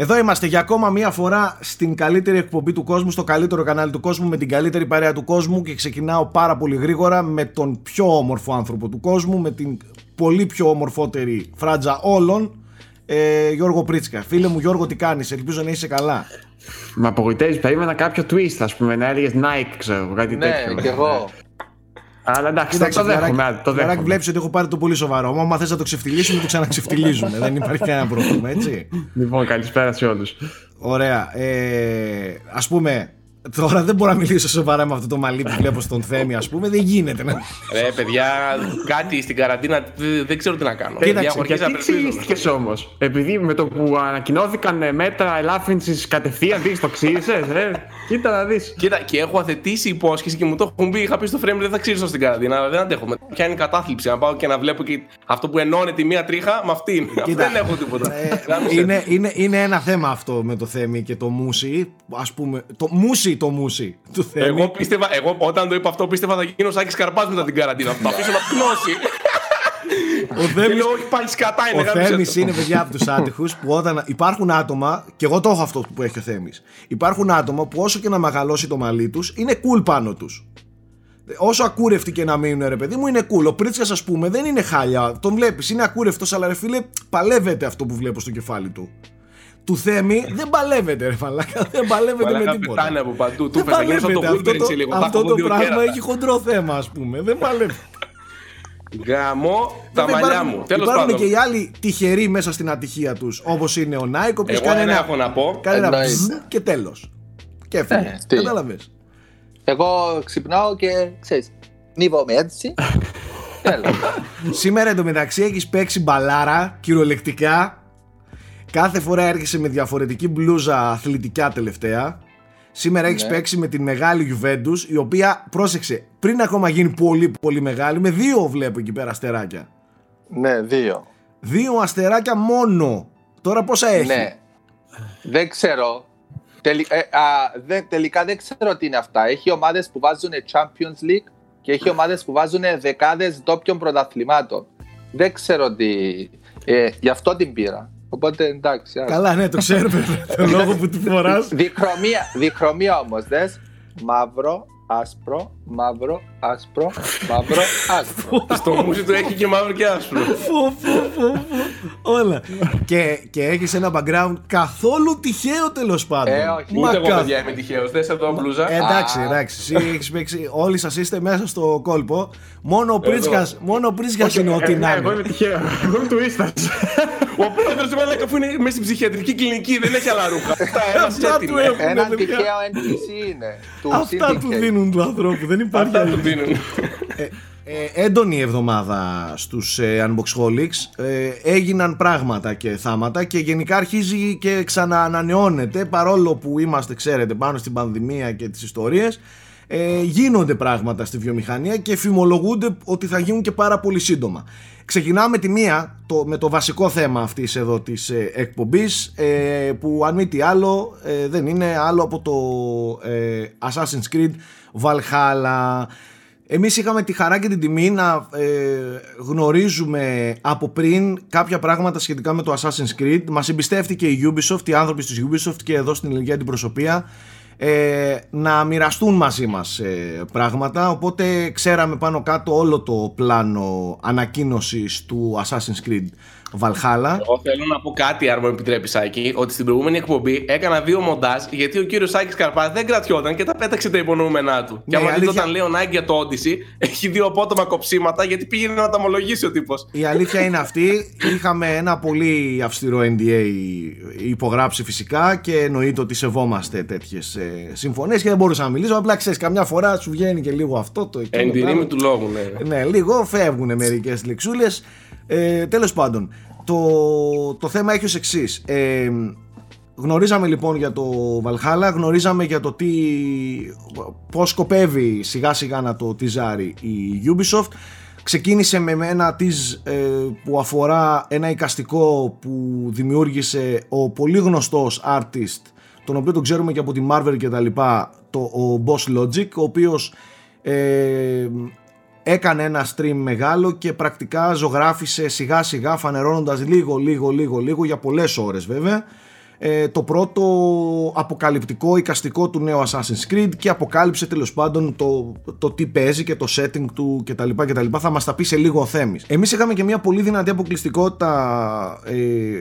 Εδώ είμαστε για ακόμα μία φορά στην καλύτερη εκπομπή του κόσμου, στο καλύτερο κανάλι του κόσμου, με την καλύτερη παρέα του κόσμου και ξεκινάω πάρα πολύ γρήγορα με τον πιο όμορφο άνθρωπο του κόσμου, με την πολύ πιο ομορφότερη φράτζα όλων, ε, Γιώργο Πρίτσκα. Φίλε μου Γιώργο τι κάνεις, ελπίζω να είσαι καλά. Με απογοητεύεις, περίμενα κάποιο twist, ας πούμε, να έλεγες Nike, ξέρω κάτι ναι, τέτοιο. Ναι, κι εγώ. Αλλά εντάξει, το δέχομαι. Το δέχομαι. βλέπεις ότι έχω πάρει το πολύ σοβαρό. Μα θες να το ξεφτυλίσουμε, το ξαναξεφτυλίζουμε. Δεν υπάρχει κανένα πρόβλημα, έτσι. Λοιπόν, καλησπέρα σε όλους. Ωραία. Ε, ας πούμε, Τώρα δεν μπορώ να μιλήσω σοβαρά με αυτό το μαλλί που βλέπω στον Θέμη, ας πούμε. Δεν γίνεται. Ναι. Ρε, παιδιά, κάτι στην καραντίνα δεν ξέρω τι να κάνω. Κοίταξε, γιατί ξύριστηκε όμως; Επειδή με το που ανακοινώθηκαν μέτρα ελάφρυνσης κατευθείαν δεις το ξύρισε. Ε; Κοίτα να δεις. Κοίτα, και έχω αθετήσει υπόσχεση και μου το έχουν πει. Είχα πει στο frame δεν θα ξύρισω στην καραντίνα. Αλλά δεν αντέχω. Ποια είναι η κατάθλιψη. Να πάω και να βλέπω και αυτό που ενώνει τη μία τρίχα με αυτήν. δεν έχω τίποτα. Ε, είναι, είναι, είναι ένα θέμα αυτό με το Θέμη και το Μούσι. Α πούμε. Το Μούσι το μουσι του Θέμη. Εγώ, πίστευα, εγώ όταν το είπα αυτό πίστευα θα γίνω Σάκης Καρπάς μετά την καραντίνα. Θα αφήσω να πνώσει. Ο Θέμης, όχι πάλι σκατά είναι. Ο Θέμης είναι παιδιά από τους άτυχου που όταν υπάρχουν άτομα, και εγώ το έχω αυτό που έχει ο Θέμης, υπάρχουν άτομα που όσο και να μεγαλώσει το μαλλί τους, είναι cool πάνω τους. Όσο ακούρευτοι και να μείνουν, ρε παιδί μου, είναι cool. Ο Πρίτσκα, ας πούμε, δεν είναι χάλια. Τον βλέπεις, είναι ακούρευτος, αλλά ρε φίλε, παλεύεται αυτό που βλέπω στο κεφάλι του του Θέμη δεν παλεύεται ρε φαλάκα, δεν παλεύεται με τίποτα. Πετάνε από παντού, του παλεύεται, το αυτό το, λίγο, αυτό το πράγμα έχει χοντρό θέμα ας πούμε, δεν παλεύεται. Γάμο τα μαλλιά μου. Τέλος πάντων. Υπάρχουν και οι άλλοι τυχεροί μέσα στην ατυχία τους. Όπως είναι ο Νάικ, ο οποίο κάνει ένα. έχω να πω. Κάνει ένα και τέλος. Και έφυγε. Ε, Κατάλαβε. Εγώ ξυπνάω και ξέρεις. Νίβομαι έτσι. Τέλος. Σήμερα εντωμεταξύ έχεις παίξει μπαλάρα κυριολεκτικά Κάθε φορά έρχεσαι με διαφορετική μπλούζα αθλητικά τελευταία. Σήμερα έχεις ναι. παίξει με την μεγάλη Juventus, η οποία πρόσεξε πριν ακόμα γίνει πολύ πολύ μεγάλη, με δύο βλέπω εκεί πέρα αστεράκια. Ναι, δύο. Δύο αστεράκια μόνο. Τώρα πόσα έχει; Ναι. Δεν ξέρω. Τελ, ε, α, τελικά δεν ξέρω τι είναι αυτά. Έχει ομάδες που βάζουν Champions League και έχει ομάδες που βάζουν δεκάδες ντόπιων πρωταθλημάτων. Δεν ξέρω τι. Ε, γι' αυτό την πήρα. Οπότε εντάξει. Καλά, ναι, το ξέρουμε. το λόγο που τη φοράς. Διχρωμία, διχρωμία όμως, δες. Μαύρο, άσπρο, μαύρο, άσπρο, μαύρο, άσπρο. Στο μουσι του έχει και μαύρο και άσπρο. Όλα. και, και έχεις ένα background καθόλου τυχαίο τέλος πάντων. Ε, όχι. Ούτε εγώ παιδιά είμαι τυχαίος. Θε εδώ μπλούζα. Ε, εντάξει, εντάξει. Εσύ παίξει. Όλοι σας είστε μέσα στο κόλπο. Μόνο ο Πρίτσκα μόνο είναι ότι να Εγώ είμαι τυχαίο. Εγώ είμαι του ίστα. Ο πρόεδρος του Μαλάκα που είναι μέσα στην ψυχιατρική κλινική δεν έχει άλλα ρούχα. Αυτά του έχουν. Ένα τυχαίο NPC είναι. Αυτά του δίνουν του ανθρώπου. Δεν υπάρχει Αυτά του δίνουν. Ε, ε, έντονη εβδομάδα στους ε, Unboxholics ε, έγιναν πράγματα και θάματα και γενικά αρχίζει και ξαναανανεώνεται παρόλο που είμαστε ξέρετε πάνω στην πανδημία και τις ιστορίες ε, γίνονται πράγματα στη βιομηχανία και φημολογούνται ότι θα γίνουν και πάρα πολύ σύντομα. Ξεκινάμε τη μία το, με το βασικό θέμα αυτής εδώ της ε, εκπομπής ε, που αν μη τι άλλο ε, δεν είναι άλλο από το ε, Assassin's Creed Valhalla. Εμείς είχαμε τη χαρά και την τιμή να γνωρίζουμε από πριν κάποια πράγματα σχετικά με το Assassin's Creed. Μας εμπιστεύτηκε η Ubisoft, οι άνθρωποι της Ubisoft και εδώ στην ελληνική αντιπροσωπεία ε, να μοιραστούν μαζί μας ε, πράγματα οπότε ξέραμε πάνω κάτω όλο το πλάνο ανακοίνωσης του Assassin's Creed Βαλχάλα. Εγώ θέλω να πω κάτι, αν μου επιτρέπεις, Σάκη, ότι στην προηγούμενη εκπομπή έκανα δύο μοντάζ γιατί ο κύριος Σάκης Καρπάς δεν κρατιόταν και τα πέταξε τα υπονοούμενά του. Ναι, και άμα δείτε όταν λέω Nike για το Odyssey, έχει δύο απότομα κοψίματα γιατί πήγαινε να τα ομολογήσει ο τύπος. Η αλήθεια είναι αυτή. Είχαμε ένα πολύ αυστηρό NDA υπογράψει φυσικά και εννοείται ότι σεβόμαστε τέτοιες συμφωνίες και δεν μπορούσα να μιλήσω. Απλά ξέρεις, καμιά φορά σου βγαίνει και λίγο αυτό το. Εν του λόγου, ναι. Ναι, λίγο φεύγουν μερικές λεξούλες. Ε, τέλος πάντων, το, το θέμα έχει ως εξής. Ε, γνωρίζαμε λοιπόν για το Valhalla, γνωρίζαμε για το τι, πώς σκοπεύει σιγά σιγά να το τυζάρει η Ubisoft. Ξεκίνησε με ένα της ε, που αφορά ένα εικαστικό που δημιούργησε ο πολύ γνωστός artist τον οποίο τον ξέρουμε και από τη Marvel και τα λοιπά, το, ο Boss Logic, ο οποίος ε, έκανε ένα stream μεγάλο και πρακτικά ζωγράφισε σιγά σιγά φανερώνοντας λίγο λίγο λίγο λίγο για πολλές ώρες βέβαια ε, το πρώτο αποκαλυπτικό εικαστικό του νέου Assassin's Creed και αποκάλυψε τέλος πάντων το, το τι παίζει και το setting του κτλ. κτλ. Θα μας τα πει σε λίγο ο Θέμης. Εμείς είχαμε και μια πολύ δυνατή αποκλειστικότητα ε,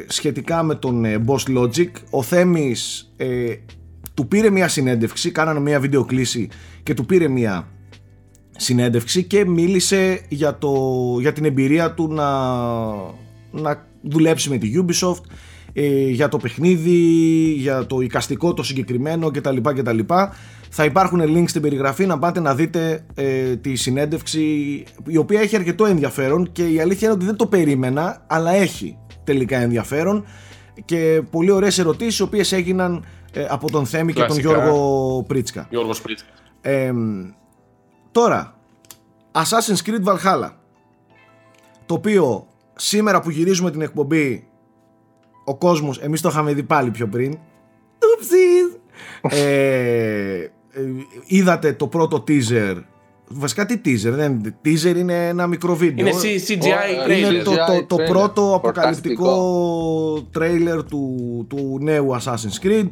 σχετικά με τον ε, Boss Logic. Ο Θέμης ε, του πήρε μια συνέντευξη, κάνανε μια βίντεο κλήση και του πήρε μια συνέντευξη και μίλησε για, το, για την εμπειρία του να, να δουλέψει με τη Ubisoft ε, για το παιχνίδι, για το οικαστικό το συγκεκριμένο κτλ. κτλ. Θα υπάρχουν links στην περιγραφή να πάτε να δείτε ε, τη συνέντευξη η οποία έχει αρκετό ενδιαφέρον και η αλήθεια είναι ότι δεν το περίμενα αλλά έχει τελικά ενδιαφέρον και πολύ ωραίες ερωτήσεις οι οποίες έγιναν ε, από τον Θέμη και τον Γιώργο Πρίτσκα. Γιώργος Πρίτσκα. Τώρα, Assassin's Creed Valhalla το οποίο σήμερα που γυρίζουμε την εκπομπή ο κόσμος, εμείς το είχαμε δει πάλι πιο πριν. Ε, ε, είδατε το πρώτο teaser. Βασικά τι teaser, δεν teaser είναι ένα μικρό βίντεο. Είναι CGI trailer. Είναι το, το, το, πρώτο αποκαλυπτικό trailer του, του νέου Assassin's Creed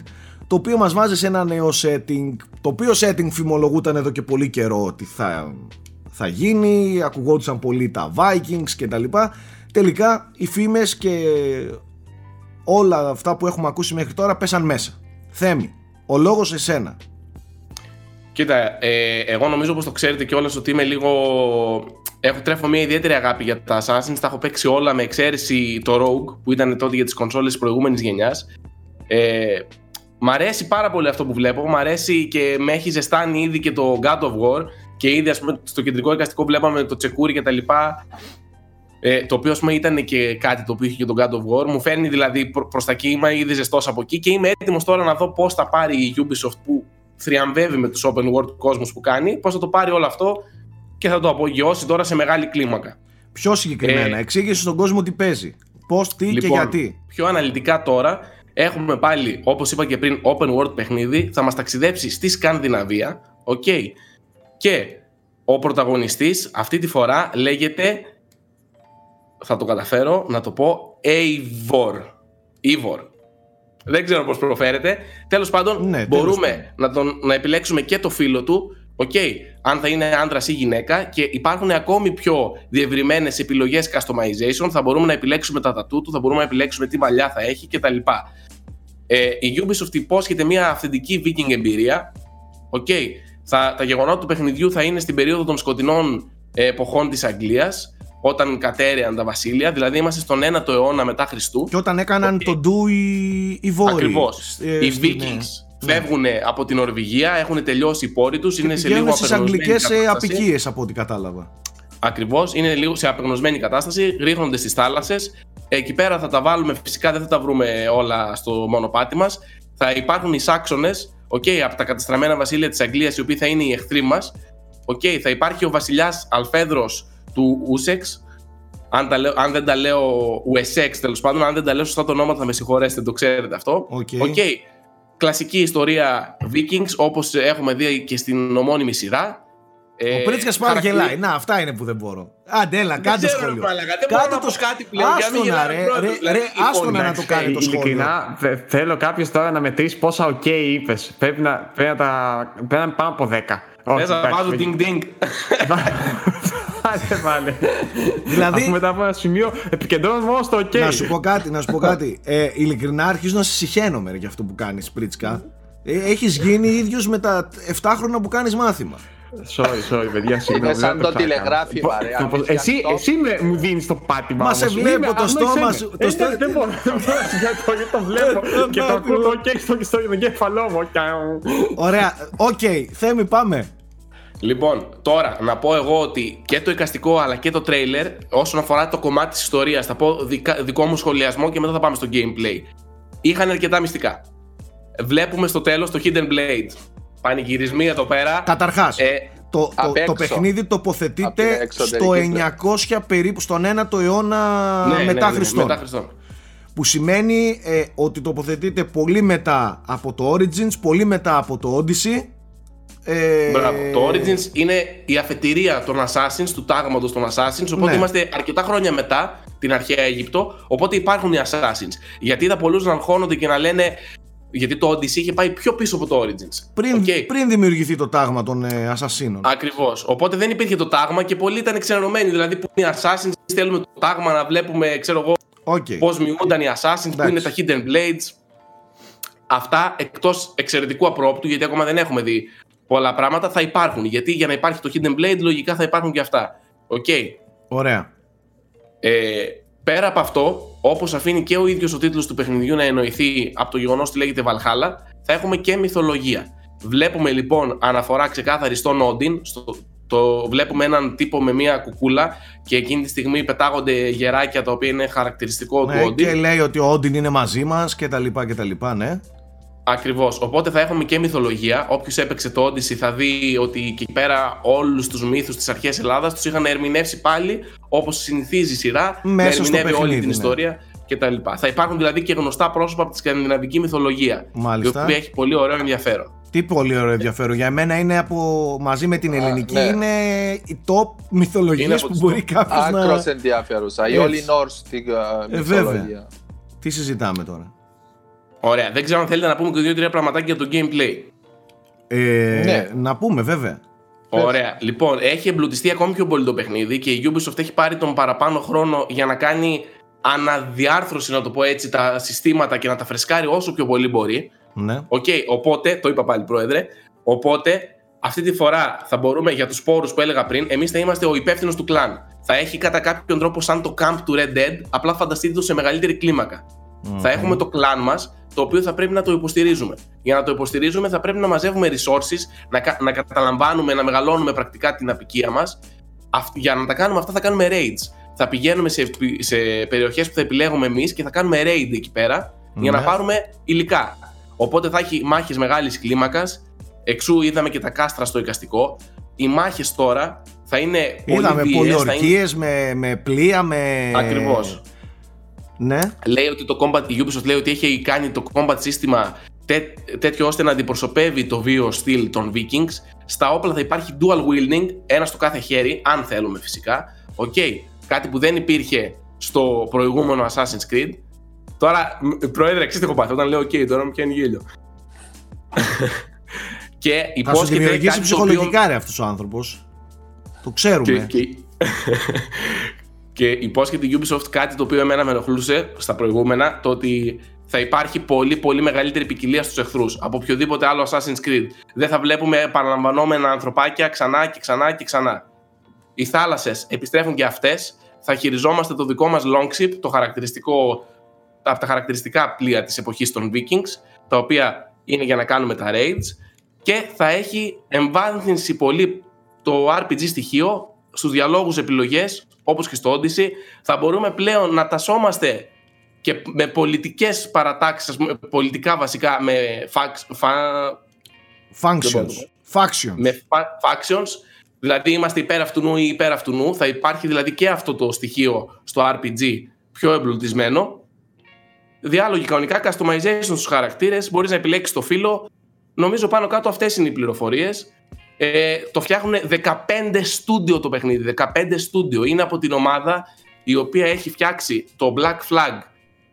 το οποίο μας βάζει σε ένα νέο setting το οποίο setting φημολογούταν εδώ και πολύ καιρό ότι θα, θα γίνει ακουγόντουσαν πολύ τα Vikings και τα λοιπά τελικά οι φήμες και όλα αυτά που έχουμε ακούσει μέχρι τώρα πέσαν μέσα. Θέμη, ο λόγος εσένα. Κοίτα, ε, εγώ νομίζω πως το ξέρετε κιόλας ότι είμαι λίγο... Έχω τρέφω μια ιδιαίτερη αγάπη για τα Assassins, τα έχω παίξει όλα με εξαίρεση το Rogue που ήταν τότε για τις κονσόλες της προηγούμενης γενιάς. Ε, μ' αρέσει πάρα πολύ αυτό που βλέπω, μ' αρέσει και με έχει ζεστάνει ήδη και το God of War και ήδη ας πούμε στο κεντρικό εικαστικό βλέπαμε το τσεκούρι και τα λοιπά ε, το οποίο πούμε, ήταν και κάτι το οποίο είχε και τον God of War. Μου φέρνει δηλαδή προ τα εκεί, είμαι ήδη ζεστός από εκεί και είμαι έτοιμος τώρα να δω πώς θα πάρει η Ubisoft που θριαμβεύει με τους open world κόσμου που κάνει, πώς θα το πάρει όλο αυτό και θα το απογειώσει τώρα σε μεγάλη κλίμακα. Πιο συγκεκριμένα, ε, εξήγησε στον κόσμο τι παίζει. Πώς, τι λοιπόν, και γιατί. Πιο αναλυτικά τώρα, έχουμε πάλι, όπως είπα και πριν, open world παιχνίδι. Θα μας ταξιδέψει στη Σκανδιναβία. Okay. Και ο πρωταγωνιστής αυτή τη φορά λέγεται θα το καταφέρω να το πω Eivor. Eivor. Δεν ξέρω πώς προφέρεται. Τέλος πάντων, ναι, μπορούμε να, τον, να επιλέξουμε και το φίλο του, okay, αν θα είναι άντρας ή γυναίκα και υπάρχουν ακόμη πιο διευρυμένες επιλογές customization. Θα μπορούμε να επιλέξουμε τα τατού του, θα μπορούμε να επιλέξουμε τι μαλλιά θα έχει κτλ. Ε, η Ubisoft υπόσχεται μια αυθεντική viking εμπειρία. Okay, θα, τα γεγονότα του παιχνιδιού θα είναι στην περίοδο των σκοτεινών ε, εποχών της Αγγλίας όταν κατέρεαν τα βασίλεια, δηλαδή είμαστε στον 1ο αιώνα μετά Χριστού. Και όταν έκαναν το ντου οι, οι Βόρειοι. Ακριβώς. Ε, οι Vikings ναι. φεύγουν από την Ορβηγία, έχουν τελειώσει οι πόροι τους, είναι σε λίγο στις αγγλικές απικίες από ό,τι κατάλαβα. Ακριβώς, είναι λίγο σε απεγνωσμένη κατάσταση, ρίχνονται στις θάλασσες. Εκεί πέρα θα τα βάλουμε, φυσικά δεν θα τα βρούμε όλα στο μονοπάτι μας. Θα υπάρχουν οι Σάξονες, okay, από τα καταστραμμένα βασίλεια της Αγγλίας, οι οποίοι θα είναι οι εχθροί μας. Okay, θα υπάρχει ο βασιλιάς Αλφέδρος του Ούσεξ. Αν, αν δεν τα λέω Ουσεξ τέλος πάντων, αν δεν τα λέω σωστά το όνομα θα με συγχωρέσετε, το ξέρετε αυτό. Okay. okay. Κλασική ιστορία Vikings όπως έχουμε δει και στην ομώνυμη σειρά. Ο Πρίτσκας πάρα χαρακτή... γελάει. Να, αυτά είναι που δεν μπορώ. Άντε, έλα, κάντε σχόλιο. Κάτω το κάτι πλέον. Άστονα, ρε, ρε, άστονα να το κάνει το σχόλιο. Ειλικρινά, θέλω κάποιος τώρα να μετρήσει πόσα OK είπες. Πρέπει να, πρέπει να τα. Πρέπει να είναι πάνω από 10. Θες να βάζω ding ding. Άντε πάλι. Δηλαδή. Αφού μετά από ένα σημείο επικεντρώνω μόνο στο OK. Να σου πω κάτι, να σου πω κάτι. Ε, ειλικρινά αρχίζω να σε συχαίνομαι για αυτό που κάνεις, Πρίτσκα. Ε, Έχεις γίνει ίδιος με τα 7 χρόνια που κάνεις μάθημα. Sorry, sorry, παιδιά, συγγνώμη. Είναι σαν το τηλεγράφη, παρέα. Εσύ, εσύ μου δίνεις το πάτημα. Μα σε βλέπω το στόμα σου. Το στόμα Δεν μπορώ γιατί το βλέπω και το ακούω και στο εγκέφαλό μου. Ωραία, ΟΚ, Θέμη, πάμε. Λοιπόν, τώρα να πω εγώ ότι και το εικαστικό αλλά και το τρέιλερ όσον αφορά το κομμάτι της ιστορίας θα πω δικό μου σχολιασμό και μετά θα πάμε στο gameplay. Είχαν αρκετά μυστικά. Βλέπουμε στο τέλος το Hidden Blade. Πανηγυρισμοί εδώ πέρα. Καταρχάς, ε, το, το, το, παιχνίδι τοποθετείται στο 900 περίπου, στον 1ο αιώνα ναι, μετά, ναι, ναι, Χριστόν. μετά Χριστόν. Που σημαίνει ε, ότι τοποθετείται πολύ μετά από το Origins, πολύ μετά από το Odyssey ε... Μπράβο. Το Origins είναι η αφετηρία των Assassins, του τάγματος των Assassins. Οπότε ναι. είμαστε αρκετά χρόνια μετά την αρχαία Αίγυπτο. Οπότε υπάρχουν οι Assassins. Γιατί είδα πολλούς να αγχώνονται και να λένε. Γιατί το Odyssey είχε πάει πιο πίσω από το Origins. Πριν, Okay. πριν δημιουργηθεί το τάγμα των ε, Ασασίνων. Ακριβώς. Οπότε δεν υπήρχε το τάγμα και πολλοί ήταν ξενερωμένοι. Δηλαδή, που είναι οι Assassins, θέλουμε το τάγμα να βλέπουμε, ξέρω εγώ, Okay. πώς μυούνταν οι Assassins, που Εντάξει. είναι τα Hidden Blades. Αυτά εκτός εξαιρετικού απρόπτου, γιατί ακόμα δεν έχουμε δει πολλά πράγματα, θα υπάρχουν. Γιατί για να υπάρχει το Hidden Blade, λογικά θα υπάρχουν και αυτά. ΟΚ. Ωραία. Ε, πέρα από αυτό, όπως αφήνει και ο ίδιος ο τίτλος του παιχνιδιού να εννοηθεί από το γεγονός ότι λέγεται Valhalla, θα έχουμε και μυθολογία. Βλέπουμε λοιπόν αναφορά ξεκάθαρη στον Όντιν. Στο, το βλέπουμε έναν τύπο με μία κουκούλα και εκείνη τη στιγμή πετάγονται γεράκια τα οποία είναι χαρακτηριστικό του Ναι, Όντιν. και λέει ότι ο Όντιν είναι μαζί μας και τα λοιπά και τα λοιπά, ναι. Ακριβώς. Οπότε θα έχουμε και μυθολογία. Όποιος έπαιξε το Odyssey θα δει ότι και εκεί πέρα όλους τους μύθους της αρχαίας Ελλάδας τους είχαν ερμηνεύσει πάλι όπως συνηθίζει η σειρά. Μέσα να στο ερμηνεύει όλη παιχνίδι, την ναι. ιστορία κτλ. Θα υπάρχουν δηλαδή και γνωστά πρόσωπα από τη σκανδιναβική μυθολογία. Μάλιστα. Η οποία έχει πολύ ωραίο ενδιαφέρον. Τι πολύ ωραίο ενδιαφέρον. Για μένα είναι από μαζί με την ελληνική ναι. είναι οι top μυθολογίες Είναι από που τις μπορεί κάποιος Άκρος να. ενδιαφέρουσα. Η Έτσι. όλη Norse στην ε, Ε, βέβαια. μυθολογία. Τι συζητάμε τώρα; Ωραία. Δεν ξέρω αν θέλετε να πούμε και δύο-τρία πραγματάκια για το gameplay. Ε, Ναι. Να πούμε βέβαια. Ωραία. Λοιπόν, έχει εμπλουτιστεί ακόμη πιο πολύ το παιχνίδι και η Ubisoft έχει πάρει τον παραπάνω χρόνο για να κάνει αναδιάρθρωση, να το πω έτσι, τα συστήματα και να τα φρεσκάρει όσο πιο πολύ μπορεί. Ναι. Οκ, οπότε, το είπα πάλι πρόεδρε, οπότε αυτή τη φορά θα μπορούμε για τους σπόρους που έλεγα πριν, εμείς θα είμαστε ο υπεύθυνος του clan. Θα έχει κατά κάποιον τρόπο σαν το camp του Red Dead, απλά φανταστείτε το σε μεγαλύτερη κλίμακα. Θα έχουμε το clan μας, το οποίο θα πρέπει να το υποστηρίζουμε. Για να το υποστηρίζουμε θα πρέπει να μαζεύουμε resources, να, κα- να καταλαμβάνουμε, να μεγαλώνουμε πρακτικά την αποικία μας. Αυ- για να τα κάνουμε αυτά θα κάνουμε raids. Θα πηγαίνουμε σε, επι- σε περιοχές που θα επιλέγουμε εμείς και θα κάνουμε raid εκεί πέρα για να Ναι. πάρουμε υλικά. Οπότε θα έχει μάχες μεγάλης κλίμακας, εξού είδαμε και τα κάστρα στο εικαστικό. Οι μάχες τώρα θα είναι Είδαμε πολύ βίαιες, θα είναι... πολιορκίες με, με πλοία, με. Ακριβώς. Ναι. λέει ότι το combat, η Ubisoft λέει ότι έχει κάνει το combat σύστημα τέ, τέτοιο ώστε να αντιπροσωπεύει το βίο στυλ των Vikings. Στα όπλα θα υπάρχει dual wielding, ένα στο κάθε χέρι, αν θέλουμε φυσικά. Οκ, κάτι που δεν υπήρχε στο προηγούμενο Assassin's Creed. Τώρα, μ, πρόεδρε, ξέρετε τι έχω πάθει, όταν λέω οκ, τώρα μου πιάνει γέλιο. και Θα σου υπόσχεται δημιουργήσει κάτι το οποίο- ψυχολογικά ρε αυτός ο άνθρωπος. Το ξέρουμε. και, και, και υπόσχεται η Ubisoft κάτι το οποίο εμένα με ενοχλούσε στα προηγούμενα, το ότι θα υπάρχει πολύ πολύ μεγαλύτερη ποικιλία στους εχθρούς από οποιοδήποτε άλλο Assassin's Creed. Δεν θα βλέπουμε επαναλαμβανόμενα ανθρωπάκια ξανά και ξανά και ξανά. Οι θάλασσες επιστρέφουν και αυτές. Θα χειριζόμαστε το δικό μας longship, το χαρακτηριστικό, από τα χαρακτηριστικά πλοία της εποχής των Vikings, τα οποία είναι για να κάνουμε τα raids και θα έχει εμβάθυνση πολύ το RPG στοιχείο στους διαλόγους επιλογές όπως και στο Odyssey θα μπορούμε πλέον να τασόμαστε και με πολιτικές παρατάξεις ας πούμε, πολιτικά βασικά με, fac, fa, Functions. μπορούμε. Factions. με fa- factions δηλαδή είμαστε υπέρ αυτού νου ή υπέρ αυτού νου θα υπάρχει δηλαδή και αυτό το στοιχείο στο RPG πιο εμπλουτισμένο διάλογοι κανονικά, customization στους χαρακτήρες μπορείς να επιλέξεις το φύλλο νομίζω πάνω κάτω αυτές είναι οι πληροφορίες ε, το φτιάχνουν 15 στούντιο το παιχνίδι 15 στούντιο είναι από την ομάδα η οποία έχει φτιάξει το Black Flag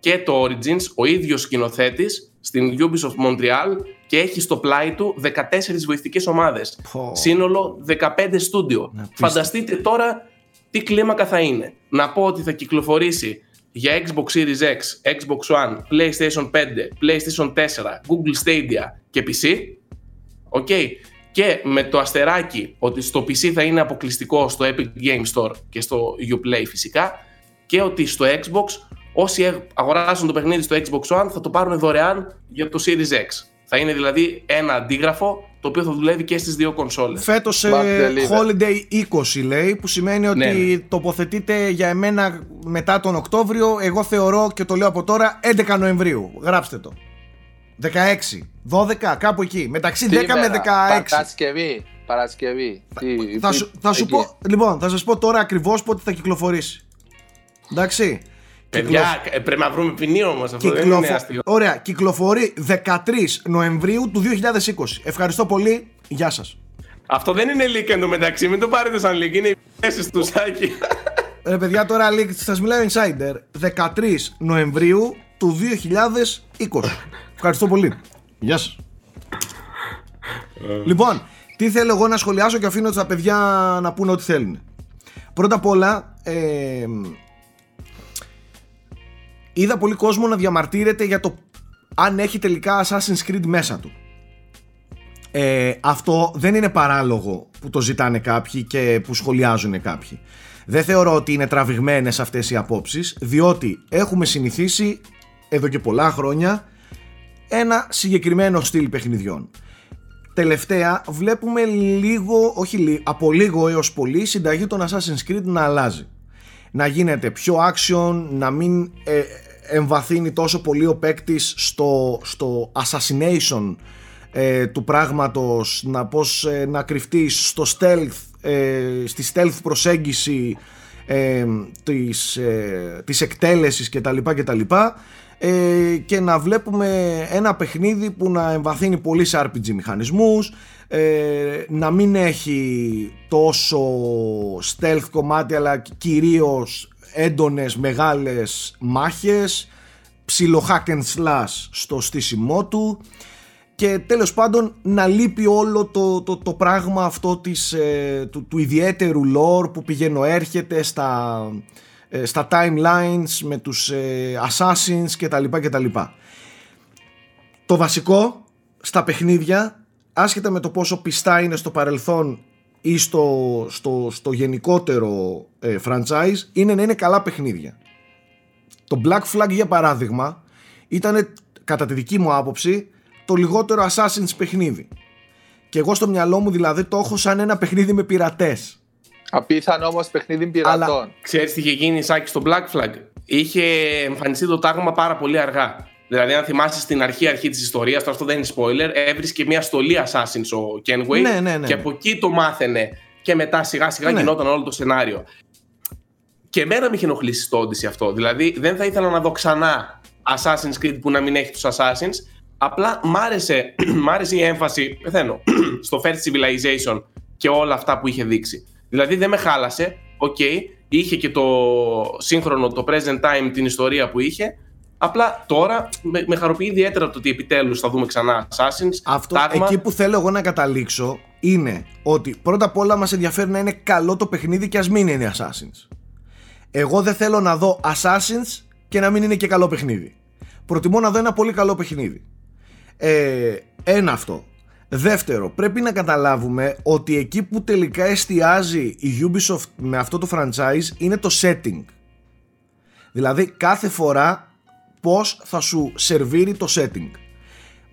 και το Origins ο ίδιος σκηνοθέτης στην Ubisoft Montreal και έχει στο πλάι του 14 βοηθητικές ομάδες Πω. σύνολο 15 στούντιο απίστευτο. φανταστείτε τώρα τι κλίμακα θα είναι να πω ότι θα κυκλοφορήσει για Xbox Series X, Xbox One, PlayStation 5, PlayStation 4, Google Stadia και PC. OK. Και με το αστεράκι ότι στο PC θα είναι αποκλειστικό στο Epic Game Store και στο Uplay φυσικά και ότι στο Xbox όσοι ε- αγοράσουν το παιχνίδι στο Xbox One θα το πάρουν δωρεάν για το Series X. Θα είναι δηλαδή ένα αντίγραφο το οποίο θα δουλεύει και στις δύο κονσόλες. Φέτος Back deliver. Holiday 20 λέει, που σημαίνει ότι Ναι, ναι. τοποθετείται για εμένα μετά τον Οκτώβριο. Εγώ θεωρώ και το λέω από τώρα 11 Νοεμβρίου. Γράψτε το. 16, 12, κάπου εκεί. Μεταξύ 10 με 16. Παρασκευή. Παρασκευή. Τι- Θα τι- σου, θα σου εκεί. πω, λοιπόν, θα σας πω τώρα ακριβώς πότε θα κυκλοφορήσει. Εντάξει. Παιδιά, ε, πρέπει να βρούμε ποινή όμως αυτό δεν Κυκλοφο... είναι αστείο. Ωραία, κυκλοφορεί 13 Νοεμβρίου του 2020. Ευχαριστώ πολύ. Γεια σας. Αυτό δεν είναι leak εντωμεταξύ, μην το πάρετε σαν leak, είναι οι θέσεις του Σάκη. Ρε παιδιά, τώρα σας μιλάει Insider. 13 Νοεμβρίου του 2020. Ευχαριστώ πολύ. Γεια σας. λοιπόν, τι θέλω εγώ να σχολιάσω και αφήνω τα παιδιά να πούνε ό,τι θέλουν. Πρώτα απ' όλα, ε, είδα πολύ κόσμο να διαμαρτύρεται για το αν έχει τελικά Assassin's Creed μέσα του. Ε, αυτό δεν είναι παράλογο που το ζητάνε κάποιοι και που σχολιάζουν κάποιοι. Δεν θεωρώ ότι είναι τραβηγμένες αυτές οι απόψεις, διότι έχουμε συνηθίσει εδώ και πολλά χρόνια ένα συγκεκριμένο στυλ παιχνιδιών. Τελευταία βλέπουμε λίγο, όχι λίγο, από λίγο έως πολύ συνταγή των Assassin's Creed να αλλάζει. Να γίνεται πιο action, να μην ε, εμβαθύνει τόσο πολύ ο παίκτης στο, στο assassination ε, του πράγματος, να πώς ε, να κρυφτείς στο stealth, ε, στη stealth προσέγγιση ε, της, ε, της εκτέλεσης κτλ. κτλ ε, και να βλέπουμε ένα παιχνίδι που να εμβαθύνει πολύ σε RPG μηχανισμούς ε, να μην έχει τόσο stealth κομμάτι αλλά κυρίως έντονες μεγάλες μάχες ψιλο hack and slash στο στήσιμό του. Και τέλος πάντων να λείπει όλο το, το, το πράγμα αυτό της, ε, του, του ιδιαίτερου lore που πηγαίνω έρχεται στα, ε, στα timelines με τους ε, assassins και τα λοιπά και τα λοιπά. Το βασικό στα παιχνίδια άσχετα με το πόσο πιστά είναι στο παρελθόν ή στο, στο, στο γενικότερο ε, franchise είναι να είναι καλά παιχνίδια. Το Black Flag για παράδειγμα ήταν κατά τη δική μου άποψη το λιγότερο Assassin's παιχνίδι. Και εγώ στο μυαλό μου δηλαδή το έχω σαν ένα παιχνίδι με πειρατές. Απίθανο όμως παιχνίδι πειρατών. Αλλά... Ξέρεις τι είχε γίνει, Σάκη, στο Black Flag; Είχε εμφανιστεί το τάγμα πάρα πολύ αργά. Δηλαδή, αν θυμάσαι στην αρχή, αρχή της ιστορίας, τώρα αυτό δεν είναι spoiler, έβρισκε μια στολή Assassin's ο Kenway ναι, ναι, ναι. και από εκεί το μάθαινε. Και μετά σιγά σιγά ναι. γινόταν όλο το σενάριο. Και εμένα με είχε ενοχλήσει το Odyssey αυτό. Δηλαδή, δεν θα ήθελα να δω ξανά Assassin's Creed που να μην έχει τους Assassins. Απλά μ' άρεσε, μ άρεσε η έμφαση, πεθαίνω, στο First Civilization και όλα αυτά που είχε δείξει. Δηλαδή δεν με χάλασε. OK, okay, είχε και το σύγχρονο, το present time, την ιστορία που είχε. Απλά τώρα με, με χαροποιεί ιδιαίτερα το ότι επιτέλους θα δούμε ξανά Assassins. Αυτό εκεί που θέλω εγώ να καταλήξω είναι ότι πρώτα απ' όλα μας ενδιαφέρει να είναι καλό το παιχνίδι και ας μην είναι Assassins. Εγώ δεν θέλω να δω Assassins και να μην είναι και καλό παιχνίδι. Προτιμώ να δω ένα πολύ καλό παιχνίδι. Ε, ένα αυτό. Δεύτερο, πρέπει να καταλάβουμε ότι εκεί που τελικά εστιάζει η Ubisoft με αυτό το franchise είναι το setting. Δηλαδή κάθε φορά πώς θα σου σερβίρει το setting.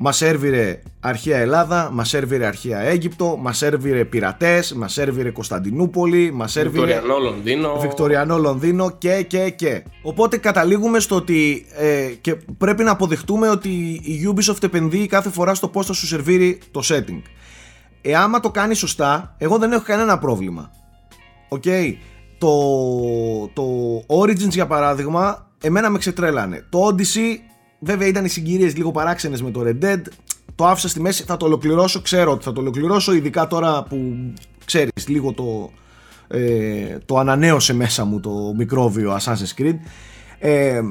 Μας σέρβιρε αρχαία Ελλάδα, μας σέρβιρε αρχαία Αίγυπτο, μας σέρβιρε πειρατές, μας σέρβιρε Κωνσταντινούπολη, μας σέρβιρε. Βικτοριανό Λονδίνο. Βικτοριανό Λονδίνο και, και, και. Οπότε καταλήγουμε στο ότι. Ε, και πρέπει να αποδεχτούμε ότι η Ubisoft επενδύει κάθε φορά στο πώς θα σου σερβίρει το setting. Ε, άμα το κάνει σωστά, εγώ δεν έχω κανένα πρόβλημα. OK. Okay. Το, το Origins για παράδειγμα, εμένα με ξετρέλανε. Το Odyssey Βέβαια ήταν οι συγκυρίες λίγο παράξενες με το Red Dead. Το άφησα στη μέση, θα το ολοκληρώσω, ξέρω ότι θα το ολοκληρώσω, ειδικά τώρα που ξέρεις λίγο το, ε, το ανανέωσε μέσα μου το μικρόβιο Assassin's Creed. Ε,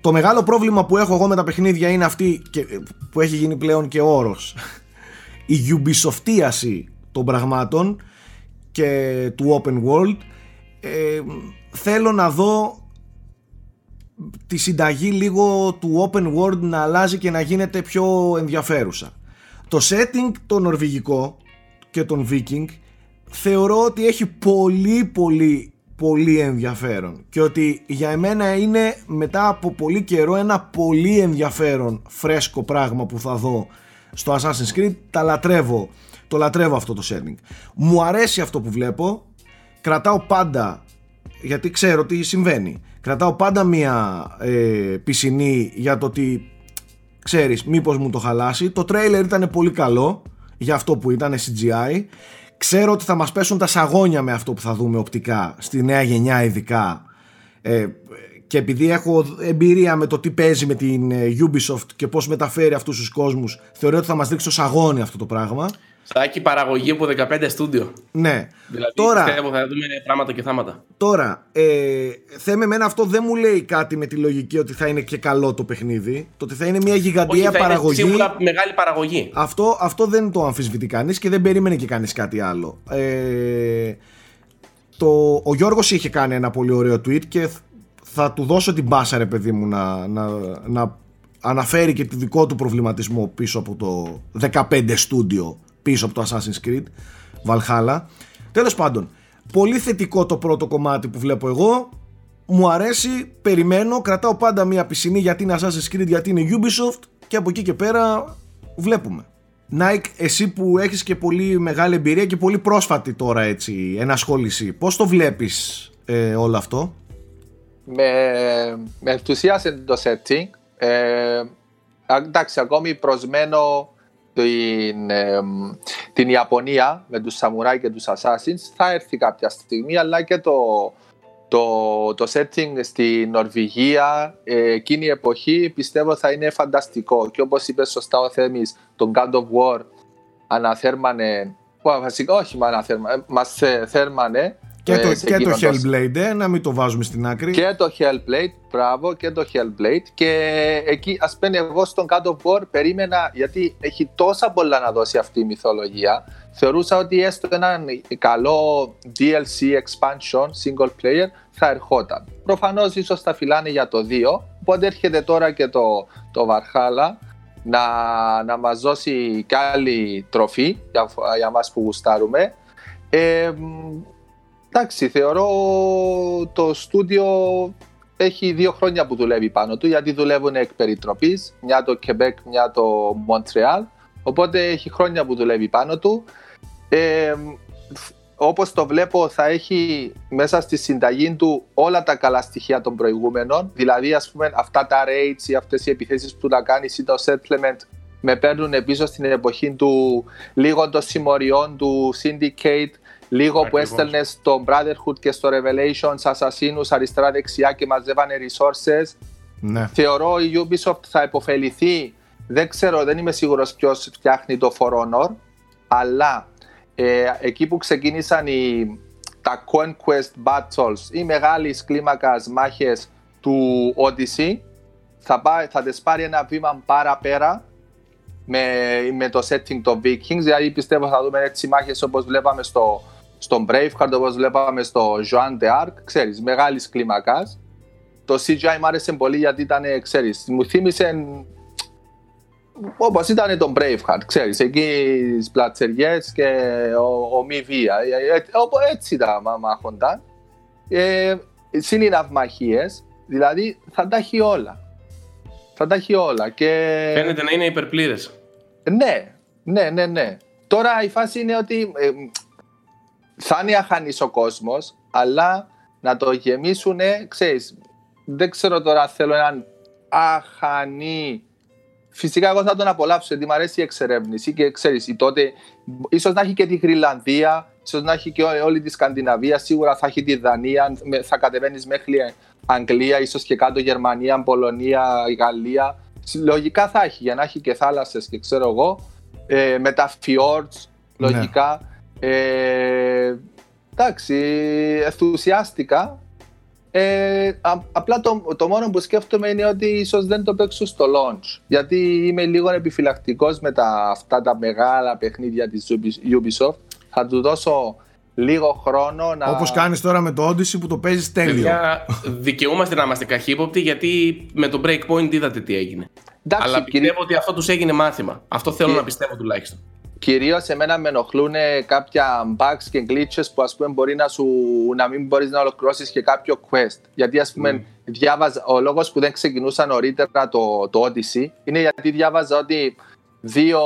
το μεγάλο πρόβλημα που έχω εγώ με τα παιχνίδια είναι αυτή και, που έχει γίνει πλέον και όρος. Η Ubisoftíαση των πραγμάτων και του open world. Ε, θέλω να δω τη συνταγή λίγο του open world να αλλάζει και να γίνεται πιο ενδιαφέρουσα. Το setting το νορβηγικό και τον viking θεωρώ ότι έχει πολύ πολύ πολύ ενδιαφέρον και ότι για εμένα είναι μετά από πολύ καιρό ένα πολύ ενδιαφέρον φρέσκο πράγμα που θα δω στο Assassin's Creed. Τα λατρεύω. Το λατρεύω αυτό το setting. Μου αρέσει αυτό που βλέπω. Κρατάω πάντα γιατί ξέρω τι συμβαίνει κρατάω πάντα μία ε, πισινή για το ότι ξέρεις μήπως μου το χαλάσει. Το τρέιλερ ήταν πολύ καλό για αυτό που ήταν CGI ξέρω ότι θα μας πέσουν τα σαγόνια με αυτό που θα δούμε οπτικά στη νέα γενιά ειδικά. Ε, και επειδή έχω εμπειρία με το τι παίζει με την ε, Ubisoft και πώς μεταφέρει αυτούς τους κόσμους θεωρώ ότι θα μας δείξει το σαγόνι αυτό το πράγμα Σάκη παραγωγή από 15 στούντιο. Ναι. Δηλαδή Τώρα- πιστεύω θα δούμε πράγματα και θάματα. Τώρα, ε, θέμε εμένα αυτό δεν μου λέει κάτι με τη λογική ότι θα είναι και καλό το παιχνίδι. Το ότι θα είναι μια Όχι, γιγαντία θα παραγωγή. είναι σίγουρα μεγάλη παραγωγή. Αυτό, αυτό δεν το αμφισβητεί κανείς και δεν περίμενε και κανείς κάτι άλλο. Ε, το, ο Γιώργος είχε κάνει ένα πολύ ωραίο tweet και θα του δώσω την μπάσα ρε παιδί μου να, να, να αναφέρει και το δικό του προβληματισμό πίσω από το 15 στούντιο πίσω από το Assassin's Creed Valhalla. Τέλος πάντων, πολύ θετικό το πρώτο κομμάτι που βλέπω εγώ. Μου αρέσει, περιμένω, κρατάω πάντα μια πισινή γιατί είναι Assassin's Creed, γιατί είναι Ubisoft και από εκεί και πέρα βλέπουμε. Nike, εσύ που έχεις και πολύ μεγάλη εμπειρία και πολύ πρόσφατη τώρα έτσι ενασχόληση, πώς το βλέπεις ε, όλο αυτό; με, με ενθουσίασε το setting. Ε, α, εντάξει, ακόμη προσμένω την, ε, την Ιαπωνία με τους Σαμουράι και τους Assassins. Θα έρθει κάποια στιγμή, αλλά και το, το, το setting στη Νορβηγία ε, εκείνη η εποχή πιστεύω θα είναι φανταστικό. Και όπως είπες σωστά ο Θέμης, τον God of War αναθέρμανε Well, βασικά όχι μα αναθέρμανε, μας ε, θέρμανε Και, ε, το, σε και το εκείνος Hellblade, ε, να μην το βάζουμε στην άκρη. και το Hellblade, μπράβο, και το Hellblade. Και εκεί, ας πούμε, εγώ στον God of War περίμενα, γιατί έχει τόσα πολλά να δώσει αυτή η μυθολογία. Θεωρούσα ότι έστω ένα καλό DLC expansion, single player, θα ερχόταν. Προφανώς ίσως θα φυλάνε για το 2, οπότε έρχεται τώρα και το, το Valhalla να, να μας δώσει κι άλλη τροφή για, για μας που γουστάρουμε. Ε, μ, εντάξει, θεωρώ το στούντιο έχει δύο χρόνια που δουλεύει πάνω του γιατί δουλεύουν εκ περιτροπής, μια το Quebec, μια το Montreal. Οπότε έχει χρόνια που δουλεύει πάνω του. Ε, όπως το βλέπω θα έχει μέσα στη συνταγή του όλα τα καλά στοιχεία των προηγούμενων. Δηλαδή ας πούμε αυτά τα raids ή αυτές οι επιθέσεις που τα κάνεις ή το settlement με παίρνουν πίσω στην εποχή του λίγο των συμμοριών του Syndicate λίγο που Ακριβώς. έστελνες στο Brotherhood και στο Revelations ασασίνους αριστερά-δεξιά και μαζεύανε resources Ναι. θεωρώ η Ubisoft θα υποφεληθεί δεν ξέρω, δεν είμαι σίγουρος ποιος φτιάχνει το For Honor αλλά ε, εκεί που ξεκίνησαν οι, τα Conquest Battles ή μεγάλης κλίμακας μάχες του Odyssey θα, πάει, θα τις πάρει ένα βήμα παραπέρα με, με το setting των Vikings δηλαδή πιστεύω θα δούμε έτσι μάχες όπως βλέπαμε στο, στον Braveheart όπως βλέπαμε στο Joan de Arc ξέρεις, μεγάλης κλίμακας το CGI μου άρεσε πολύ γιατί ήταν, ξέρεις, μου θύμισε όπως ήταν το Braveheart, ξέρεις, εκεί τις πλατσεριές και ο, ο μη βία. Ε, ε, όπου έτσι τα μα- μάχονταν. Ε, συν οι ναυμαχίες, δηλαδή θα τα έχει όλα. Θα τα έχει όλα και... Φαίνεται να είναι υπερπλήρες. Ναι, ναι, ναι, ναι. Τώρα η φάση είναι ότι ε, θα είναι αχανής ο κόσμος, αλλά να το γεμίσουν, ξέρεις, δεν ξέρω τώρα αν θέλω έναν αχανή. Φυσικά εγώ θα τον απολαύσω γιατί μου αρέσει η εξερεύνηση και ξέρεις, η τότε ίσως να έχει και τη Γρυλανδία, ίσως να έχει και όλη, όλη τη Σκανδιναβία, σίγουρα θα έχει τη Δανία, με- θα κατεβαίνεις μέχρι Αγγλία, ίσως και κάτω Γερμανία, Πολωνία, Γαλλία. Λογικά θα έχει για να έχει και θάλασσες και ξέρω εγώ, ε, με τα fjords, Ναι. Λογικά. Ε, εντάξει, ενθουσιάστηκα. Ε, α- απλά το, το μόνο που σκέφτομαι είναι ότι ίσως δεν το παίξω στο launch. Γιατί είμαι λίγο επιφυλακτικός με τα, αυτά τα μεγάλα παιχνίδια της Ubi- Ubisoft. Θα του δώσω λίγο χρόνο να... Όπως κάνεις τώρα με το Odyssey που το παίζεις τέλειο. Παιδιά, δικαιούμαστε να είμαστε καχύποπτοι γιατί με το breakpoint είδατε τι έγινε. Εντάξει, Αλλά κυρί- πιστεύω ότι αυτό τους έγινε μάθημα. Αυτό θέλω Και- να πιστεύω τουλάχιστον. Κυρίως εμένα με ενοχλούν κάποια bugs και glitches που ας πούμε μπορεί να, σου, να μην μπορείς να ολοκληρώσεις και κάποιο quest. Γιατί ας πούμε διάβαζα, ο λόγος που δεν ξεκινούσα νωρίτερα το, το Odyssey είναι γιατί διάβαζα ότι δύο,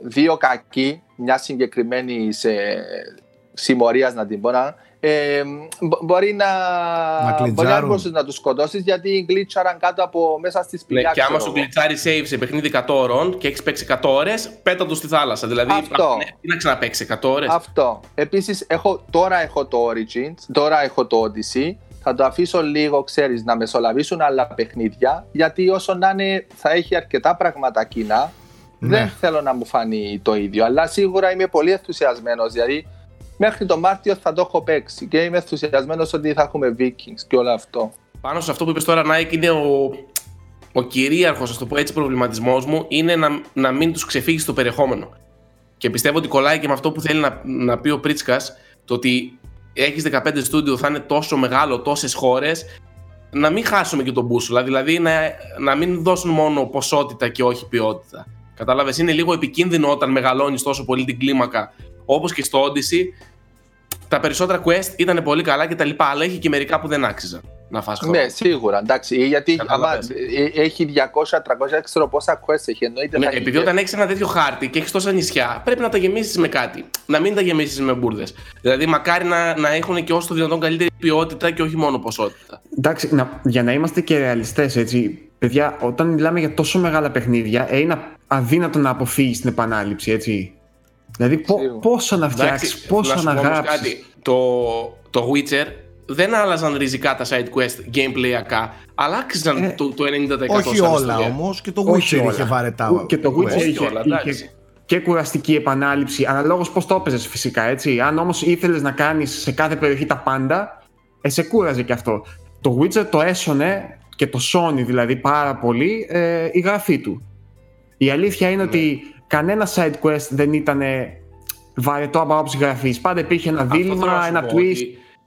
δύο κακοί, μια συγκεκριμένη σε, συμμορίας να την πω να, ε, μπο- μπορεί να, μπορεί να κλιτζάρουν. μπορούσες να τους σκοτώσεις γιατί γκλίτσαραν κάτω από μέσα στη Ναι, σπηλιά. και άμα ξέρω σου εγώ. γλιτσάρει save σε παιχνίδι 100 ώρων και έχεις παίξει 100 ώρες, πέτα τους στη θάλασσα. Δηλαδή, Αυτό. α, ναι, τι να ξαναπέξει 100 ώρες; Αυτό. Επίσης, έχω, τώρα έχω το Origins, τώρα έχω το Odyssey. Θα το αφήσω λίγο, ξέρεις, να μεσολαβήσουν άλλα παιχνίδια, γιατί όσο να είναι θα έχει αρκετά πράγματα κοινά δεν θέλω να μου φανεί το ίδιο. Αλλά σίγουρα είμαι πολύ ενθουσιασμένος. Δηλαδή, μέχρι τον Μάρτιο θα το έχω παίξει και είμαι ενθουσιασμένος ότι θα έχουμε Vikings και όλο αυτό. Πάνω σε αυτό που είπες τώρα, Nike, είναι ο, ο κυρίαρχος, ας το πω έτσι, προβληματισμός μου είναι να, να μην τους ξεφύγει στο περιεχόμενο. Και πιστεύω ότι κολλάει και με αυτό που θέλει να, να πει ο Πρίτσκας, το ότι έχεις 15 στούντιο, θα είναι τόσο μεγάλο, τόσες χώρες, να μην χάσουμε και τον μπούσουλα. Δηλαδή να, να μην δώσουν μόνο ποσότητα και όχι ποιότητα. Κατάλαβες, είναι λίγο επικίνδυνο όταν μεγαλώνεις τόσο πολύ την κλίμακα, όπως και στο Odyssey. Τα περισσότερα quest ήταν πολύ καλά και τα λοιπά, αλλά έχει και μερικά που δεν άξιζαν να φας χρόνο. Ναι, σίγουρα. Εντάξει, γιατί άμα, ε, έχει 200-300, ξέρω πόσα quest έχει. Εννοείται ναι, επειδή όταν έχεις ένα τέτοιο χάρτη και έχεις τόσα νησιά, πρέπει να τα γεμίσεις με κάτι. Να μην τα γεμίσεις με μπουρδες. Δηλαδή, μακάρι να, να έχουν και όσο το δυνατόν καλύτερη ποιότητα και όχι μόνο ποσότητα. Εντάξει, να, για να είμαστε και ρεαλιστές, έτσι. Παιδιά, όταν μιλάμε για τόσο μεγάλα παιχνίδια, ε, είναι αδύνατο να αποφύγεις την επανάληψη, έτσι. Δηλαδή, πόσο να φτιάξεις, πόσο να γράψεις. Το, το Witcher δεν άλλαζαν ριζικά τα side quest gameplayακά, αλλά άξιζαν ε, το, το 90% Όχι όλα όμως, και το Witcher είχε βαρετά. Και το Witcher είχε, όλα, είχε και κουραστική επανάληψη, αναλόγως πώς το έπαιζες φυσικά. Έτσι. Αν όμως ήθελες να κάνεις σε κάθε περιοχή τα πάντα, ε, σε κούραζε και αυτό. Το Witcher το έσωνε και το Sony δηλαδή πάρα πολύ ε, η γραφή του. Η αλήθεια είναι ναι. ότι κανένα side quest δεν ήταν βαρετό από άποψη γραφής. Πάντα υπήρχε ένα δίλημα, ένα twist.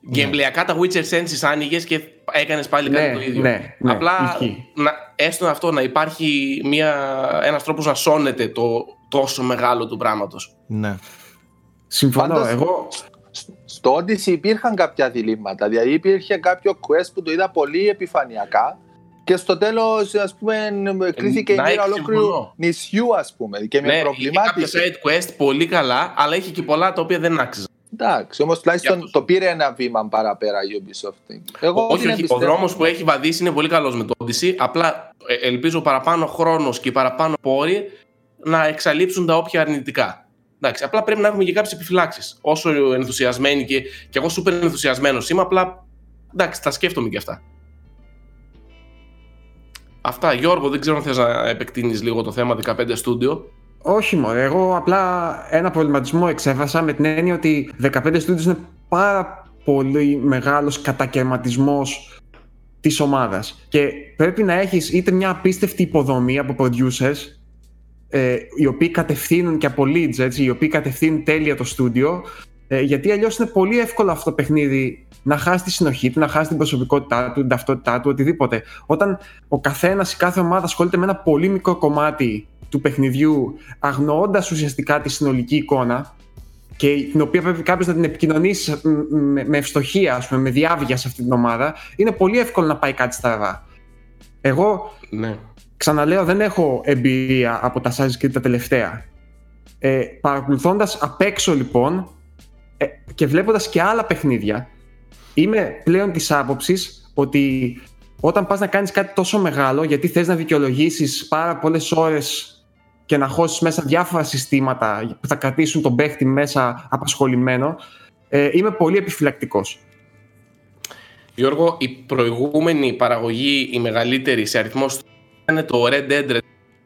Γκέμπλιακά τα Witcher Senses άνοιγες και έκανες πάλι κάτι ναι, το ίδιο. Ναι, ναι, Απλά να, έστω αυτό να υπάρχει ένας τρόπος να σώνεται το τόσο μεγάλο του πράγματος. Ναι. Συμφωνώ. Πάντως, εγώ... Στο Odyssey υπήρχαν κάποια διλήμματα. Δηλαδή υπήρχε κάποιο quest που το είδα πολύ επιφανειακά και στο τέλος, ας πούμε, κρίθηκε η μοίρα ολόκληρου νησιού, ας πούμε. Και με ναι, προβλημάτισε. Είχε κάποια side quest πολύ καλά, αλλά είχε και πολλά τα οποία δεν άξιζαν. Εντάξει, όμως τουλάχιστον το πήρε ένα βήμα παραπέρα η Ubisoft. Εγώ όχι, όχι. Ο δρόμος που έχει βαδίσει είναι πολύ καλός με το Odyssey. Απλά ε, ελπίζω παραπάνω χρόνος και παραπάνω πόροι να εξαλείψουν τα όποια αρνητικά. Εντάξει, απλά πρέπει να έχουμε και κάποιες επιφυλάξεις. Όσο ενθουσιασμένοι και, και εγώ σούπερ ενθουσιασμένος είμαι, απλά εντάξει, τα σκέφτομαι και αυτά. Αυτά, Γιώργο, δεν ξέρω αν θες να επεκτείνεις λίγο το θέμα 15 στούντιο. Όχι μόνο, εγώ απλά ένα προβληματισμό εξέφρασα με την έννοια ότι 15 στούντιο είναι πάρα πολύ μεγάλος κατακαιρματισμός της ομάδας και πρέπει να έχεις είτε μια απίστευτη υποδομή από producers ε, οι οποίοι κατευθύνουν και από leads, έτσι, οι οποίοι κατευθύνουν τέλεια το στούντιο ε, γιατί αλλιώς είναι πολύ εύκολο αυτό το παιχνίδι να χάσει τη συνοχή του, να χάσει την προσωπικότητά του, την ταυτότητά του, οτιδήποτε. Όταν ο καθένας, η κάθε ομάδα ασχολείται με ένα πολύ μικρό κομμάτι του παιχνιδιού, αγνοώντας ουσιαστικά τη συνολική εικόνα, και την οποία πρέπει κάποιος να την επικοινωνήσει με ευστοχία, ας πούμε, με διάβγεια σε αυτή την ομάδα, είναι πολύ εύκολο να πάει κάτι στραβά. Εγώ, ναι. ξαναλέω, δεν έχω εμπειρία από τα Assassin's Creed τα τελευταία. Ε, παρακολουθώντας απ' έξω λοιπόν ε, και βλέποντας και άλλα παιχνίδια, είμαι πλέον της άποψης ότι όταν πας να κάνεις κάτι τόσο μεγάλο γιατί θες να δικαιολογήσεις πάρα πολλές ώρες και να χώσεις μέσα διάφορα συστήματα που θα κρατήσουν τον παίχτη μέσα απασχολημένο ε, είμαι πολύ επιφυλακτικός. Γιώργο, η προηγούμενη παραγωγή, η μεγαλύτερη σε αριθμό ήταν το Red Dead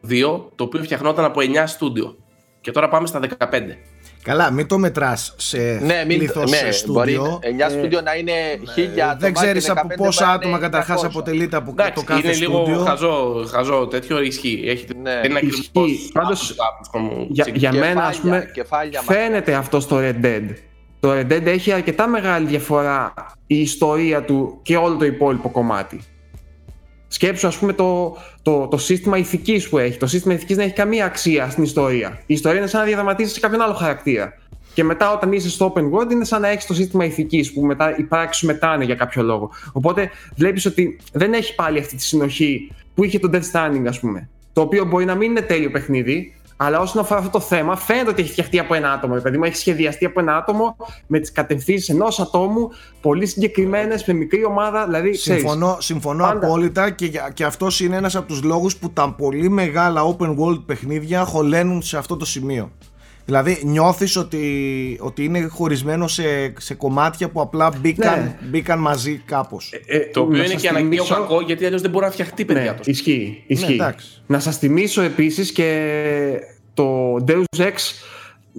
2, το οποίο φτιαχνόταν από 9 στούντιο. Και τώρα πάμε στα 15. Καλά, μην το μετράς σε ναι, πλήθος ναι, στούντιο. Μπορεί 9 στούντιο να είναι ναι, χίλια άτομα. Δεν ξέρεις από πόσα άτομα καταρχάς αποτελείται από Εντάξει, το κάθε είναι στούντιο. Είναι λίγο χαζό, χαζό τέτοιο ισχύει. Έχει, ναι. Είναι ισχύει. Πάντως, για, για μένα, ας πούμε, φαίνεται αυτό στο Red Dead. Το Red Dead έχει αρκετά μεγάλη διαφορά η ιστορία του και όλο το υπόλοιπο κομμάτι. Σκέψου, ας πούμε, το, το, το σύστημα ηθικής που έχει. Το σύστημα ηθικής δεν έχει καμία αξία στην ιστορία. Η ιστορία είναι σαν να διαδραματίζεις σε κάποιον άλλο χαρακτήρα. Και μετά, όταν είσαι στο open world, είναι σαν να έχεις το σύστημα ηθικής που μετά οι πράξεις μετάνε για κάποιο λόγο. Οπότε βλέπεις ότι δεν έχει πάλι αυτή τη συνοχή που είχε το Death Standing, ας πούμε. Το οποίο μπορεί να μην είναι τέλειο παιχνίδι, αλλά όσον αφορά αυτό το θέμα, φαίνεται ότι έχει φτιαχτεί από ένα άτομο. Δηλαδή, έχει σχεδιαστεί από ένα άτομο με τις κατευθύνσεις ενός ατόμου, πολύ συγκεκριμένες, με μικρή ομάδα. Δηλαδή, συμφωνώ συμφωνώ απόλυτα και, και αυτός είναι ένας από τους λόγους που τα πολύ μεγάλα open world παιχνίδια χωλένουν σε αυτό το σημείο. Δηλαδή νιώθεις ότι, ότι είναι χωρισμένο σε, σε κομμάτια που απλά μπήκαν, ναι. μπήκαν μαζί κάπως. Ε, ε, το οποίο είναι και αναγκαίο κακό γιατί αλλιώς δεν μπορεί να φτιαχτεί παιδιά ναι, Ισχύει. ισχύει. Ναι, να σας θυμίσω επίσης και το Deus Ex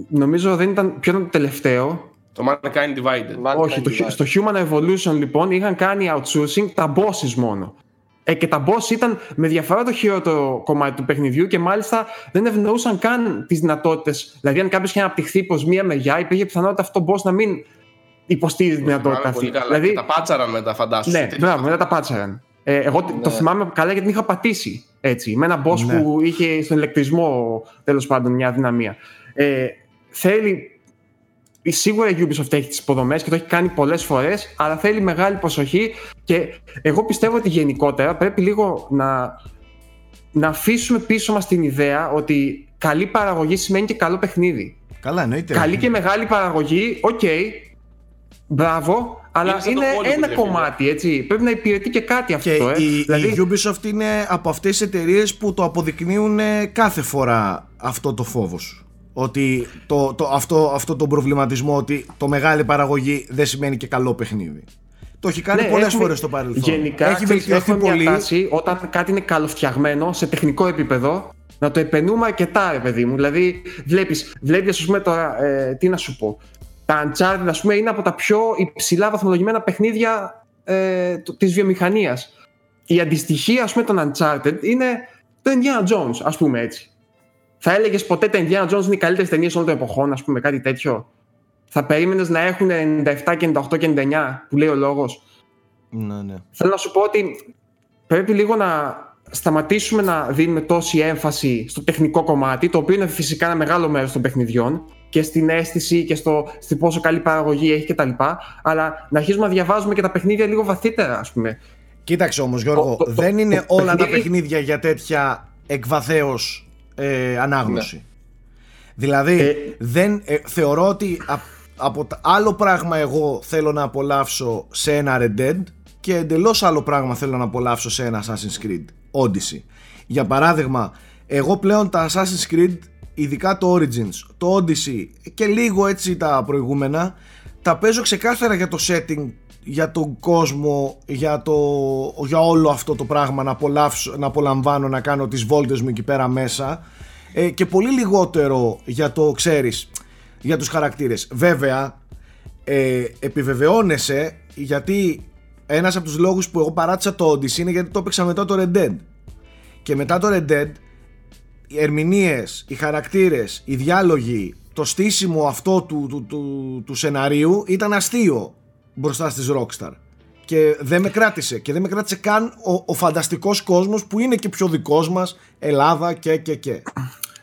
νομίζω δεν ήταν, ποιο ήταν το τελευταίο; Το Mankind Divided. Όχι, το, στο Human Evolution λοιπόν είχαν κάνει outsourcing τα bosses μόνο. Ε, και τα boss ήταν με διαφορά το χειρότερο κομμάτι του παιχνιδιού και μάλιστα δεν ευνοούσαν καν τις δυνατότητες. Δηλαδή, αν κάποιος είχε αναπτυχθεί προς μία μεριά, υπήρχε πιθανότητα αυτό το boss να μην υποστήριζε τη δυνατότητα αυτή. Καλά. Δηλαδή, και τα πάτσαραν μετά, φαντάσου. Ναι, μπράβο, μετά τα πάτσαραν. Ε, εγώ ναι. το θυμάμαι καλά γιατί την είχα πατήσει έτσι, με ένα boss ναι. που είχε στον ηλεκτρισμό τέλος πάντων μια αδυναμία. Ε, θέλει Σίγουρα η Ubisoft έχει τις υποδομές και το έχει κάνει πολλές φορές, αλλά θέλει μεγάλη προσοχή και εγώ πιστεύω ότι γενικότερα πρέπει λίγο να, να αφήσουμε πίσω μας την ιδέα ότι καλή παραγωγή σημαίνει και καλό παιχνίδι. Καλά, εννοείται. Καλή και μεγάλη παραγωγή, OK, okay, μπράβο, αλλά είναι, είναι ένα κομμάτι, έτσι. Πρέπει να υπηρετεί και κάτι αυτό. Και ε. η, δηλαδή... η Ubisoft είναι από αυτές τις εταιρείες που το αποδεικνύουν κάθε φορά αυτό το φόβος σου ότι το, το, αυτό, αυτό τον προβληματισμό ότι το μεγάλη παραγωγή δεν σημαίνει και καλό παιχνίδι. Το έχει κάνει ναι, πολλές φορές στο παρελθόν. Γενικά έχει βελτιωθεί πολύ. Μια τάση, όταν κάτι είναι καλοφτιαγμένο σε τεχνικό επίπεδο, να το επενούμε αρκετά, ρε παιδί μου. Δηλαδή, βλέπεις, βλέπεις, ας πούμε, τώρα, ε, τι να σου πω. Τα Uncharted, ας πούμε, είναι από τα πιο υψηλά βαθμολογημένα παιχνίδια ε, της βιομηχανίας. Η αντιστοιχία, ας πούμε, των Uncharted είναι το Indiana Jones, ας πούμε έτσι. Θα έλεγες ποτέ τα Indiana Jones είναι οι καλύτερες ταινίες όλων των εποχών, ας πούμε, κάτι τέτοιο; Θα περίμενες να έχουν 97 και 98 και 99, που λέει ο λόγος; Ναι, ναι. Θέλω να σου πω ότι πρέπει λίγο να σταματήσουμε να δίνουμε τόση έμφαση στο τεχνικό κομμάτι, το οποίο είναι φυσικά ένα μεγάλο μέρος των παιχνιδιών και στην αίσθηση και στο, στην πόσο καλή παραγωγή έχει κτλ. Αλλά να αρχίσουμε να διαβάζουμε και τα παιχνίδια λίγο βαθύτερα, ας πούμε. Κοίταξε όμως, Γιώργο, δεν είναι όλα τα παιχνίδια για τέτοια εκβαθέως ε, ανάγνωση. Ναι. Δηλαδή, ε, δεν, ε, θεωρώ ότι από άλλο πράγμα εγώ θέλω να απολαύσω σε ένα Red Dead και εντελώς άλλο πράγμα θέλω να απολαύσω σε ένα Assassin's Creed Odyssey. Για παράδειγμα, εγώ πλέον τα Assassin's Creed, ειδικά το Origins, το Odyssey και λίγο έτσι τα προηγούμενα, τα παίζω ξεκάθαρα για το setting, για τον κόσμο, για, το, για όλο αυτό το πράγμα να, να απολαμβάνω, να κάνω τις βόλτες μου εκεί πέρα μέσα. Ε, και πολύ λιγότερο για το ξέρεις για τους χαρακτήρες. Βέβαια ε, επιβεβαιώνεσαι γιατί ένας από τους λόγους που εγώ παράτησα το Odyssey είναι γιατί το έπαιξα μετά το Red Dead. Και μετά το Red Dead οι ερμηνείες, οι χαρακτήρες, οι διάλογοι το στήσιμο αυτό του, του, του, του σεναρίου ήταν αστείο μπροστά στις Rockstar και δεν με κράτησε και δεν με κράτησε καν ο, ο φανταστικός κόσμος που είναι και πιο δικός μας Ελλάδα και και και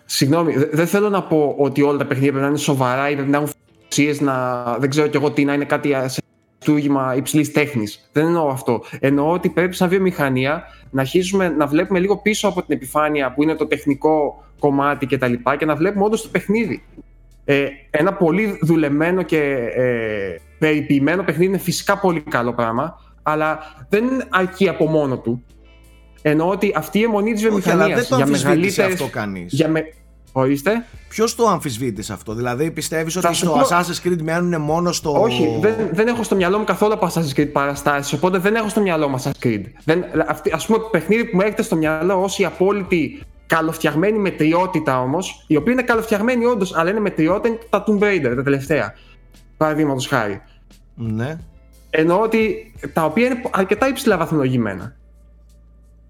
Συγγνώμη, δεν θέλω να πω ότι όλα τα παιχνίδια πρέπει να είναι σοβαρά ή πρέπει να έχουν φυσίες να δεν ξέρω κι εγώ τι να είναι κάτι σε στούγημα υψηλής τέχνης. Δεν εννοώ αυτό. Εννοώ ότι πρέπει σαν βιομηχανία να αρχίσουμε να βλέπουμε λίγο πίσω από την επιφάνεια που είναι το τεχνικό κομμάτι κτλ. Και, και να βλέπουμε όντως το παιχνίδι. Ε, ένα πολύ δουλεμένο και ε, περιποιημένο παιχνίδι είναι φυσικά πολύ καλό πράγμα, αλλά δεν αρκεί από μόνο του. Εννοώ ότι αυτή η αιμονή της βιομηχανίας για μεγαλύτερε. αυτό κανείς. Για με... Ορίστε. Ποιος το αμφισβήτη αυτό, Δηλαδή πιστεύεις ότι στο Assassin's Creed μένουν μόνο στο. Όχι, δεν, δεν έχω στο μυαλό μου καθόλου από Assassin's Creed παραστάσεις, οπότε δεν έχω στο μυαλό μου Assassin's Creed. Δεν, αυτή, ας πούμε, το παιχνίδι που μου έρχεται στο μυαλό ως η απόλυτη καλοφτιαγμένη μετριότητα όμως, η οποία είναι καλοφτιαγμένη όντως, αλλά είναι μετριότητα, είναι τα Tomb Raider, τα τελευταία. Παραδείγματος χάρη. Ναι. Εννοώ ότι τα οποία είναι αρκετά υψηλά βαθμολογημένα.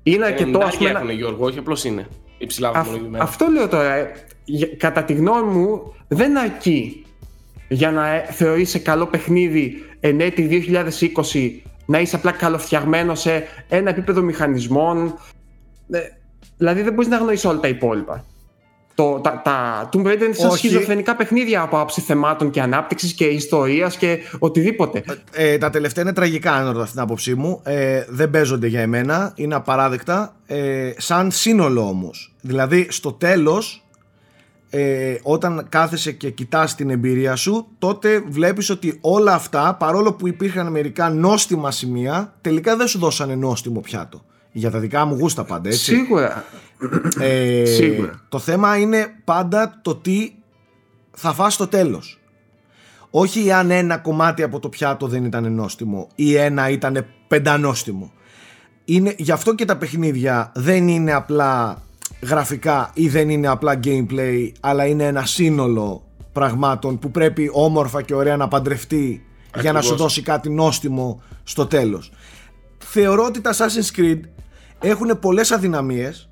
Είναι αρκετό, ας πούμε. Έχουν, Γιώργο, όχι απλώς είναι υψηλά βαθμολογημένα. Αυτό λέω τώρα. Ε, κατά τη γνώμη μου, δεν αρκεί για να ε, θεωρήσει καλό παιχνίδι εν έτη 2020 να είσαι απλά καλοφτιαγμένος σε ένα επίπεδο μηχανισμών. Ε, δηλαδή δεν μπορείς να γνωρίσει όλα τα υπόλοιπα. Το, τα, τα Tomb Raider είναι σαν σχιζοφρενικά παιχνίδια από άψη θεμάτων και ανάπτυξης και ιστορίας και οτιδήποτε. Ε, ε, τα τελευταία είναι τραγικά, αν ρωτάς την άποψή μου. Ε, δεν παίζονται για εμένα, είναι απαράδεκτα. Ε, σαν σύνολο όμως. Δηλαδή, στο τέλος, ε, όταν κάθεσαι και κοιτάς την εμπειρία σου τότε βλέπεις ότι όλα αυτά παρόλο που υπήρχαν μερικά νόστιμα σημεία τελικά δεν σου δώσανε νόστιμο πιάτο για τα δικά μου γούστα πάντα έτσι σίγουρα ε, Σίγουρα. Το θέμα είναι πάντα το τι θα φας στο τέλος. Όχι αν ένα κομμάτι από το πιάτο δεν ήταν νόστιμο ή ένα ήταν πεντανόστιμο. Είναι, γι' αυτό και τα παιχνίδια δεν είναι απλά γραφικά ή δεν είναι απλά gameplay αλλά είναι ένα σύνολο πραγμάτων που πρέπει όμορφα και ωραία να παντρευτεί για να σου δώσει κάτι νόστιμο στο τέλος. Θεωρώ ότι τα Assassin's Creed έχουν πολλές αδυναμίες.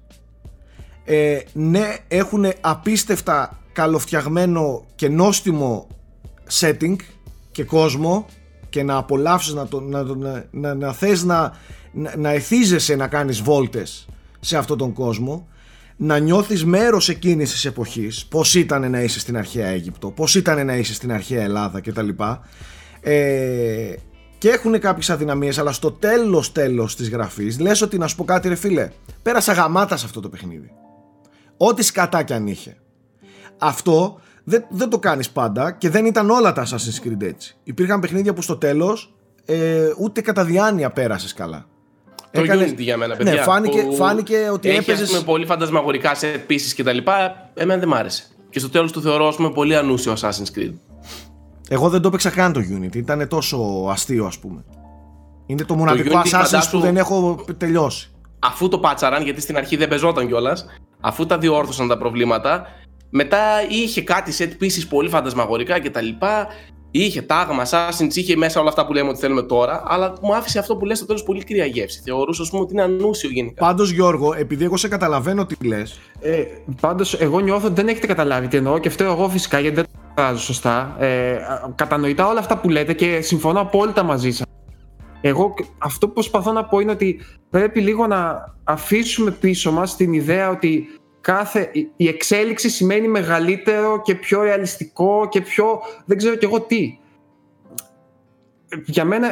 Ε, ναι έχουν απίστευτα καλοφτιαγμένο και νόστιμο setting και κόσμο και να απολαύσεις να, το, να, να, να, να θες να, να, να εθίζεσαι να κάνεις βόλτες σε αυτόν τον κόσμο να νιώθεις μέρος εκείνης της εποχής πως ήταν να είσαι στην αρχαία Αίγυπτο πως ήταν να είσαι στην αρχαία Ελλάδα κτλ. Ε, και έχουν κάποιες αδυναμίες αλλά στο τέλος τέλος της γραφής λες ότι να σου πω κάτι ρε φίλε πέρασα γαμάτα σε αυτό το παιχνίδι ό,τι σκατά κι αν είχε αυτό δεν, δεν το κάνεις πάντα και δεν ήταν όλα τα Assassin's Creed έτσι υπήρχαν παιχνίδια που στο τέλος ε, ούτε κατά διάνοια πέρασες καλά το Έκανες... Unity για μένα, ναι, παιδιά. Ναι, φάνηκε, φάνηκε ότι έχει, έπαιζες... Έχει πολύ φαντασμαγορικά σε επίσης και τα λοιπά. Εμένα δεν μ' άρεσε. Και στο τέλος του θεωρώ πούμε, πολύ ανούσιο Assassin's Creed. Εγώ δεν το έπαιξα καν το Unity. Ήταν τόσο αστείο ας πούμε. Είναι το μοναδικό το Assassin's φαντάσου... που δεν έχω τελειώσει. Αφού το πάτσαραν, γιατί στην αρχή δεν πεζόταν κιόλας, αφού τα διόρθωσαν τα προβλήματα, μετά είχε κάτι set pieces πολύ φαντασμαγορικά κτλ. Είχε τάγμα, Assassin's, είχε μέσα όλα αυτά που λέμε ότι θέλουμε τώρα, αλλά μου άφησε αυτό που λες στο τέλος πολύ κρύα γεύση. Θεωρούσα, ας πούμε, ότι είναι ανούσιο γενικά. Πάντως, Γιώργο, επειδή εγώ σε καταλαβαίνω τι λες. Ε, Πάντως, εγώ νιώθω ότι δεν έχετε καταλάβει τι εννοώ και φταίω εγώ φυσικά γιατί δεν το φράζω σωστά. Ε, κατανοητά όλα αυτά που λέτε και συμφωνώ απόλυτα μαζί σας. Εγώ αυτό που προσπαθώ να πω είναι ότι πρέπει λίγο να αφήσουμε πίσω μας την ιδέα ότι κάθε, η εξέλιξη σημαίνει μεγαλύτερο και πιο ρεαλιστικό και πιο δεν ξέρω κι εγώ τι. Για μένα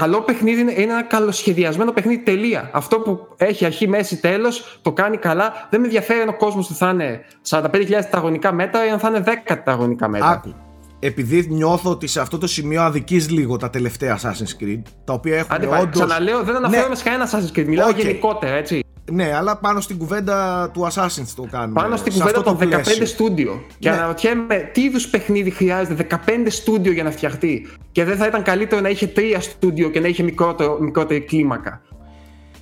καλό παιχνίδι είναι ένα καλοσχεδιασμένο παιχνίδι τελεία. Αυτό που έχει αρχή, μέση, τέλος, το κάνει καλά. Δεν με ενδιαφέρει αν ο κόσμος του θα είναι 45.000 τετραγωνικά μέτρα ή αν θα είναι 10 τετραγωνικά μέτρα. Άκου. Επειδή νιώθω ότι σε αυτό το σημείο αδικείς λίγο τα τελευταία Assassin's Creed, τα οποία έχουν Άντε, όντως... Ξαναλέω, δεν αναφέρομαι ναι. σε κανένα Assassin's Creed, μιλάω okay. γενικότερα, έτσι. Ναι, αλλά πάνω στην κουβέντα του Assassin's το κάνουμε. Πάνω στην κουβέντα των 15 στούντιο. Και ναι. αναρωτιέμαι τι είδους παιχνίδι χρειάζεται 15 στούντιο για να φτιαχτεί. Και δεν θα ήταν καλύτερο να είχε 3 στούντιο και να είχε μικρότερο, μικρότερη κλίμακα.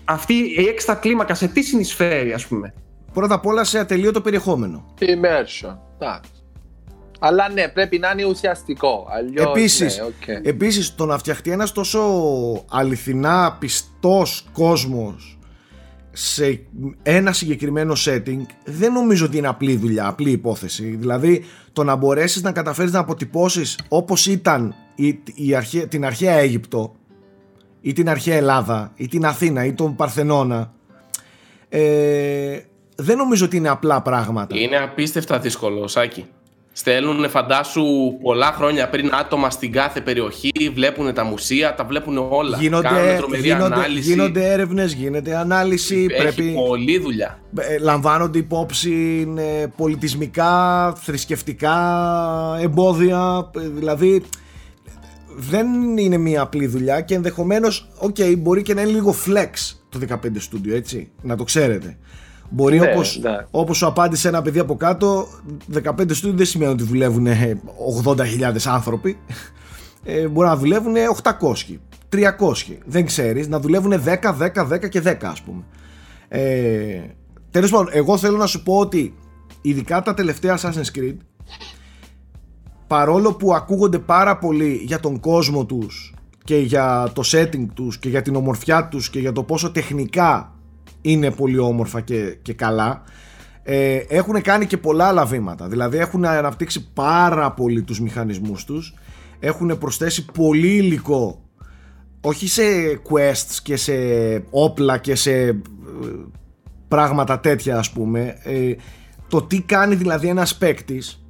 Αυτή η έξτρα κλίμακα σε τι συνεισφέρει, ας πούμε; Πρώτα απ' όλα σε ατελείωτο περιεχόμενο. Immersion. Εντάξει. Αλλά ναι, πρέπει να είναι ουσιαστικό. Αλλιώς, επίσης, ναι, okay. επίσης, το να φτιαχτεί ένας τόσο αληθινά πιστός κόσμος σε ένα συγκεκριμένο setting δεν νομίζω ότι είναι απλή δουλειά, απλή υπόθεση. Δηλαδή το να μπορέσεις να καταφέρεις να αποτυπώσεις όπως ήταν η, η αρχαία, την αρχαία Αίγυπτο ή την αρχαία Ελλάδα ή την Αθήνα ή τον Παρθενώνα ε, δεν νομίζω ότι είναι απλά πράγματα. Είναι απίστευτα δύσκολο, Σάκη. Στέλνουν φαντάσου πολλά χρόνια πριν άτομα στην κάθε περιοχή, βλέπουν τα μουσεία, τα βλέπουν όλα. Γίνονται, γίνονται, ανάλυση. γίνονται έρευνες, γίνεται ανάλυση. Έχει πρέπει, πολλή δουλειά. Ε, λαμβάνονται υπόψη ε, πολιτισμικά, θρησκευτικά εμπόδια. Ε, δηλαδή δεν είναι μια απλή δουλειά και ενδεχομένως, ok, μπορεί και να είναι λίγο flex το 15 στούντιο, έτσι, να το ξέρετε. Μπορεί ναι, όπως, ναι. όπως σου απάντησε ένα παιδί από κάτω 15 στούντιο δεν σημαίνει ότι δουλεύουν 80.000 άνθρωποι. Ε, Μπορεί να δουλεύουν 800 300 δεν ξέρεις να δουλεύουν 10, 10, 10 και 10 ας πούμε. Ε, Τέλος πάντων εγώ θέλω να σου πω ότι ειδικά τα τελευταία Assassin's Creed παρόλο που ακούγονται πάρα πολύ για τον κόσμο τους και για το setting τους και για την ομορφιά τους και για το πόσο τεχνικά είναι πολύ όμορφα και, και καλά. Ε, έχουν κάνει και πολλά άλλα βήματα. Δηλαδή έχουν αναπτύξει πάρα πολύ τους μηχανισμούς τους. Έχουν προσθέσει πολύ υλικό. Όχι σε quests και σε όπλα και σε ε, πράγματα τέτοια ας πούμε. Ε, το τι κάνει δηλαδή ένας παίκτης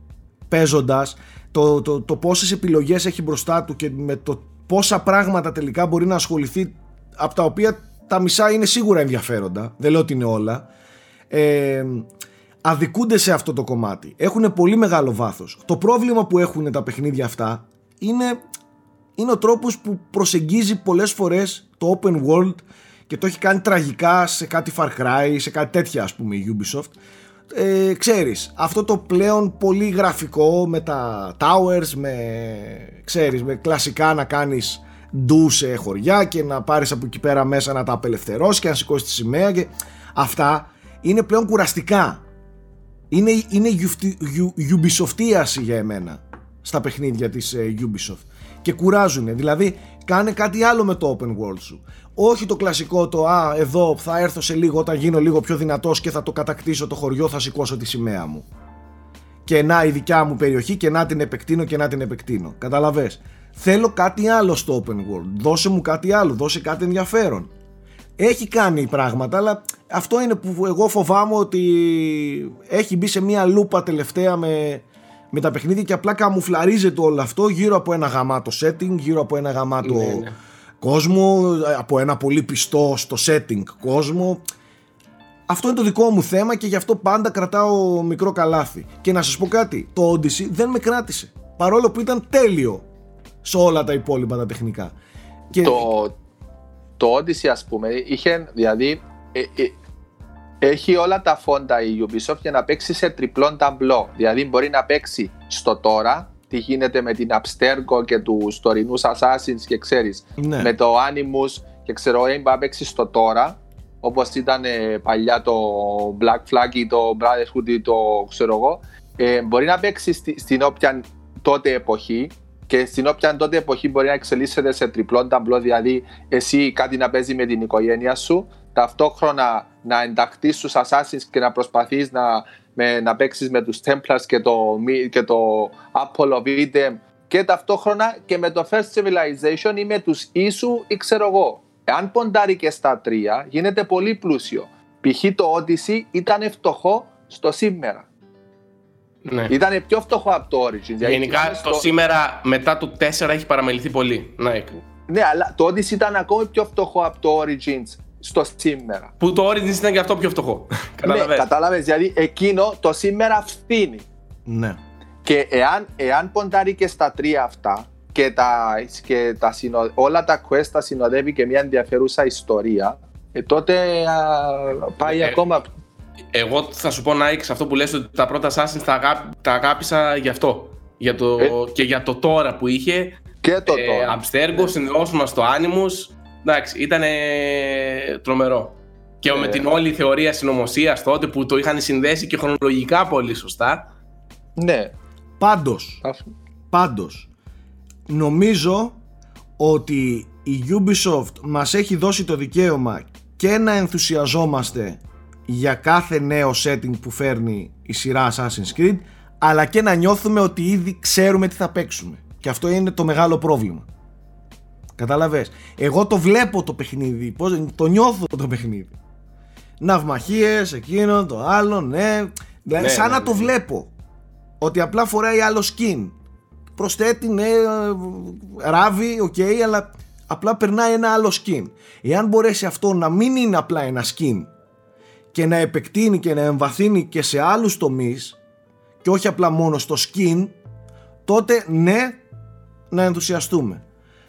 παίζοντας το, το, το πόσες επιλογές έχει μπροστά του και με το πόσα πράγματα τελικά μπορεί να ασχοληθεί από τα οποία τα μισά είναι σίγουρα ενδιαφέροντα, δεν λέω ότι είναι όλα. Ε, αδικούνται σε αυτό το κομμάτι. Έχουν πολύ μεγάλο βάθος. Το πρόβλημα που έχουν τα παιχνίδια αυτά είναι, είναι ο τρόπος που προσεγγίζει πολλές φορές το open world και το έχει κάνει τραγικά σε κάτι Far Cry, σε κάτι τέτοια ας πούμε η Ubisoft. Ε, ξέρεις, αυτό το πλέον πολύ γραφικό με τα towers, με, ξέρεις, με κλασικά να κάνεις ντου σε χωριά και να πάρεις από εκεί πέρα μέσα να τα απελευθερώσεις και να σηκώσεις τη σημαία και αυτά είναι πλέον κουραστικά. Είναι, είναι Ubisoftíαση για εμένα στα παιχνίδια της ε, Ubisoft και κουράζουν. Δηλαδή, κάνε κάτι άλλο με το open world σου. Όχι το κλασικό το «Α, εδώ θα έρθω σε λίγο όταν γίνω λίγο πιο δυνατός και θα το κατακτήσω το χωριό, θα σηκώσω τη σημαία μου». Και να η δικιά μου περιοχή και να την επεκτείνω και να την επεκτείνω. Καταλαβες. Θέλω κάτι άλλο στο open world. Δώσε μου κάτι άλλο, δώσε κάτι ενδιαφέρον. Έχει κάνει πράγματα, αλλά αυτό είναι που εγώ φοβάμαι ότι έχει μπει σε μια λούπα τελευταία με, με τα παιχνίδια και απλά καμουφλαρίζεται όλο αυτό γύρω από ένα γαμάτο setting, γύρω από ένα γαμάτο ναι, ναι. κόσμο, από ένα πολύ πιστό στο setting κόσμο. Αυτό είναι το δικό μου θέμα και γι' αυτό πάντα κρατάω μικρό καλάθι. Και να σας πω κάτι, το Odyssey δεν με κράτησε. Παρόλο που ήταν τέλειο σε όλα τα υπόλοιπα τα τεχνικά. Και... Το, το Odyssey ας πούμε είχε δηλαδή ε, ε, έχει όλα τα φόντα η Ubisoft για να παίξει σε τριπλόν ταμπλό. Δηλαδή μπορεί να παίξει στο τώρα, τι γίνεται με την Abstergo και τους τωρινούς Assassins και ξέρεις, ναι. με το Animus και ξέρω, μπορεί να παίξει στο τώρα, όπως ήταν ε, παλιά το Black Flag ή το Brotherhood ή το ξέρω εγώ, ε, μπορεί να παίξει στη, στην όποια τότε εποχή και στην όποια τότε εποχή μπορεί να εξελίσσεται σε τριπλόν ταμπλό, δηλαδή εσύ κάτι να παίζεις με την οικογένεια σου, ταυτόχρονα να ενταχθείς στους Assassins και να προσπαθείς να, με, να παίξεις με τους Templars και το, και το Apollo Videm και ταυτόχρονα και με το First Civilization ή με τους Ίσου ή ξέρω εγώ. Αν ποντάρει και στα τρία γίνεται πολύ πλούσιο. Π.χ. το Odyssey ήταν φτωχό στο σήμερα. Ναι. Ήταν πιο φτωχό από το Origins. Γενικά το σήμερα μετά το 4 έχει παραμεληθεί πολύ. Ναι. ναι, αλλά το Odyssey ήταν ακόμη πιο φτωχό από το Origins στο σήμερα. Που το Origins ήταν και αυτό πιο φτωχό. ναι, κατάλαβες. Δηλαδή εκείνο το σήμερα φθήνει. Ναι. Και εάν, εάν ποντάρει και στα τρία αυτά και, τα, και τα συνο, όλα τα quest τα συνοδεύει και μια ενδιαφέρουσα ιστορία, ε, τότε α, πάει ε, ακόμα εγώ θα σου πω Nike αυτό που λες ότι τα πρώτα Assassin's τα, αγάπη, τα αγάπησα γι' αυτό. Για το, ε. Και για το τώρα που είχε. Και το ε, τώρα. Abstergo, συνδυώσουμε στο Animus. Εντάξει, ήταν τρομερό. Και ε. με την όλη θεωρία συνωμοσίας τότε που το είχαν συνδέσει και χρονολογικά πολύ σωστά. Ναι. Πάντως, πάντως, νομίζω ότι η Ubisoft μας έχει δώσει το δικαίωμα και να ενθουσιαζόμαστε για κάθε νέο setting που φέρνει η σειρά Assassin's Creed αλλά και να νιώθουμε ότι ήδη ξέρουμε τι θα παίξουμε. Και αυτό είναι το μεγάλο πρόβλημα. Κατάλαβες Εγώ το βλέπω το παιχνίδι πώς, Το νιώθω το παιχνίδι. Ναυμαχίες, εκείνο, το άλλο, ναι. Δηλαδή ναι, σαν ναι, να το ναι. βλέπω Ότι απλά φοράει άλλο skin. Προσθέτει, ναι, ράβει, OK, okay, αλλά απλά περνάει ένα άλλο skin. Εάν μπορέσει αυτό να μην είναι απλά ένα skin και να επεκτείνει και να εμβαθύνει και σε άλλους τομείς και όχι απλά μόνο στο skin τότε ναι να ενθουσιαστούμε.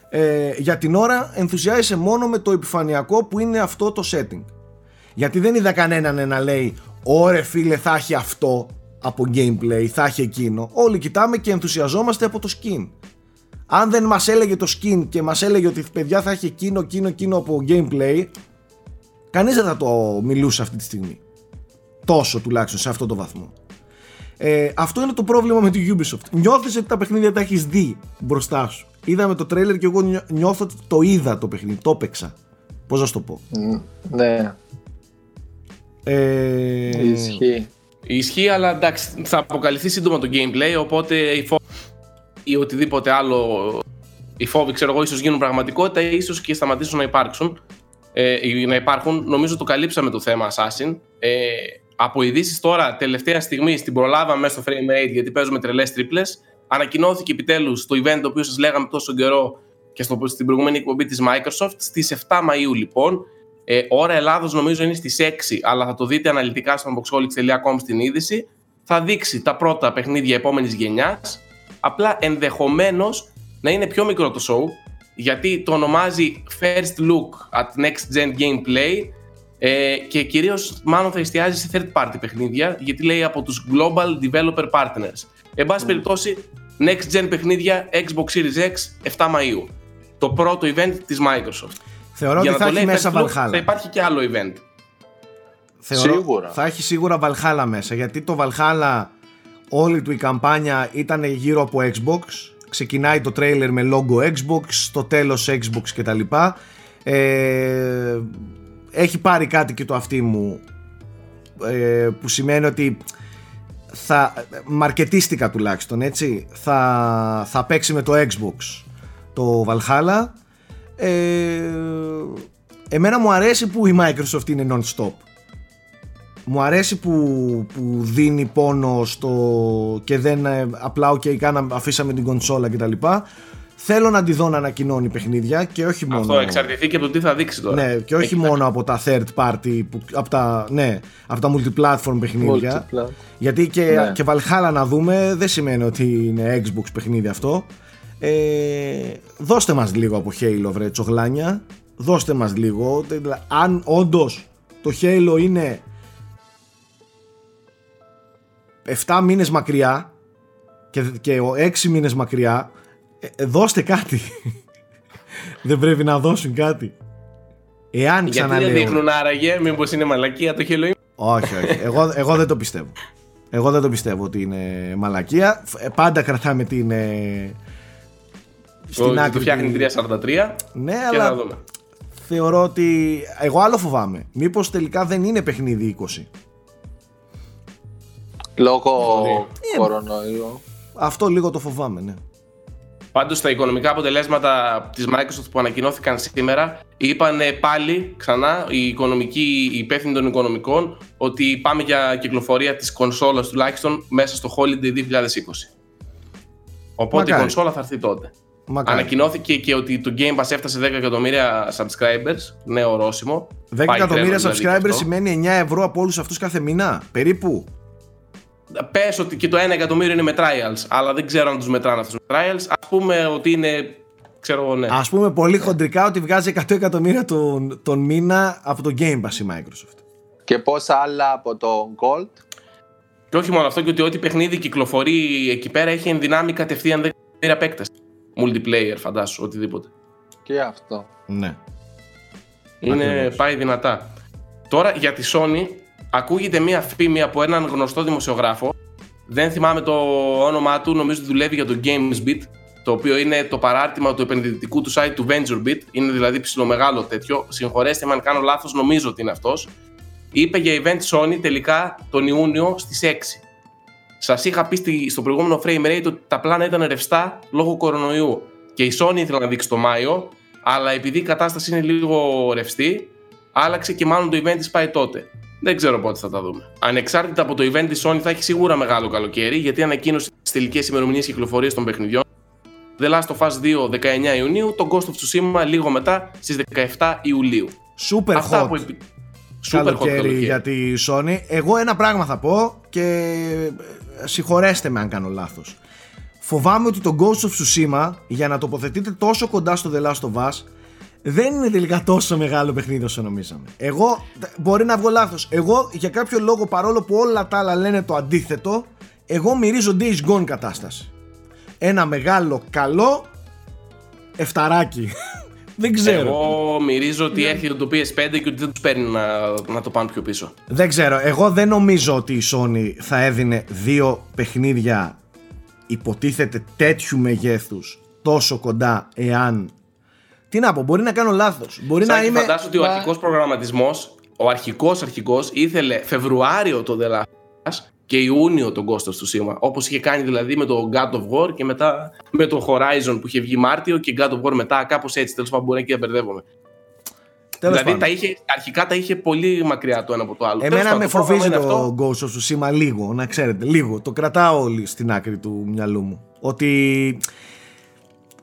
Ε, για την ώρα ενθουσιάζεσαι μόνο με το επιφανειακό που είναι αυτό το setting. Γιατί δεν είδα κανέναν να λέει ωρε φίλε θα έχει αυτό από gameplay θα έχει εκείνο όλοι κοιτάμε και ενθουσιαζόμαστε από το skin. Αν δεν μας έλεγε το skin και μας έλεγε ότι παιδιά θα έχει εκείνο, εκείνο, εκείνο από gameplay Κανείς δεν θα το μιλούσε αυτή τη στιγμή. Τόσο τουλάχιστον σε αυτό το βαθμό. Ε, αυτό είναι το πρόβλημα με τη Ubisoft. Νιώθεις ότι τα παιχνίδια τα έχεις δει μπροστά σου. Είδαμε το τρέλερ και εγώ νιώθω ότι το είδα το παιχνίδι, το έπαιξα. Πώς να σου το πω; ναι. Ε... Ισχύει. Ισχύει, αλλά εντάξει, θα αποκαλυφθεί σύντομα το gameplay, οπότε οι φόβοι ή οτιδήποτε άλλο, οι φόβοι, ξέρω εγώ, ίσως γίνουν πραγματικότητα ή ίσως και σταματήσουν να υπάρξουν ε, να υπάρχουν. Νομίζω το καλύψαμε το θέμα Assassin. Ε, από ειδήσεις τώρα, τελευταία στιγμή, την προλάβαμε μέσα στο Frame Rate γιατί παίζουμε τρελές τρίπλες. Ανακοινώθηκε επιτέλους το event το οποίο σας λέγαμε τόσο καιρό και στο, στην προηγούμενη εκπομπή της Microsoft στις 7 Μαου λοιπόν. Ε, ώρα Ελλάδος νομίζω είναι στις 6, αλλά θα το δείτε αναλυτικά στο unboxholics.com στην είδηση. Θα δείξει τα πρώτα παιχνίδια επόμενης γενιάς. Απλά ενδεχομένως να είναι πιο μικρό το show, γιατί το ονομάζει First Look at Next Gen Gameplay ε, και κυρίως μάλλον θα εστιάζει σε third party παιχνίδια γιατί λέει από τους Global Developer Partners. Εν πάση mm. περιπτώσει, Next Gen παιχνίδια Xbox Series X 7 Μαΐου. Το πρώτο event της Microsoft. Θεωρώ ότι θα έχει μέσα Valhalla. Θα υπάρχει και άλλο event. θεωρώ, Σίγουρα. θα έχει σίγουρα Valhalla μέσα γιατί το Valhalla όλη του η καμπάνια ήταν γύρω από Xbox ξεκινάει το τρέιλερ με logo Xbox στο τέλος Xbox κτλ ε, έχει πάρει κάτι και το αυτί μου ε, που σημαίνει ότι θα μαρκετίστηκα τουλάχιστον έτσι. Θα, θα παίξει με το Xbox το Valhalla. Ε, εμένα μου αρέσει που η Microsoft είναι non-stop μου αρέσει που, που δίνει πόνο στο και δεν ε, απλά ok κάνα, αφήσαμε την κονσόλα κτλ θέλω να τη δω να ανακοινώνει παιχνίδια και όχι μόνο Αυτό εξαρτηθεί και από το τι θα δείξει τώρα. ναι, και όχι Έχει μόνο από τα third party, που, από, τα, ναι, από τα multiplatform παιχνίδια. Multiplat. Γιατί και, Ναι. και Valhalla να δούμε δεν σημαίνει ότι είναι Xbox παιχνίδι αυτό. Ε, δώστε μας λίγο από Halo βρε τσογλάνια. Δώστε μας λίγο. Δηλαδή, Αν όντως το Halo είναι 7 μήνες μακριά και, και 6 μήνες μακριά ε, ε, δώστε κάτι. δεν πρέπει να δώσουν κάτι. Εάν Γιατί δεν ξαναλέω. δείχνουν άραγε, μήπως είναι μαλακία το Halo Όχι, όχι. Εγώ, εγώ δεν το πιστεύω. Εγώ δεν το πιστεύω ότι είναι μαλακία. Ε, Πάντα κρατάμε την. Ε, στην Ότι άκρη. το φτιάχνει τη- 343 Ναι, και θα αλλά δούμε. θεωρώ ότι. Εγώ άλλο φοβάμαι. Μήπως τελικά δεν είναι παιχνίδι 20. Λόγω Ε, κορονοϊού. Αυτό λίγο το φοβάμαι, ναι. Πάντως τα οικονομικά αποτελέσματα της Microsoft που ανακοινώθηκαν σήμερα είπαν πάλι ξανά οι οικονομικοί, οι υπεύθυνοι των οικονομικών ότι πάμε για κυκλοφορία της κονσόλας τουλάχιστον μέσα στο Holiday 2020. Οπότε Μακάρι. η κονσόλα θα έρθει τότε. Μακάρι. Ανακοινώθηκε και ότι το Game Pass έφτασε 10 εκατομμύρια subscribers, νέο ορόσημο. 10 Πάει εκατομμύρια τρένο δηλαδή και subscribers αυτό. σημαίνει 9 ευρώ από όλους αυτούς κάθε μήνα. Περίπου. Πες ότι και το 1 εκατομμύριο είναι με trials, αλλά δεν ξέρω αν τους μετράνε αυτούς με trials. Ας πούμε ότι είναι, ξέρω εγώ, ναι. Α πούμε πολύ χοντρικά ότι βγάζει 100 εκατομμύρια τον, τον μήνα από το Game Pass η Microsoft. Και πόσα άλλα από το Gold; Και όχι μόνο αυτό, και ότι ό,τι παιχνίδι κυκλοφορεί εκεί πέρα έχει ενδυνάμει κατευθείαν 10 εκατομμύρια παίκτες. Multiplayer, φαντάσου, οτιδήποτε. Και αυτό. Ναι. Είναι, Ακριβώς. πάει δυνατά. Τώρα για τη Sony ακούγεται μία φήμη από έναν γνωστό δημοσιογράφο. Δεν θυμάμαι το όνομά του, νομίζω ότι δουλεύει για το GamesBeat, το οποίο είναι το παράρτημα του επενδυτικού του site του VentureBeat. Είναι δηλαδή ψιλομεγάλο τέτοιο. Συγχωρέστε με αν κάνω λάθος, νομίζω ότι είναι αυτός. Είπε για event Sony τελικά τον Ιούνιο στις 6. Σας είχα πει στη- στο προηγούμενο frame rate ότι τα πλάνα ήταν ρευστά λόγω κορονοϊού. Και η Sony ήθελε να δείξει το Μάιο, αλλά επειδή η κατάσταση είναι λίγο ρευστή, άλλαξε και μάλλον το event της πάει τότε. Δεν ξέρω πότε θα τα δούμε. Ανεξάρτητα από το event της Sony θα έχει σίγουρα μεγάλο καλοκαίρι, γιατί ανακοίνωσε τι τελικέ ημερομηνίε κυκλοφορίας των παιχνιδιών. The Last of Us 2 19 Ιουνίου, το Ghost of Tsushima λίγο μετά στις 17 Ιουλίου. Super Αυτά hot. που επι... Super hot καλοκαίρι καλοκαίρι. για τη Sony. Εγώ ένα πράγμα θα πω και ε, συγχωρέστε με αν κάνω λάθος. Φοβάμαι ότι το Ghost of Tsushima για να τοποθετείτε τόσο κοντά στο The Last of Us δεν είναι τελικά τόσο μεγάλο παιχνίδι όσο νομίζαμε. Εγώ, μπορεί να βγω λάθος, εγώ για κάποιο λόγο παρόλο που όλα τα άλλα λένε το αντίθετο, εγώ μυρίζω Days Gone κατάσταση. Ένα μεγάλο καλό εφταράκι. δεν ξέρω. Εγώ μυρίζω ότι έρχεται το PS5 και ότι δεν τους παίρνει να, να το πάνε πιο πίσω. Δεν ξέρω. Εγώ δεν νομίζω ότι η Sony θα έδινε δύο παιχνίδια υποτίθεται τέτοιου μεγέθους τόσο κοντά εάν... Τι να πω, μπορεί να κάνω λάθος. Μπορεί να Σάκη, είμαι... φαντάσου ότι ο Μα- αρχικός προγραμματισμός, ο αρχικός αρχικός ήθελε Φεβρουάριο το The Last of Us και Ιούνιο τον Ghost of Tsushima. Όπως είχε κάνει δηλαδή με το God of War και μετά με το Horizon που είχε βγει Μάρτιο και God of War μετά, κάπως έτσι. Τέλος πάντων, μπορεί να και να μπερδεύομαι. Τέλος δηλαδή πάντων. τα είχε, αρχικά τα είχε πολύ μακριά το ένα από το άλλο. Τέλος Εμένα πάντων, με το πρόγραμμα φοβίζει είναι το αυτό. Ghost of Tsushima λίγο, να ξέρετε, λίγο. Το κρατάω όλοι στην άκρη του μυαλού μου. Ότι,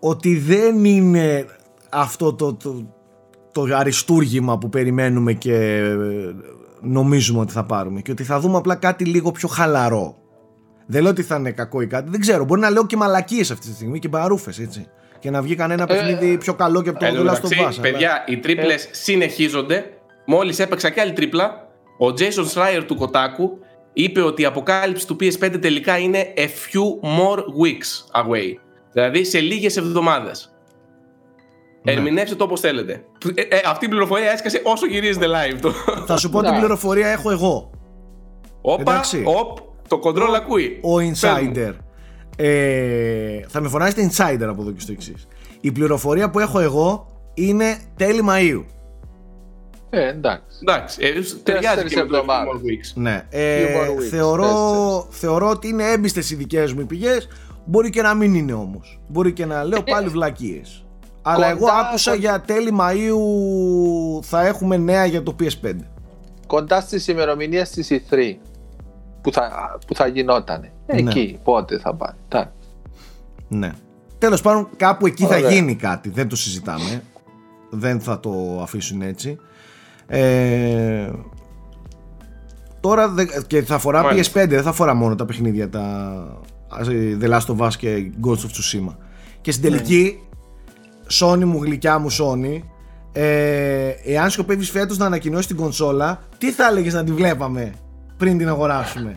ότι δεν είναι αυτό το, το, το αριστούργημα που περιμένουμε και ε, νομίζουμε ότι θα πάρουμε. Και ότι θα δούμε απλά κάτι λίγο πιο χαλαρό. Δεν λέω ότι θα είναι κακό ή κάτι. Δεν ξέρω. Μπορεί να λέω και μαλακίες αυτή τη στιγμή και μπαρούφες, έτσι. Και να βγει κανένα παιχνίδι πιο καλό και από το Εν τω The Last μεταξύ, of Us, αλλά- παιδιά, οι τρίπλες συνεχίζονται. Μόλις έπαιξα και άλλη τρίπλα, ο Jason Schreier του Kotaku είπε ότι η αποκάλυψη του PS5 τελικά είναι a few more weeks away. Δηλαδή σε λίγες εβδομάδες. Ναι. Ερμηνεύστε το όπως θέλετε. Ε, ε, αυτή η πληροφορία έσκασε όσο γυρίζετε live. Το. Θα σου πω την πληροφορία έχω εγώ. Όπα, οπ, το control ακούει. Ο insider. Ε, θα με φωνάσετε insider από εδώ και στο εξής. Η πληροφορία που έχω εγώ είναι τέλη Μαΐου. Ε, εντάξει. Εντάξει, ε, ταιριάζει και με το Ναι, ε, θεωρώ, θεωρώ ότι είναι έμπιστες οι δικές μου οι πηγές, μπορεί και να μην είναι όμως. Μπορεί και να λέω πάλι βλακίες. Αλλά εγώ άκουσα για τέλη Μαΐου θα έχουμε νέα για το PS5. Κοντά στις ημερομηνίες της E3 που θα, που θα γινόταν. Ναι. Εκεί, πότε θα πάει. Ναι. Τέλος πάντων κάπου εκεί θα γίνει κάτι, δεν το συζητάμε. Δεν θα το αφήσουν έτσι. Ε, τώρα και θα φορά PS5, δεν θα φορά μόνο τα παιχνίδια τα The Last of Us και Ghost of Tsushima. Και στην τελική, Sony μου, γλυκιά μου Sony, ε, εάν σκοπεύεις φέτος να ανακοινώσεις την κονσόλα, τι θα έλεγες να τη βλέπαμε πριν την αγοράσουμε;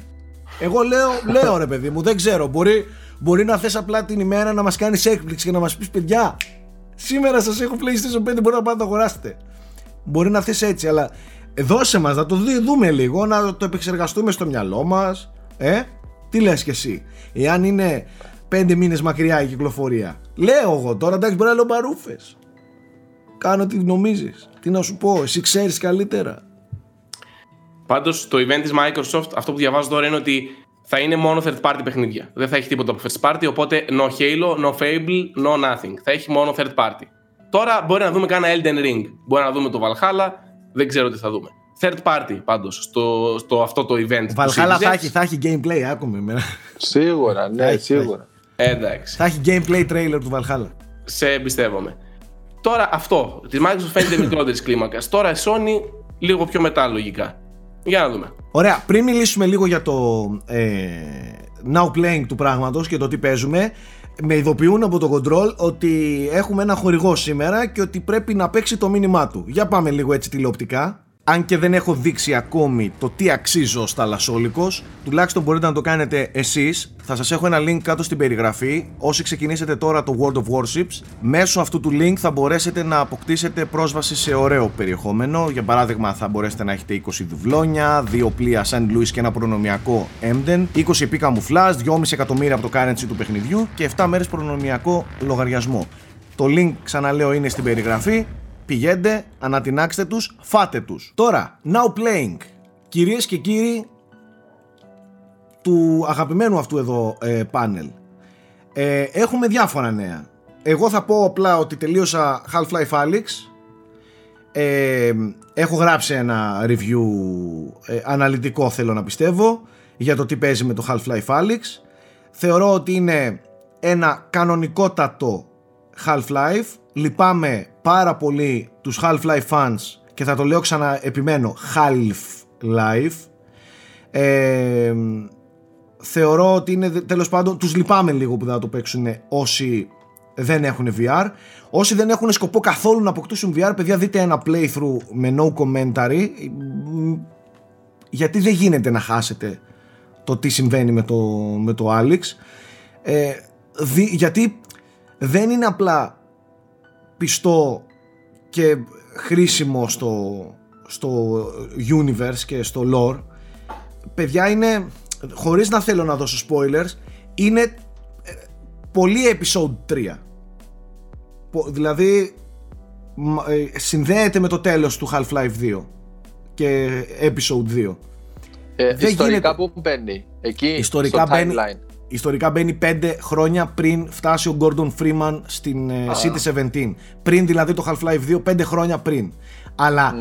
Εγώ λέω, λέω ρε παιδί μου, δεν ξέρω. Μπορεί, μπορεί να θες απλά την ημέρα να μας κάνεις έκπληξη και να μας πεις παιδιά, σήμερα σας έχω PlayStation 5, μπορεί να πάτε να το αγοράσετε. Μπορεί να θες έτσι, αλλά δώσε μας να το δούμε λίγο, να το επεξεργαστούμε στο μυαλό μας. Ε, τι λες κι εσύ. Εάν είναι πέντε μήνες μακριά η κυκλοφορία. Λέω εγώ τώρα, εντάξει μπορεί να λέω μπαρούφες. Κάνω τι νομίζεις. Τι να σου πω, εσύ ξέρεις καλύτερα. Πάντως το event της Microsoft, αυτό που διαβάζω τώρα είναι ότι θα είναι μόνο third party παιχνίδια. Δεν θα έχει τίποτα από first party, οπότε no Halo, no Fable, no nothing. Θα έχει μόνο third party. Τώρα μπορεί να δούμε κάνα Elden Ring. Μπορεί να δούμε το Valhalla. Δεν ξέρω τι θα δούμε. Third party πάντως στο, στο αυτό το event. Valhalla θα έχει, θα έχει gameplay, άκουμε εμένα. Σίγουρα, ναι, σίγουρα. Εντάξει. Θα έχει gameplay trailer του Valhalla. Σε εμπιστεύομαι. Τώρα αυτό. Τη Microsoft φαίνεται μικρότερης κλίμακας. Τώρα η Sony λίγο πιο μετά λογικά. Για να δούμε. Ωραία, πριν μιλήσουμε λίγο για το ε, now playing του πράγματος και το τι παίζουμε, με ειδοποιούν από το control ότι έχουμε ένα χορηγό σήμερα και ότι πρέπει να παίξει το μήνυμά του. Για πάμε λίγο έτσι τηλεοπτικά αν και δεν έχω δείξει ακόμη το τι αξίζω στα Λασόλικος, τουλάχιστον μπορείτε να το κάνετε εσείς. Θα σας έχω ένα link κάτω στην περιγραφή. Όσοι ξεκινήσετε τώρα το World of Warships, μέσω αυτού του link θα μπορέσετε να αποκτήσετε πρόσβαση σε ωραίο περιεχόμενο. Για παράδειγμα θα μπορέσετε να έχετε 20 δουβλόνια, 2 πλοία St. Louis και ένα προνομιακό Emden, 20 επί καμουφλάζ, 2,5 εκατομμύρια από το currency του παιχνιδιού και 7 μέρες προνομιακό λογαριασμό. Το link ξαναλέω είναι στην περιγραφή πηγαίνετε, ανατινάξτε τους, φάτε τους. Τώρα, now playing. Κυρίες και κύριοι του αγαπημένου αυτού εδώ ε, πάνελ. Ε, έχουμε διάφορα νέα. Εγώ θα πω απλά ότι τελείωσα Half-Life Alyx. Ε, έχω γράψει ένα review ε, αναλυτικό θέλω να πιστεύω για το τι παίζει με το Half-Life Alyx. Θεωρώ ότι είναι ένα κανονικότατο Half-Life. Λυπάμαι πάρα πολύ τους Half-Life fans και θα το λέω ξανά επιμένω Half-Life. Ε, θεωρώ ότι είναι τέλος πάντων τους λυπάμαι λίγο που θα το παίξουν όσοι δεν έχουν VR όσοι δεν έχουν σκοπό καθόλου να αποκτήσουν VR παιδιά δείτε ένα playthrough με no commentary. Γιατί δεν γίνεται να χάσετε το τι συμβαίνει με το, με το Alex. Ε, γιατί δεν είναι απλά πιστό και χρήσιμο στο, στο universe και στο lore. Παιδιά είναι χωρίς να θέλω να δώσω spoilers είναι ε, πολύ episode 3 δηλαδή ε, συνδέεται με το τέλος του Half-Life 2 και episode 2 ε, Δεν ιστορικά γίνεται... που μπαίνει εκεί ιστορικά στο μπαίνει, ιστορικά μπαίνει 5 χρόνια πριν φτάσει ο Gordon Freeman στην uh. City 17. Πριν δηλαδή το Half-Life 2, 5 χρόνια πριν. Αλλά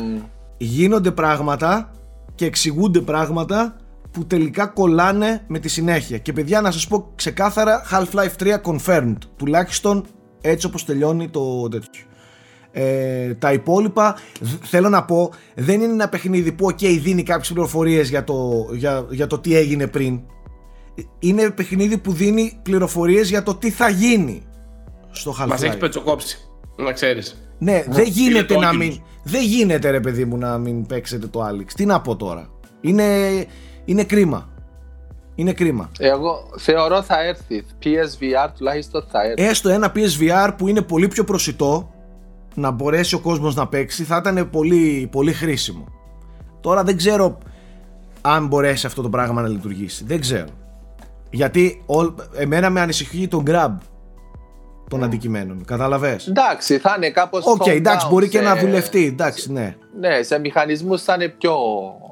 γίνονται πράγματα και εξηγούνται πράγματα που τελικά κολλάνε με τη συνέχεια. Και παιδιά να σας πω ξεκάθαρα Half-Life 3 confirmed. Τουλάχιστον έτσι όπως τελειώνει το τέτοιο. Ε, τα υπόλοιπα θέλω να πω δεν είναι ένα παιχνίδι που ok δίνει κάποιες πληροφορίες για το, για, για το τι έγινε πριν είναι παιχνίδι που δίνει πληροφορίες για το τι θα γίνει στο Half-Life. Μας έχεις πετσοκόψει, να ξέρεις. Ναι, δεν γίνεται να μην... Δεν γίνεται ρε παιδί μου να μην παίξετε το Alex. Τι να πω τώρα. Είναι, είναι κρίμα. Είναι κρίμα. Εγώ θεωρώ θα έρθει. PSVR τουλάχιστον θα έρθει. Έστω ένα PSVR που είναι πολύ πιο προσιτό να μπορέσει ο κόσμος να παίξει θα ήταν πολύ, πολύ χρήσιμο. Τώρα δεν ξέρω αν μπορέσει αυτό το πράγμα να λειτουργήσει. Δεν ξέρω. Γιατί εμένα με ανησυχεί το grab των mm. αντικειμένων. Κατάλαβε. Εντάξει, θα είναι κάπως. OK, okay, εντάξει, μπορεί και να δουλευτεί. Εντάξει, ναι. Ναι, σε μηχανισμούς θα είναι πιο.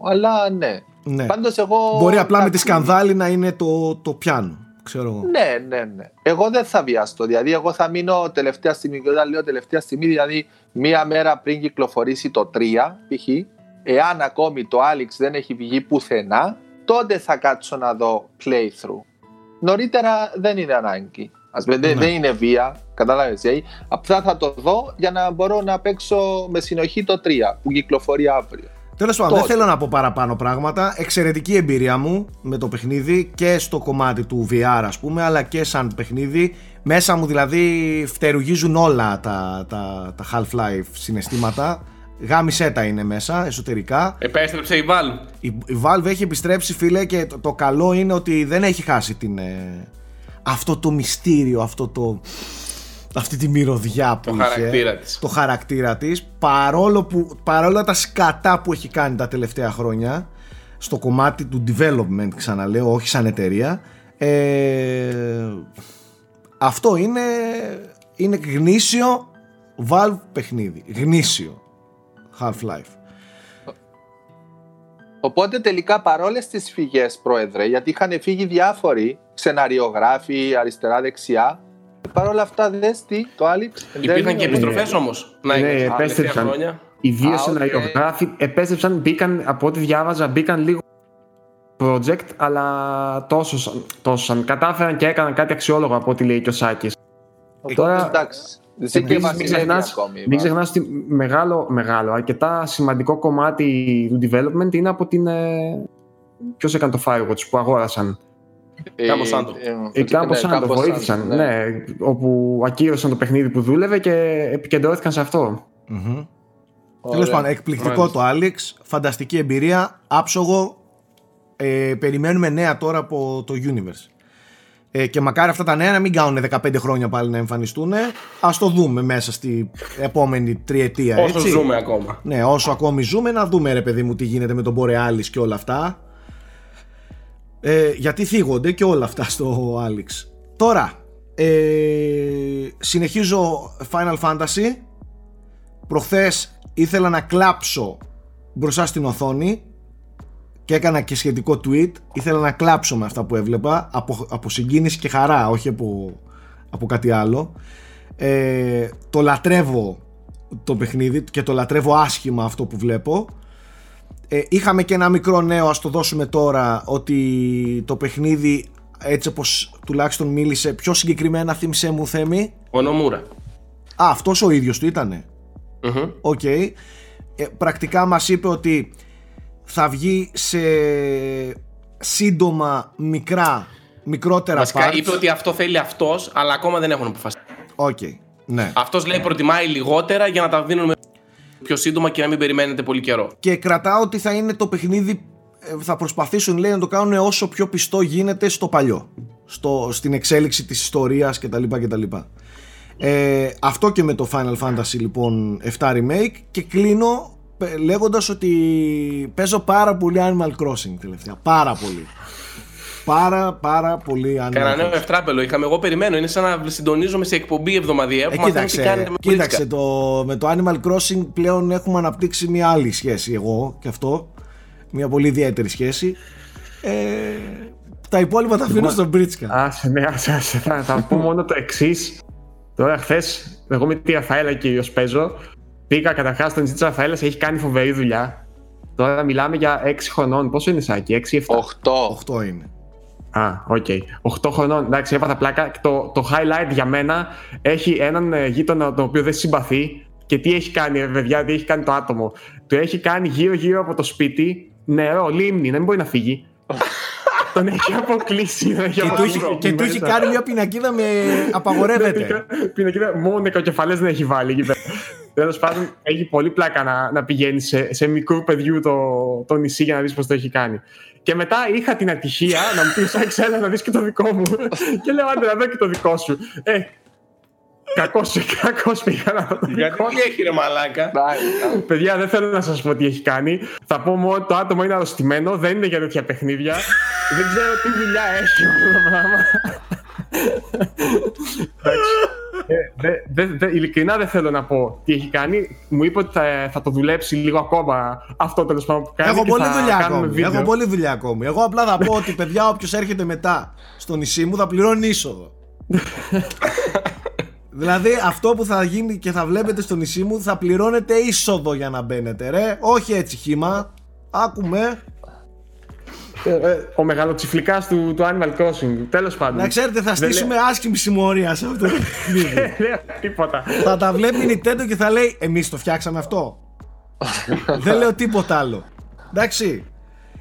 Αλλά ναι. ναι. Πάντως εγώ. Μπορεί απλά με τη σκανδάλη να είναι το, το πιάνο. Ξέρω. Ναι, ναι, ναι. Εγώ δεν θα βιαστώ. Δηλαδή, εγώ θα μείνω τελευταία στιγμή. Και όταν λέω τελευταία στιγμή, δηλαδή μία μέρα πριν κυκλοφορήσει το 3, π.χ., εάν ακόμη το Alex δεν έχει βγει πουθενά, τότε θα κάτσω να δω playthrough. Νωρίτερα δεν είναι ανάγκη. Ας πούμε, δεν, ναι. είναι βία, κατάλαβες. Δηλαδή, απλά θα το δω για να μπορώ να παίξω με συνοχή το 3 που κυκλοφορεί αύριο. Τέλος πάντων, δεν θέλω να πω παραπάνω πράγματα. Εξαιρετική εμπειρία μου με το παιχνίδι και στο κομμάτι του VR, ας πούμε, αλλά και σαν παιχνίδι. Μέσα μου δηλαδή φτερουγίζουν όλα τα, τα, τα Half-Life συναισθήματα. Γάμισέ τα είναι μέσα, εσωτερικά. Επέστρεψε η Valve. Η, η Valve έχει επιστρέψει, φίλε, και το, το καλό είναι ότι δεν έχει χάσει την, ε, αυτό το μυστήριο, αυτό το, αυτή τη μυρωδιά που το είχε, χαρακτήρα της. το χαρακτήρα της παρόλο που παρόλα τα σκατά που έχει κάνει τα τελευταία χρόνια στο κομμάτι του development ξαναλέω όχι σαν εταιρεία ε, αυτό είναι είναι γνήσιο Valve παιχνίδι γνήσιο Half-Life Οπότε τελικά παρόλες τις φυγές πρόεδρε γιατί είχαν φύγει διάφοροι σεναριογράφοι αριστερά-δεξιά Παρ' όλα αυτά, δες τι, το Άλιξ. Υπήρχαν και επιστροφές όμως. Ναι, επέστρεψαν. Οι δύο σεναριογράφοι επέστρεψαν, μπήκαν, από ό,τι διάβαζα, μπήκαν λίγο project, αλλά τόσος, τόσος κατάφεραν και έκαναν κάτι αξιόλογο από ό,τι λέει και ο Σάκης. Τώρα, εντάξει. Μην ξεχνάς, ότι μεγάλο, μεγάλο, αρκετά σημαντικό κομμάτι του development είναι από την... Ε, ποιος έκανε το Firewatch που αγόρασαν; Κάμπο Σάντο. Οι Κάμπο Σάντο βοήθησαν, ναι. ναι. Όπου ακύρωσαν το παιχνίδι που δούλευε και επικεντρώθηκαν σε αυτό. Mm-hmm. Τέλος πάντων, εκπληκτικό το Alex. Φανταστική εμπειρία. Άψογο. Ε, περιμένουμε νέα τώρα από το Universe. Ε, και μακάρι αυτά τα νέα να μην κάνουν 15 χρόνια πάλι να εμφανιστούν. Α το δούμε μέσα στη επόμενη τριετία. Όσο ζούμε ακόμα. Ναι, όσο ακόμη ζούμε, να δούμε ρε παιδί μου τι γίνεται με τον Borealis και όλα αυτά. Ε, γιατί θίγονται και όλα αυτά στο Alex. Τώρα, ε, συνεχίζω Final Fantasy. Προχθές ήθελα να κλάψω μπροστά στην οθόνη και έκανα και σχετικό tweet. Ήθελα να κλάψω με αυτά που έβλεπα από, από συγκίνηση και χαρά, όχι από, από κάτι άλλο. Ε, το λατρεύω το παιχνίδι και το λατρεύω άσχημα αυτό που βλέπω. Ε, είχαμε και ένα μικρό νέο, ας το δώσουμε τώρα, ότι το παιχνίδι θα βγει σε σύντομα μικρά, μικρότερα Βασικά parts. είπε ότι αυτό θέλει αυτός, αλλά ακόμα δεν έχουν αποφασίσει. OK. Okay. Ναι. Αυτός λέει προτιμάει λιγότερα για να τα δίνουμε πιο σύντομα και να μην περιμένετε πολύ καιρό. Και κρατάω ότι θα είναι το παιχνίδι, ε, θα προσπαθήσουν λέει να το κάνουν όσο πιο πιστό γίνεται στο παλιό. Στο, στην εξέλιξη της ιστορίας κτλ. κτλ. Ε, αυτό και με το Final Fantasy λοιπόν 7 Remake και κλείνω λέγοντας ότι παίζω πάρα πολύ Animal Crossing τελευταία. Πάρα πολύ πάρα πάρα πολύ άνετα. Κανένα νέο ευτράπελο είχαμε. Εγώ περιμένω. Είναι σαν να συντονίζομαι σε εκπομπή εβδομαδιαία που ε, κοίταξε, τι κάνετε με κοίταξε το, με το Animal Crossing πλέον έχουμε αναπτύξει μια άλλη σχέση εγώ και αυτό. Μια πολύ ιδιαίτερη σχέση. Ε, τα υπόλοιπα τα αφήνω στον Μπρίτσκα. Άσε, ναι, άσε, άσε. Θα, θα πω μόνο το εξής. Τώρα, χθες, εγώ με τη Ραφαέλα κυρίως παίζω. Πήγα καταρχάς στον νησί τη Ραφαέλα, έχει κάνει φοβερή δουλειά. Τώρα μιλάμε για 6 χρονών. Πόσο είναι Σάκη, 6-7. 8. 8 είναι. Α, οκ. Okay. 8 χρονών, εντάξει, έπαθα πλάκα. Το, το highlight για μένα έχει έναν ε, γείτονα το οποίο δεν συμπαθεί. Και τι έχει κάνει, ε, παιδιά, τι έχει κάνει το άτομο. Το έχει κάνει γύρω-γύρω από το σπίτι νερό, λίμνη, δεν μπορεί να φύγει. Τον έχει αποκλείσει. και, του έχει, και του έχει κάνει μια πινακίδα με απαγορεύεται. πινακίδα, μόνο νεκροκεφαλέ δεν έχει βάλει εκεί πέρα. Τέλος πάντων, έχει πολύ πλάκα να, να πηγαίνεις σε, σε μικρού παιδιού το, το νησί για να δεις πώς το έχει κάνει. Και μετά είχα την ατυχία να μου πεις: Σαν να δεις και το δικό μου. και λέω: Άντε, να δω και το δικό σου. Ε, Κακός, κακός πήγα να το Γιατί τι έχει ρε μαλάκα; Παιδιά, δεν θέλω να σας πω τι έχει κάνει. Θα πω μόνο το άτομο είναι αρρωστημένο, δεν είναι για τέτοια παιχνίδια. δεν ξέρω τι δουλειά έχει αυτό το πράγμα. Δε, δε, ειλικρινά δεν θέλω να πω τι έχει κάνει. Μου είπε ότι θα, θα το δουλέψει λίγο ακόμα αυτό τέλος πάντων που κάνει. Έχω πολλή θα δουλειά κάνουμε ακόμη. βίντεο. Έχω πολλή δουλειά ακόμη. Εγώ απλά θα πω ότι παιδιά, όποιος έρχεται μετά στο νησί μου θα πληρώνει είσοδο. δηλαδή αυτό που θα γίνει και θα βλέπετε στο νησί μου θα πληρώνετε είσοδο για να μπαίνετε ρε όχι έτσι χήμα άκουμε Ε, ε, ο μεγαλοτσιφλικάς του, του Animal Crossing. Τέλος πάντων. να ξέρετε θα Δεν στήσουμε άσχημη συμμορία σε αυτό το παιχνίδι Δεν λέω τίποτα. θα τα βλέπει η Nintendo και θα λέει εμείς το φτιάξαμε αυτό δεν λέω τίποτα άλλο εντάξει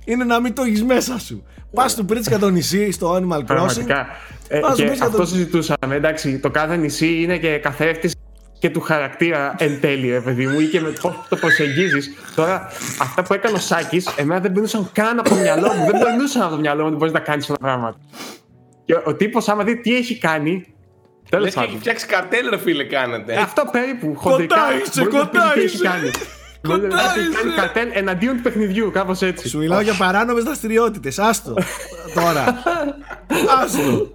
είναι να μην το έχεις μέσα σου πας του Πρίτσκα το νησί στο Animal Crossing Πραγματικά. Ε, Βάζω και μέσα αυτό το- συζητούσαμε. Εντάξει, το κάθε νησί είναι και καθρέφτης και του χαρακτήρα εν τέλει, ρε παιδί μου, ή και με πώς το προσεγγίζεις. Τώρα, αυτά που έκανε ο Σάκης, εμένα δεν περνούσαν καν από το μυαλό μου. δεν περνούσαν από το μυαλό μου ότι μπορείς να κάνεις αυτά τα πράγματα. Και ο τύπος, άμα δει τι έχει κάνει. Τέλος Λες και έχει πάντων. φτιάξει καρτέλ ρε φίλε κάνετε. Αυτό περίπου. Χοντρικά. είσαι, μπορεί να πει κοντά τι έχει είσαι. κάνει. Μπορεί να Κοντά πει ότι κάνει είσαι. καρτέλ εναντίον του παιχνιδιού, κάπως έτσι. Σου μιλάω για παράνομες δραστηριότητες Άστο Τώρα Άστο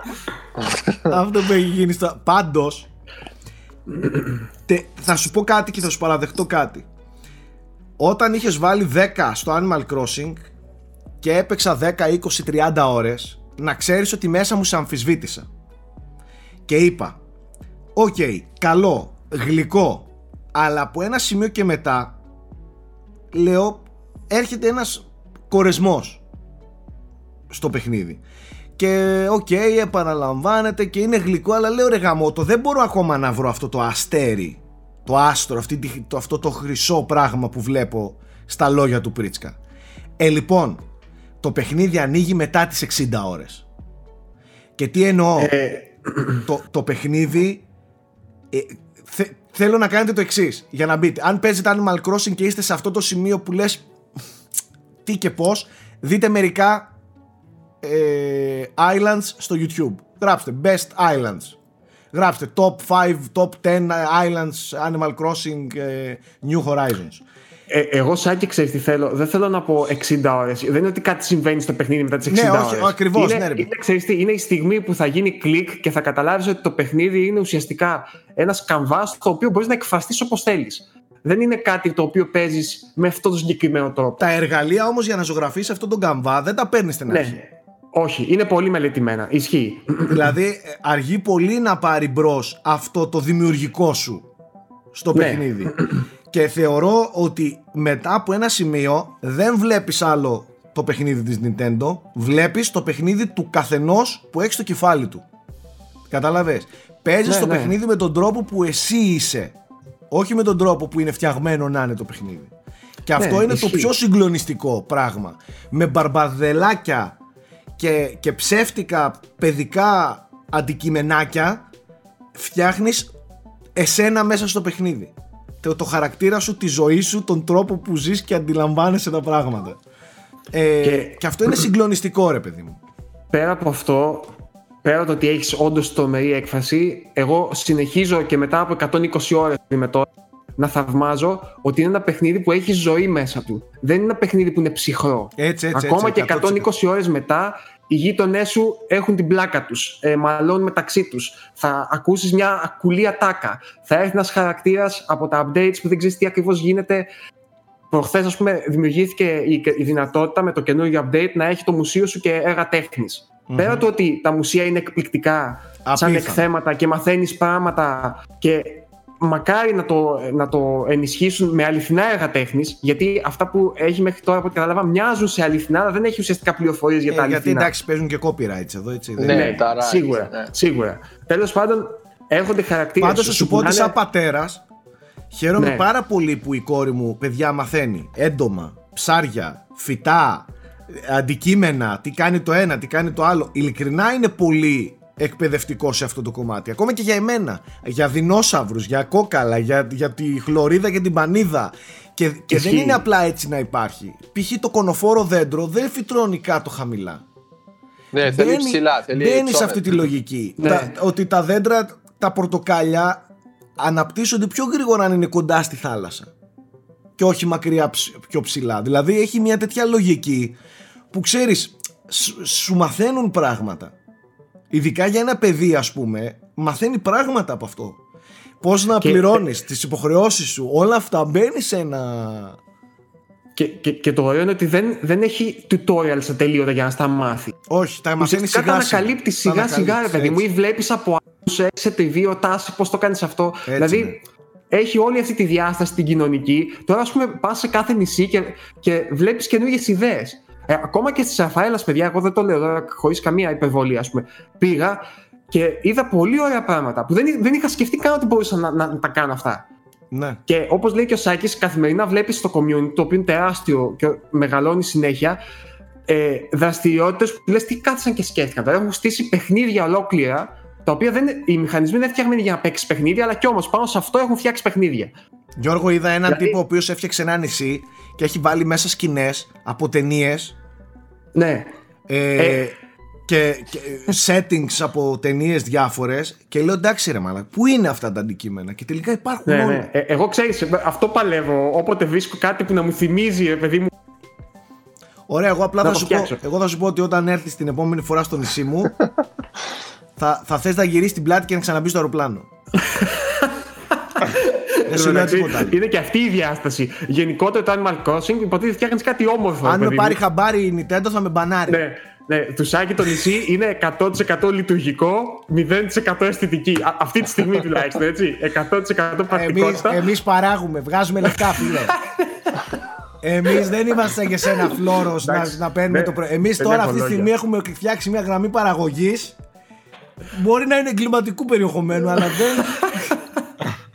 Αυτό που έχει γίνει στο... Πάντως τε- Θα σου πω κάτι και θα σου παραδεχτώ κάτι. Όταν είχες βάλει 10 στο Animal Crossing Και έπαιξα 10, 20, 30 ώρες Να ξέρεις ότι μέσα μου σε αμφισβήτησα Και είπα Οκ, καλό, γλυκό Αλλά από ένα σημείο και μετά Λέω έρχεται ένας κορεσμός στο παιχνίδι και οκ επαναλαμβάνεται και είναι γλυκό αλλά λέω ρε γαμώτο δεν μπορώ ακόμα να βρω αυτό το αστέρι το άστρο αυτή, τη- το, αυτό το χρυσό πράγμα που βλέπω στα λόγια του Πρίτσκα ε λοιπόν το παιχνίδι ανοίγει μετά τις 60 ώρες και τι εννοώ; Ε, το, το παιχνίδι ε, θε- θέλω να κάνετε το εξής για να μπείτε. Αν παίζετε Animal Crossing και είστε σε αυτό το σημείο που λες τι και πώς, δείτε μερικά ε, islands στο YouTube. Γράψτε Best Islands. Γράψτε Top 5, Top 10 Islands, Animal Crossing, ε, New Horizons. Ε, εγώ, Σάκη, ξέρεις τι θέλω; Δεν θέλω να πω 60 ώρες. Δεν είναι ότι κάτι συμβαίνει στο παιχνίδι μετά τις 60 Ναι, ώρες. όχι, ακριβώς, Είναι, ναι, ρε. είναι, ξέρεις τι, είναι η στιγμή που θα γίνει κλικ και θα καταλάβεις ότι το παιχνίδι είναι ουσιαστικά ένας καμβά το οποίο μπορείς να εκφραστείς όπως θέλεις. Δεν είναι κάτι το οποίο παίζεις με αυτόν τον συγκεκριμένο τρόπο. Τα εργαλεία όμως για να ζωγραφίσει αυτόν τον καμβά δεν τα παίρνεις στην αρχή. Ναι. Όχι, είναι πολύ μελετημένα. Ισχύει. Δηλαδή ε, αργεί πολύ να πάρει μπρος αυτό το δημιουργικό σου στο Ναι. παιχνίδι. Και θεωρώ ότι μετά από ένα σημείο δεν βλέπεις άλλο το παιχνίδι της Nintendo, βλέπεις το παιχνίδι του καθενός που έχει στο κεφάλι του. Κατάλαβες. Παίζεις Ναι, το ναι. παιχνίδι με τον τρόπο που εσύ είσαι. Όχι με τον τρόπο που είναι φτιαγμένο να είναι το παιχνίδι. Και αυτό είναι Ναι, ισχύει. το πιο συγκλονιστικό πράγμα. Με μπαρμπαδελάκια και, και ψεύτικα παιδικά αντικειμενάκια φτιάχνεις εσένα μέσα στο παιχνίδι. Το, το χαρακτήρα σου, τη ζωή σου, τον τρόπο που ζεις και αντιλαμβάνεσαι τα πράγματα. Ε, και... Και- αυτό είναι συγκλονιστικό ρε παιδί μου. πέρα από αυτό, πέρα από το ότι έχεις όντως τρομερή έκφραση, εγώ συνεχίζω και μετά από 120 ώρες με τώρα να θαυμάζω ότι είναι ένα παιχνίδι που έχει ζωή μέσα του. Δεν είναι ένα παιχνίδι που είναι ψυχρό. Έτσι, έτσι, Ακόμα έτσι, και 120 ώρες μετά οι γείτονές σου έχουν την πλάκα τους, ε, μαλώνουν μεταξύ τους. Θα ακούσεις μια ακουλή ατάκα. Θα έρθει ένας χαρακτήρας από τα updates που δεν ξέρεις τι ακριβώς γίνεται. Προχθές, ας πούμε, δημιουργήθηκε η, η δυνατότητα με το καινούργιο update να έχει το μουσείο σου και έργα τέχνης. Πέρα του ότι τα μουσεία είναι εκπληκτικά σαν Απίθανα. εκθέματα και μαθαίνεις πράγματα και μακάρι να το, να το ενισχύσουν με αληθινά έργα τέχνης γιατί αυτά που έχει μέχρι τώρα από ό,τι κατάλαβα μοιάζουν σε αληθινά αλλά δεν έχει ουσιαστικά πληροφορίες για τα Ε, γιατί αληθινά. εντάξει παίζουν και copyrights εδώ έτσι. δεν Ναι, είναι. τα rights, σίγουρα, ναι. σίγουρα. Τέλος πάντων έρχονται χαρακτήρες Πάντως θα σου πω ότι πουλάνε- σαν πατέρας χαίρομαι Ναι. πάρα πολύ που η κόρη μου παιδιά μαθαίνει έντομα, ψάρια, φυτά, αντικείμενα, τι κάνει το ένα, τι κάνει το άλλο. Ειλικρινά είναι πολύ εκπαιδευτικό σε αυτό το κομμάτι. Ακόμα και για εμένα. Για δεινόσαυρους, για κόκαλα, για, για τη χλωρίδα και την πανίδα. Και, και δεν Ισχύει. είναι απλά έτσι να υπάρχει. Π.χ. το κονοφόρο δέντρο δεν φυτρώνει κάτω χαμηλά. Ναι, θέλει ψηλά. Θέλει μπαίνει σε ψώμετρο. αυτή τη λογική. Ναι. Τα- ότι τα δέντρα τα πορτοκάλια αναπτύσσονται πιο γρήγορα αν είναι κοντά στη θάλασσα και όχι μακριά πιο ψηλά. Δηλαδή έχει μια τέτοια λογική που ξέρεις σου μαθαίνουν πράγματα. Ειδικά για ένα παιδί ας πούμε μαθαίνει πράγματα από αυτό. Πώς να και... πληρώνεις τις υποχρεώσεις σου όλα αυτά μπαίνει σε ένα... Και, και, και το ωραίο είναι ότι δεν, δεν έχει tutorials ατελείωτα για να στα μάθει. Όχι, τα μαθαίνει σιγά σιγά. Τα ανακαλύπτει σιγά σιγά, ρε παιδί μου, ή βλέπεις από άλλους σε TV, ο τάση, πώς το κάνεις αυτό. Έτσι, δηλαδή, έχει όλη αυτή τη διάσταση την κοινωνική. Τώρα, ας πούμε, πας σε κάθε νησί και, και βλέπεις καινούργιες ιδέες. Ε, ακόμα και στις Ραφαέλας, παιδιά, εγώ δεν το λέω τώρα χωρίς καμία υπερβολή, ας πούμε. Πήγα και είδα πολύ ωραία πράγματα που δεν, δεν είχα σκεφτεί καν ότι μπορούσα να, να, να τα κάνω αυτά. Ναι. Και όπως λέει και ο Σάκης, καθημερινά βλέπεις το community, το οποίο είναι τεράστιο και μεγαλώνει συνέχεια, ε, δραστηριότητες που λες τι κάθισαν και σκέφτηκαν. Δηλαδή έχουν στήσει παιχνίδια ολόκληρα τα οποία δεν, οι μηχανισμοί δεν είναι φτιαγμένοι για να παίξεις παιχνίδια, αλλά κι όμως πάνω σε αυτό έχουν φτιάξει παιχνίδια. Γιώργο, είδα έναν δηλαδή... τύπο ο οποίος έφτιαξε ένα νησί και έχει βάλει μέσα σκηνές από ταινίες. Ναι. Ε, ε, και, και settings από ταινίες διάφορες και λέω εντάξει ρε μαλά, πού είναι αυτά τα αντικείμενα; Και τελικά υπάρχουν ναι, όλα. Ναι. Ε, εγώ ξέρεις, αυτό παλεύω. Όποτε βρίσκω κάτι που να μου θυμίζει, ρε παιδί μου. Ωραία, εγώ απλά θα σου, πω, εγώ θα σου πω ότι όταν έρθεις την επόμενη φορά στο νησί μου, θα, θα θες να γυρίσεις την πλάτη και να ξαναμπείς στο αεροπλάνο. Δεν σου λέω τίποτα. Είναι και αυτή η διάσταση. Γενικότερα το Animal Crossing υποτίθεται φτιάχνεις κάτι όμορφο. Αν με πάρει χαμπάρι η Nintendo θα με μπανάρει. Ναι. Ναι, του Σάκη το νησί είναι 100% λειτουργικό, 0% αισθητική. Α, αυτή τη στιγμή τουλάχιστον, έτσι. 100% πρακτικότητα. Εμείς, εμείς παράγουμε, βγάζουμε λεφτά, φίλε. Εμείς δεν είμαστε και σε ένα φλόρος να, να παίρνουμε το πρωί. Εμείς τώρα αυτή τη στιγμή έχουμε φτιάξει μια γραμμή παραγωγής. Μπορεί να είναι εγκληματικού περιεχομένου, αλλά δεν.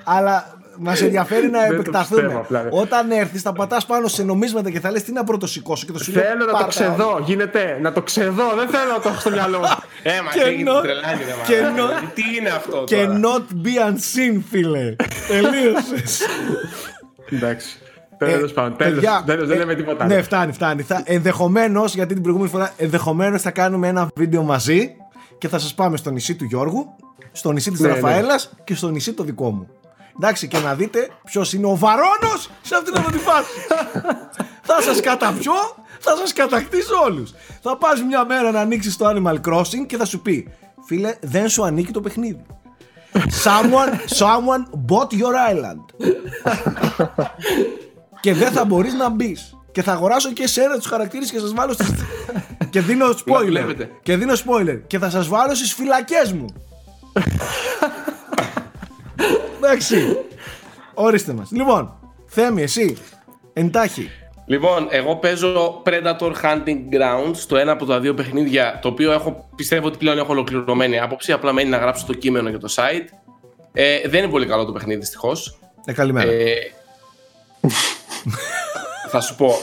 αλλά Μας ενδιαφέρει να επεκταθούμε. Όταν έρθεις, θα πατάς πάνω σε νομίσματα και θα λες τι να πρώτο σηκώσω και το σου Θέλω να το ξεδώ. Γίνεται να το ξεδώ. Δεν θέλω να το έχω στο μυαλό μου. Ε, μα τι Τι είναι αυτό. Και not be unseen, φίλε. Τελείωσες. Εντάξει. Τέλος ε, πάντων. Τέλο. Δεν λέμε τίποτα. Ναι, φτάνει, φτάνει. Ενδεχομένως, γιατί την προηγούμενη φορά, ενδεχομένως θα κάνουμε ένα βίντεο μαζί και θα σας πάμε στο νησί του Γιώργου, στο νησί της ναι, ναι. Ραφαέλας και στο νησί το δικό μου. Εντάξει, και να δείτε ποιος είναι ο βαρόνος σε αυτήν εδώ τη φάση. θα σας καταπιώ, θα σας κατακτήσω όλους. Θα πας μια μέρα να ανοίξεις το Animal Crossing και θα σου πει, φίλε, δεν σου ανήκει το παιχνίδι. Someone, someone bought your island. και δεν θα μπορείς να μπεις. Και θα αγοράσω και εσένα τους χαρακτήρες και σας βάλω στις... και δίνω spoiler. και δίνω spoiler. Και θα σας βάλω στις φυλακές μου. Εντάξει. Ορίστε μας. Λοιπόν, Θέμη, εσύ. Εντάχει. Λοιπόν, εγώ παίζω Predator Hunting Grounds, το ένα από τα δύο παιχνίδια, το οποίο έχω, πιστεύω ότι πλέον έχω ολοκληρωμένη άποψη. Απλά μένει να γράψω το κείμενο για το site. Ε, δεν είναι πολύ καλό το παιχνίδι, δυστυχώς. Ε, καλημέρα. Ε, θα σου πω.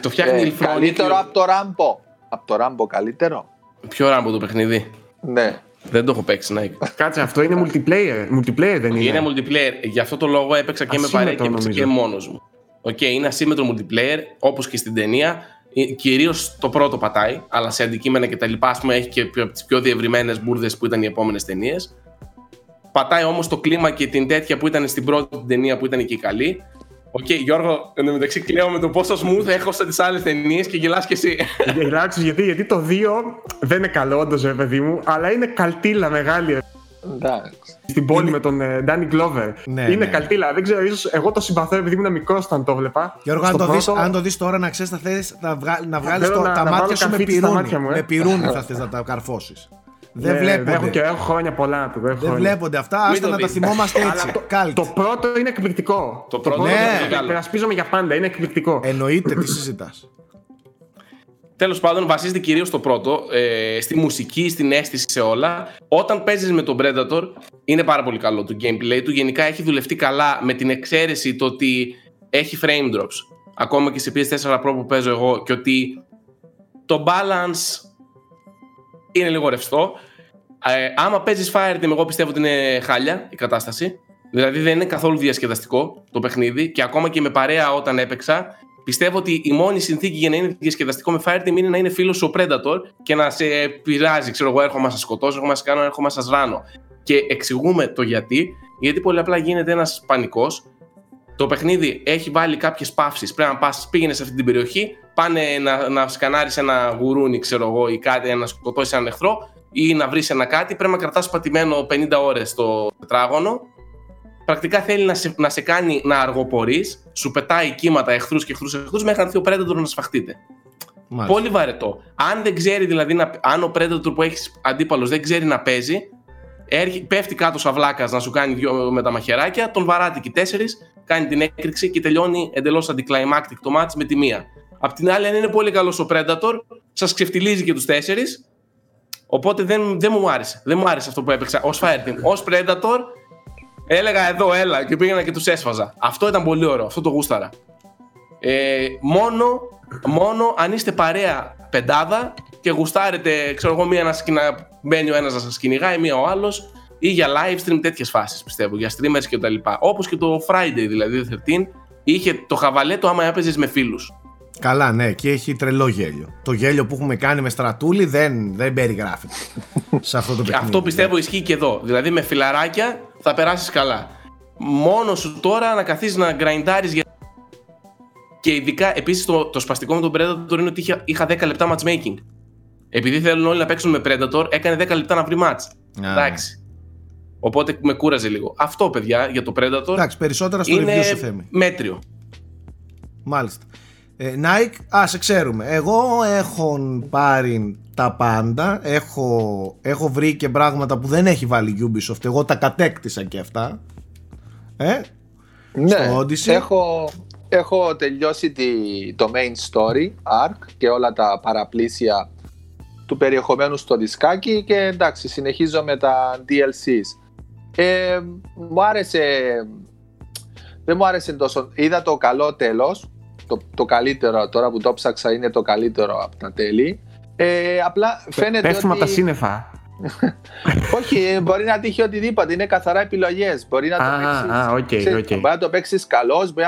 Το φτιάχνει ε, η Καλύτερο από το Ράμπο. Από το Ράμπο, καλύτερο; Ποιο Ράμπο το παιχνίδι. Ναι. Δεν το έχω παίξει, ναι. Κάτσε, αυτό είναι multiplayer. Multiplayer δεν είναι. Είναι; multiplayer. Γι' αυτό το λόγο έπαιξα και με παρέα και έπαιξα και μόνος μου. OK, okay, είναι ασύμετρο multiplayer, όπως και στην ταινία. Ε, Κυρίως το πρώτο πατάει, αλλά σε αντικείμενα και τα λοιπά, ας πούμε, έχει και τις πιο διευρυμένες μπούρδες που ήταν οι επόμενες ταινίες. Πατάει όμως το κλίμα και την τέτοια που ήταν στην πρώτη ταινία που ήταν και η καλή. OK, okay, Γιώργο, εν τω μεταξύ κλαίω με το πόσο smooth έχω σε τις άλλες ταινίες και γελάς κι εσύ. Γελάω γιατί, γιατί το 2 δεν είναι καλό, όντως, ρε παιδί μου, αλλά είναι καλτίλα μεγάλη. Εντάξει. Στην πόλη με τον Ντάνι uh, Γκλόβερ. Ναι, είναι ναι. καλτίλα. Δεν ξέρω, ίσως εγώ το συμπαθώ επειδή ήμουν μικρός όταν το βλέπα. Γιώργο, αν το, πρώτο... αν το δεις τώρα να ξέρεις, θα θες να, βγα... να βγάλει τα μάτια σου με πυρούνι. Ε. Με πυρούνι θα θες να τα καρφώσεις. Δεν ναι, βλέπονται. Έχω, και έχω χρόνια πολλά να του. Δεν βλέπονται αυτά, άστα να τα θυμόμαστε έτσι. το, το πρώτο είναι εκπληκτικό. Το πρώτο ναι. είναι Περασπίζομαι για πάντα, είναι εκπληκτικό. Εννοείται, τι συζητάς. Τέλος πάντων, βασίζεται κυρίως στο πρώτο, ε, στη μουσική, στην αίσθηση, σε όλα. Όταν παίζεις με τον Predator, είναι πάρα πολύ καλό το gameplay του. Γενικά έχει δουλευτεί καλά με την εξαίρεση το ότι έχει frame drops. Ακόμα και σε PS4 Pro που παίζω εγώ και ότι το balance είναι λίγο ρευστό. Ε, άμα παίζεις Fireteam, εγώ πιστεύω ότι είναι χάλια η κατάσταση. Δηλαδή δεν είναι καθόλου διασκεδαστικό το παιχνίδι και ακόμα και με παρέα όταν έπαιξα, πιστεύω ότι η μόνη συνθήκη για να είναι διασκεδαστικό με Fireteam είναι να είναι φίλος ο Predator και να σε πειράζει. Ξέρω εγώ, έρχομαι να σα σκοτώσω, έρχομαι να σα κάνω, έρχομαι να σας ράνω. Και εξηγούμε το γιατί. Γιατί πολύ απλά γίνεται ένας πανικός. Το παιχνίδι έχει βάλει κάποιες παύσεις. Πρέπει να πας, πήγαινες σε αυτή την περιοχή, πάνε να, να σκανάρεις ένα γουρούνι, ξέρω εγώ, ή κάτι, να σκοτώσεις έναν εχθρό, ή να βρεις ένα κάτι. Πρέπει να κρατάς πατημένο 50 ώρες το τετράγωνο. Πρακτικά θέλει να σε, να σε κάνει να αργοπορείς, σου πετάει κύματα εχθρούς και εχθρούς εχθρούς μέχρι να έρθει ο Predator να σφαχτείτε. Μάλιστα. Πολύ βαρετό. Αν δεν ξέρει δηλαδή, να, αν ο Predator που έχεις αντίπαλος δεν ξέρει να παίζει, έρχει, πέφτει κάτω σαν βλάκα να σου κάνει δυο με τα μαχαιράκια, τον βαράτε και τέσσερις, κάνει την έκρηξη και τελειώνει εντελώς anticlimactic το ματς με τη μία. Απ' την άλλη, αν είναι πολύ καλός ο Predator, σας ξεφτιλίζει και τους τέσσερις. Οπότε δεν, δεν μου άρεσε. Δεν μου άρεσε αυτό που έπαιξα ως Fireteam. Ω Predator, έλεγα εδώ, έλα και πήγαινα και τους έσφαζα. Αυτό ήταν πολύ ωραίο. Αυτό το γούσταρα. Ε, μόνο, μόνο αν είστε παρέα πεντάδα και γουστάρετε, ξέρω εγώ, μία να σκηνα... μπαίνει ο ένας να σας κυνηγάει, μία ο άλλος, ή για live stream τέτοιες φάσεις πιστεύω, για streamers και τα λοιπά. Όπως και το Friday δηλαδή, το 13, είχε το χαβαλέτο άμα έπαιζες με φίλους. Καλά, ναι, και έχει τρελό γέλιο. Το γέλιο που έχουμε κάνει με στρατούλη δεν, δεν περιγράφεται σε αυτό το παιχνίδι. Αυτό πιστεύω ισχύει και εδώ. Δηλαδή με φιλαράκια θα περάσεις καλά. Μόνος σου τώρα να καθίσεις να γκραϊντάρεις για. Και ειδικά επίσης το, το σπαστικό με τον Predator είναι ότι είχα, είχα 10 λεπτά matchmaking. Επειδή θέλουν όλοι να παίξουν με Predator, έκανε 10 λεπτά να βρει match. Εντάξει. Οπότε με κούραζε λίγο. Αυτό, παιδιά, για το Predator. Εντάξει, περισσότερα στο είναι review σε θέμη. μέτριο. Μάλιστα. Ε, Nike, α, σε ξέρουμε. Εγώ έχω πάρει τα πάντα. Έχω, έχω βρει και πράγματα που δεν έχει βάλει Ubisoft. Εγώ τα κατέκτησα και αυτά. Ε, ναι, στο Odyssey. Έχω, έχω τελειώσει τη, το main story, arc και όλα τα παραπλήσια του περιεχομένου στο δισκάκι και εντάξει συνεχίζω με τα DLCs. Ε, μου άρεσε, δεν μου άρεσε τόσο, είδα το καλό τέλος, το, το καλύτερο τώρα που το ψάξα είναι το καλύτερο από τα τέλη. Ε, απλά φαίνεται Πέφτουμε ότι... τα σύννεφα. Όχι, ε, μπορεί να τύχει οτιδήποτε. Είναι καθαρά επιλογές. Μπορεί να το παίξει. Okay, okay. Μπορεί να το παίξεις καλός, μπορεί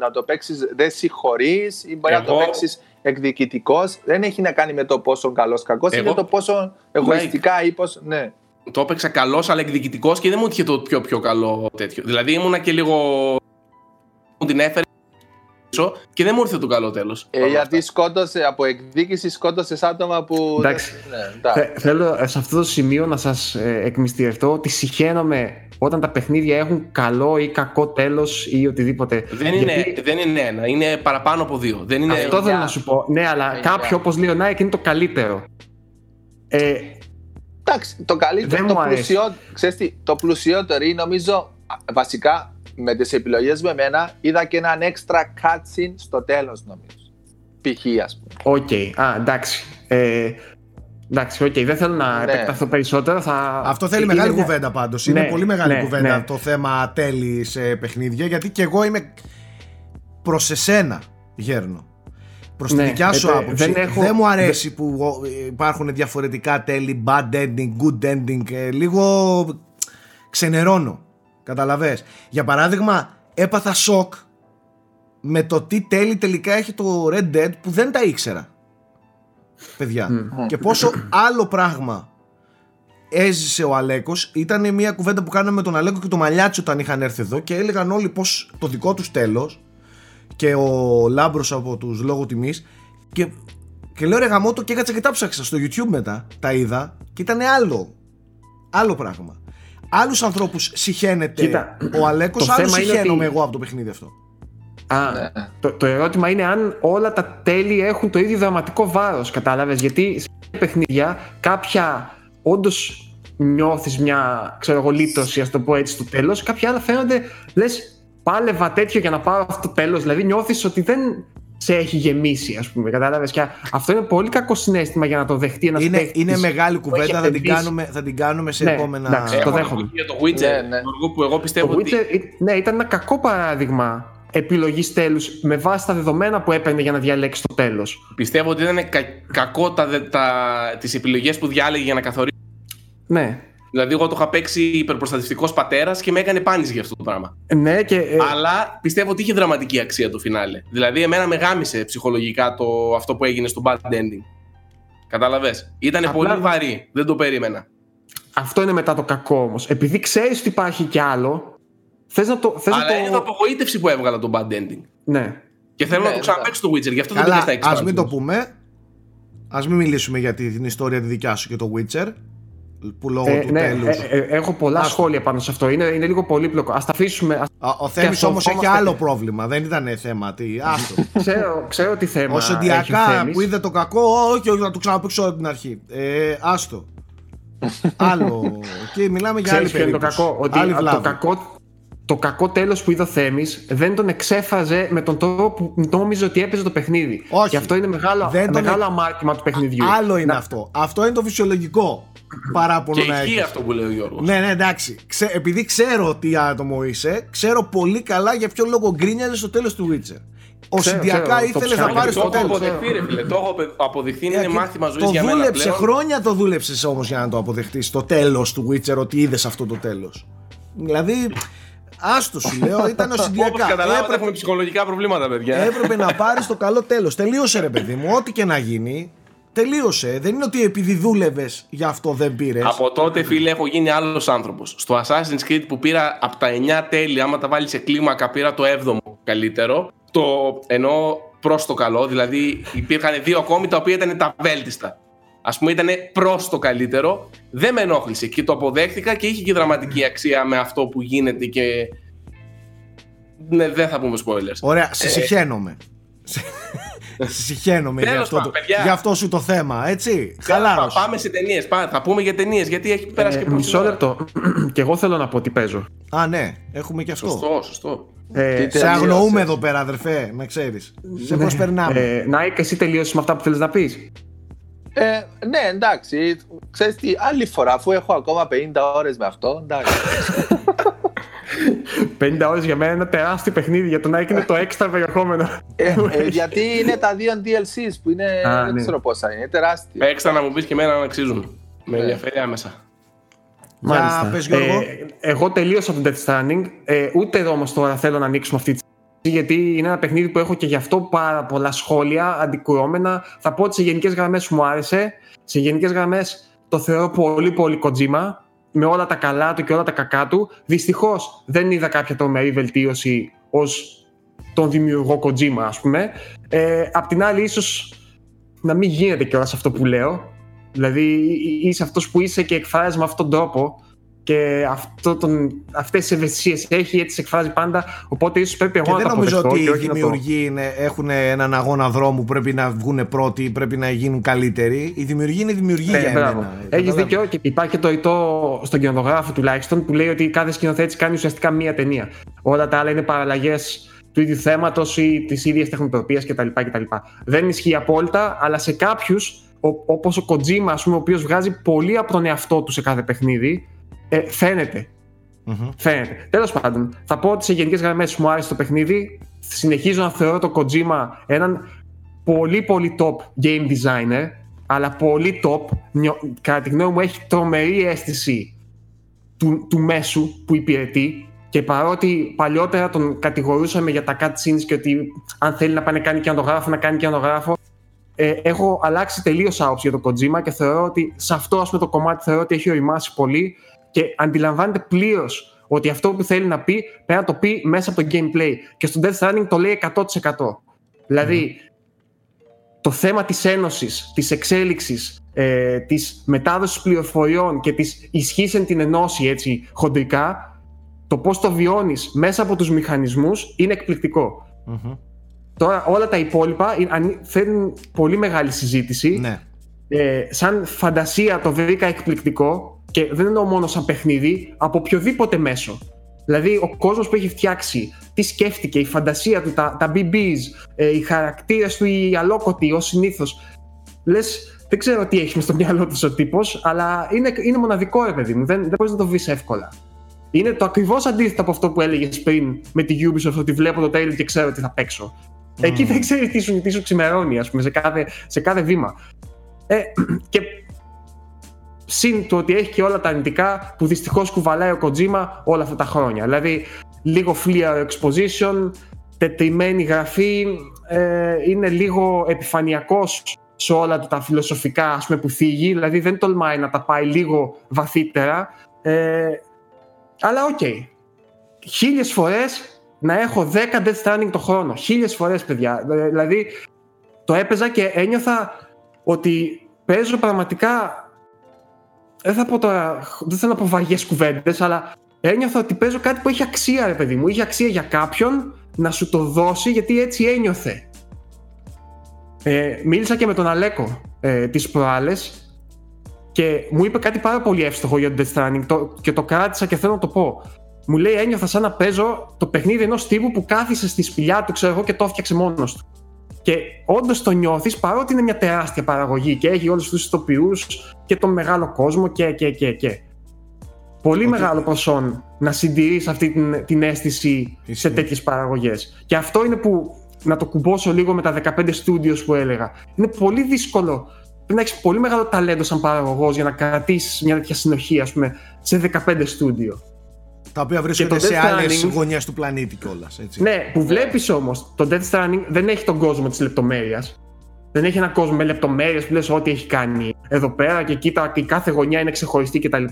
να το παίξεις δεν συγχωρείς ή μπορεί να το παίξεις εκδικητικός. Δεν έχει να κάνει με το πόσο καλός κακός, είναι το πόσο εγωιστικά ή πώς, Ναι. Το έπαιξα καλός, αλλά εκδικητικός και δεν μου είχε το πιο πιο καλό τέτοιο. Δηλαδή ήμουνα και λίγο. Μου την έφερε και δεν μου ήρθε το καλό τέλος. Ε, γιατί σκότωσε από εκδίκηση, σκότωσε άτομα που. Εντάξει. Ναι, θέλω σε αυτό το σημείο να σας ε, εκμυστηρευτώ ότι συχαίνομαι όταν τα παιχνίδια έχουν καλό ή κακό τέλος ή οτιδήποτε. Δεν, είναι, δεν είναι ένα, είναι παραπάνω από δύο. Δεν είναι... Αυτό θέλω να σου πω. Ναι, αλλά κάποιο όπως λέει ο Νάικ είναι το καλύτερο. Ε, Εντάξει, το καλύτερο, το, πλουσιό, ξέρεις τι, το πλουσιότερο είναι νομίζω βασικά με τις επιλογές με μένα είδα και έναν extra cutscene στο τέλος νομίζω. Π.χ. ας πούμε. OK, okay. α, εντάξει. Ε, εντάξει, okay. δεν θέλω να ναι. επεκταθώ περισσότερο. Θα... Αυτό θέλει είναι μεγάλη μια... κουβέντα πάντως. Είναι ναι, πολύ μεγάλη ναι, κουβέντα ναι. το θέμα τέλη σε παιχνίδια. Γιατί και εγώ είμαι προς εσένα, γέρνω. Προς τη ναι, δικιά σου ε, άποψη. Δεν, δεν μου αρέσει που υπάρχουν διαφορετικά τέλη, bad ending, good ending. Ε, λίγο ξενερώνω. Καταλαβες. Για παράδειγμα, έπαθα σοκ με το τι τέλη τελικά έχει το Red Dead που δεν τα ήξερα. Παιδιά. Και πόσο άλλο πράγμα έζησε ο Αλέκος ήταν μια κουβέντα που κάναμε με τον Αλέκο και το Μαλιάτσι όταν είχαν έρθει εδώ και έλεγαν όλοι πως το δικό τους τέλος και ο Λάμπρος από τους λόγω τιμής και, και λέω ρε γαμώτο και έκατσα και τα ψάξα στο YouTube μετά τα είδα και ήταν άλλο άλλο πράγμα άλλους ανθρώπους συχαίνεται ο Αλέκος άλλους συχαίνομαι ότι... εγώ από το παιχνίδι αυτό Α, ναι. το, το ερώτημα είναι αν όλα τα τέλη έχουν το ίδιο δραματικό βάρος κατάλαβες γιατί σε παιχνίδια κάποια όντως νιώθεις μια ξέρω εγώ λύτωση ας το πω έτσι στο τέλος κάποια άλλα φαίνονται λες πάλευα τέτοιο για να πάρω αυτό το τέλος. Δηλαδή νιώθεις ότι δεν σε έχει γεμίσει, ας πούμε. Κατάλαβες; Και αυτό είναι πολύ κακό συνέστημα για να το δεχτεί ένας είναι, είναι μεγάλη κουβέντα, θα την, κάνουμε, θα την κάνουμε σε ναι, επόμενα. Εντάξει, το δέχομαι. Για το Witcher, ναι, ναι. που εγώ πιστεύω το ότι. Witcher, ναι, ήταν ένα κακό παράδειγμα επιλογής τέλους με βάση τα δεδομένα που έπαιρνε για να διαλέξει το τέλος. Πιστεύω ότι ήταν κα, κακό τα, τα, τις επιλογές που διάλεγε για να καθορίσει. Ναι. Δηλαδή, εγώ το είχα παίξει υπερπροστατευτικός πατέρας και με έκανε πάνηση για αυτό το πράγμα. Ναι, και. Ε... Αλλά πιστεύω ότι είχε δραματική αξία το φινάλε. Δηλαδή, εμένα με γάμισε ψυχολογικά το, αυτό που έγινε στο bad ending. Κατάλαβες; Ήταν πολύ βαρύ. Δεν το περίμενα. αυτό είναι μετά το κακό όμως. Επειδή ξέρεις ότι υπάρχει κι άλλο, θες να το. Θες Αλλά να το... είναι το απογοήτευση που έβγαλα το bad ending. Ναι. Και θέλω Ναι, να το ξαναπαίξω το Witcher, γι' αυτό δεν Καλά, πήγα στα ας μην το expansions. πούμε. Ας μην μιλήσουμε για την ιστορία τη δικιά σου και το Witcher. Που λόγω Ε, του ναι, τέλους. ε, ε, έχω πολλά Άστο. σχόλια πάνω σε αυτό. Είναι, είναι λίγο πολύπλοκο. Α τα αφήσουμε. ας- Α, Ο Θέμης αυτό όμως έχει φόμαστε- άλλο πρόβλημα. Δεν ήταν θέμα. Τι, άστο. ξέρω, ξέρω τι θέμα. Όσο έχει ο διακά Θέμης. που είδε το κακό, όχι, όχι, να το ξαναπέξω από την αρχή. Ε, άστο. Άλλο. Και μιλάμε για άλλη Ξέρεις ποιο είναι το περίπτωση. κακό; Ότι Άλλη α, το βλάβη. κακό, το κακό τέλος που είδε ο Θέμης δεν τον εξέφραζε με τον τρόπο που νόμιζε ότι έπαιζε το παιχνίδι. Όχι. Και αυτό είναι μεγάλο, Δεν τον μεγάλο ε- αμάρτημα του παιχνιδιού. Άλλο είναι Να- αυτό. Αυτό είναι το φυσιολογικό παράπονο Και να ισχύει έχεις. αυτό που λέει ο Γιώργος. Ναι, ναι, εντάξει. Ξέ, επειδή ξέρω τι άτομο είσαι, ξέρω πολύ καλά για ποιο λόγο γκρίνιαζες στο τέλος του Witcher. Οσυντιακά ξέρω, το ήθελες να ψάχνω. πάρεις το το έχω τέλος. αποδεχτεί, ρε φίλε. Το έχω αποδειχθεί, είναι Ε, και μάθημα ζωής το για μένα. δούλεψε, πλέον. χρόνια το δούλεψες όμως για να το αποδεχτείς το τέλος του Witcher, ότι είδες αυτό το τέλος. Δηλαδή, άστο σου λέω, ήταν Όπως οσυντιακά. καταλάβατε, Έπρεπε, έχουμε ψυχολογικά προβλήματα, παιδιά. έπρεπε να πάρεις το καλό τέλος. Τελείωσε, ρε παιδί μου, ό,τι και να γίνει. Τελείωσε. Δεν είναι ότι επειδή δούλευες γι' αυτό δεν πήρες. Από τότε, φίλε, έχω γίνει άλλος άνθρωπος. Στο Assassin's Creed που πήρα από τα 9 τέλη, άμα τα βάλεις σε κλίμακα, πήρα το 7ο καλύτερο. Το εννοώ προς το καλό, δηλαδή υπήρχαν δύο ακόμη τα οποία ήταν τα βέλτιστα. Α πούμε, ήταν προς το καλύτερο. Δεν με ενόχλησε και το αποδέχτηκα και είχε και δραματική αξία με αυτό που γίνεται και. Ναι, δεν θα πούμε spoilers. Ωραία, σε συχαίνομαι. σε συχαίνομαι για Τέλος αυτό, πάντων, το, παιδιά. για αυτό σου το θέμα, έτσι. Πα- Χαλάρος. Πάμε σε ταινίες. Θα πούμε για ταινίες γιατί έχει πέρασει και Ε, πολύ μισό ώρα. λεπτό. και εγώ θέλω να πω τι παίζω. Α, ναι, έχουμε και αυτό. Σωστό, σωστό. Ε, Τι Σε αγνοούμε Τελείωσες. εδώ πέρα, αδερφέ, να ξέρεις. Σε προσπερνάμε. ε, Νάικ, εσύ τελείωσες με αυτά που θέλεις να πεις. Ε, ναι, εντάξει. Ξέρεις τι, άλλη φορά, αφού έχω ακόμα 50 ώρες με αυτό, εντάξει. 50 ώρες για μένα είναι ένα τεράστιο παιχνίδι. Για τον Νάικ είναι το έξτρα περιεχόμενο. ε, ε, γιατί είναι τα δύο DLCs που είναι, Α, δεν ναι. ξέρω πόσα είναι, τεράστια. Έξτρα να μου πεις και εμένα να αξίζουν. Με Ναι. ενδιαφέρει άμεσα. Για πες, Γιώργο. Ε, εγώ τελείωσα τον Death Stranding. Ε, ούτε όμως τώρα θέλω να ανοίξουμε αυτή τη συζήτηση, γιατί είναι ένα παιχνίδι που έχω και γι' αυτό πάρα πολλά σχόλια αντικρουόμενα. Θα πω ότι σε γενικές γραμμές μου άρεσε. Σε γενικές γραμμές το θεωρώ πολύ πολύ Kojima με όλα τα καλά του και όλα τα κακά του. Δυστυχώς δεν είδα κάποια τρομερή βελτίωση ως τον δημιουργό Kojima, ας πούμε. Ε, απ' την άλλη, ίσως να μην γίνεται κιόλας αυτό που λέω. Δηλαδή είσαι αυτός που είσαι και εκφράζεις με αυτόν τον τρόπο και αυτό τον, αυτές τις ευαισθησίες έχει, έτσι σε εκφράζει πάντα οπότε ίσως πρέπει εγώ Και να δεν το νομίζω αποδεχτώ ότι οι και όχι να το... δημιουργοί είναι, έχουν έναν αγώνα δρόμου, πρέπει να βγουν πρώτοι, πρέπει να γίνουν καλύτεροι. Οι δημιουργοί είναι δημιουργοί Ναι, για μπράβο. εμένα. Έχεις Καταλάβεις. δίκιο και υπάρχει και το ρητό στον κινηματογράφο τουλάχιστον που λέει ότι κάθε σκηνοθέτης κάνει ουσιαστικά μία ταινία. Όλα τα άλλα είναι παραλλαγές του ίδιου θέματος ή της ίδιας τεχνοτροπία κτλ, κτλ. Δεν ισχύει απόλυτα, αλλά σε κάποιους, όπως ο Kojima, ας πούμε, ο οποίος βγάζει πολύ από τον εαυτό του σε κάθε παιχνίδι, ε, φαίνεται. Μμμ. Φαίνεται. Τέλος πάντων, θα πω ότι σε γενικές γραμμές μου άρεσε το παιχνίδι. Συνεχίζω να θεωρώ το Kojima έναν πολύ πολύ top game designer, αλλά πολύ top. Νιω- Κατά τη γνώμη μου, έχει τρομερή αίσθηση του, του μέσου που υπηρετεί. Και παρότι παλιότερα τον κατηγορούσαμε για τα cutscenes και ότι αν θέλει να πάει να κάνει και να το γράφω, να κάνει και να το γράφω, ε, έχω αλλάξει τελείως άποψη για το Kojima και θεωρώ ότι σε αυτό ας πούμε, το κομμάτι θεωρώ ότι έχει οριμάσει πολύ και αντιλαμβάνεται πλήρως ότι αυτό που θέλει να πει πρέπει να το πει μέσα από το gameplay. Και στο Death Stranding το λέει 100%. Δηλαδή, το θέμα της ένωσης, της εξέλιξης, ε, της μετάδοσης πληροφοριών και της ισχύς εν την ενώση έτσι χοντρικά, το πώς το βιώνεις μέσα από τους μηχανισμούς είναι εκπληκτικό. Μμμ. Τώρα όλα τα υπόλοιπα είναι- αν- φέρνουν πολύ μεγάλη συζήτηση. Ναι. Ε, σαν φαντασία το βρήκα εκπληκτικό και δεν εννοώ μόνο σαν παιχνίδι, από οποιοδήποτε μέσο. Δηλαδή ο κόσμος που έχει φτιάξει, τι σκέφτηκε, η φαντασία του, τα, τα BBs, ε, οι χαρακτήρες του, οι αλόκοτοι ως συνήθως. Λες, δεν ξέρω τι έχει μες στο μυαλό τους ο τύπος, αλλά είναι, είναι μοναδικό ρε παιδί μου, δεν, δεν μπορείς να το βρεις εύκολα. Είναι το ακριβώς αντίθετο από αυτό που έλεγες πριν με τη Ubisoft, ότι βλέπω το trailer και ξέρω τι θα παίξω. Εκεί δεν ξέρεις τι σου, τι σου ξημερώνει, ας πούμε, σε κάθε, σε κάθε βήμα. Ε, και συν το ότι έχει και όλα τα αρνητικά που δυστυχώς κουβαλάει ο Kojima όλα αυτά τα χρόνια. Δηλαδή, λίγο φλύαρο exposition, τετριμμένη γραφή, ε, είναι λίγο επιφανειακός σε όλα τα φιλοσοφικά ας πούμε, που θίγει, δηλαδή δεν τολμάει να τα πάει λίγο βαθύτερα. Ε, αλλά OK. Okay. Χίλιες φορές να έχω 10 Death Stranding το χρόνο. Χίλιες φορές, παιδιά. Ε, δηλαδή, το έπαιζα και ένιωθα ότι παίζω πραγματικά δεν θα πω τώρα, δεν θέλω να πω βαριές κουβέντες, αλλά ένιωθα ότι παίζω κάτι που έχει αξία, ρε παιδί μου. Είχε αξία για κάποιον να σου το δώσει γιατί έτσι ένιωθε. Ε, μίλησα και με τον Αλέκο ε, τις προάλλες και μου είπε κάτι πάρα πολύ εύστοχο για το Death Stranding το, και το κράτησα και θέλω να το πω. Μου λέει ένιωθα σαν να παίζω το παιχνίδι ενός τύπου που κάθισε στη σπηλιά του ξέρω εγώ και το έφτιαξε μόνος του. Και όντως το νιώθεις παρότι είναι μια τεράστια παραγωγή και έχει όλους τους ηθοποιού και τον μεγάλο κόσμο και. και, και, και. Πολύ μεγάλο προσόν να συντηρείς αυτή την, την αίσθηση σε τέτοιες παραγωγές. Και αυτό είναι που να το κουμπώσω λίγο με τα 15 studios που έλεγα. Είναι πολύ δύσκολο. Πρέπει να έχεις πολύ μεγάλο ταλέντο σαν παραγωγός για να κρατήσεις μια τέτοια συνοχή, ας πούμε, σε 15 studio. Τα οποία βρίσκονται σε άλλες γωνιές του πλανήτη κιόλας. Ναι, που βλέπεις όμως το Death Stranding δεν έχει τον κόσμο της λεπτομέρειας. Δεν έχει έναν κόσμο με λεπτομέρειες που λες ό,τι έχει κάνει εδώ πέρα και κοίτα η κάθε γωνιά είναι ξεχωριστή κτλ.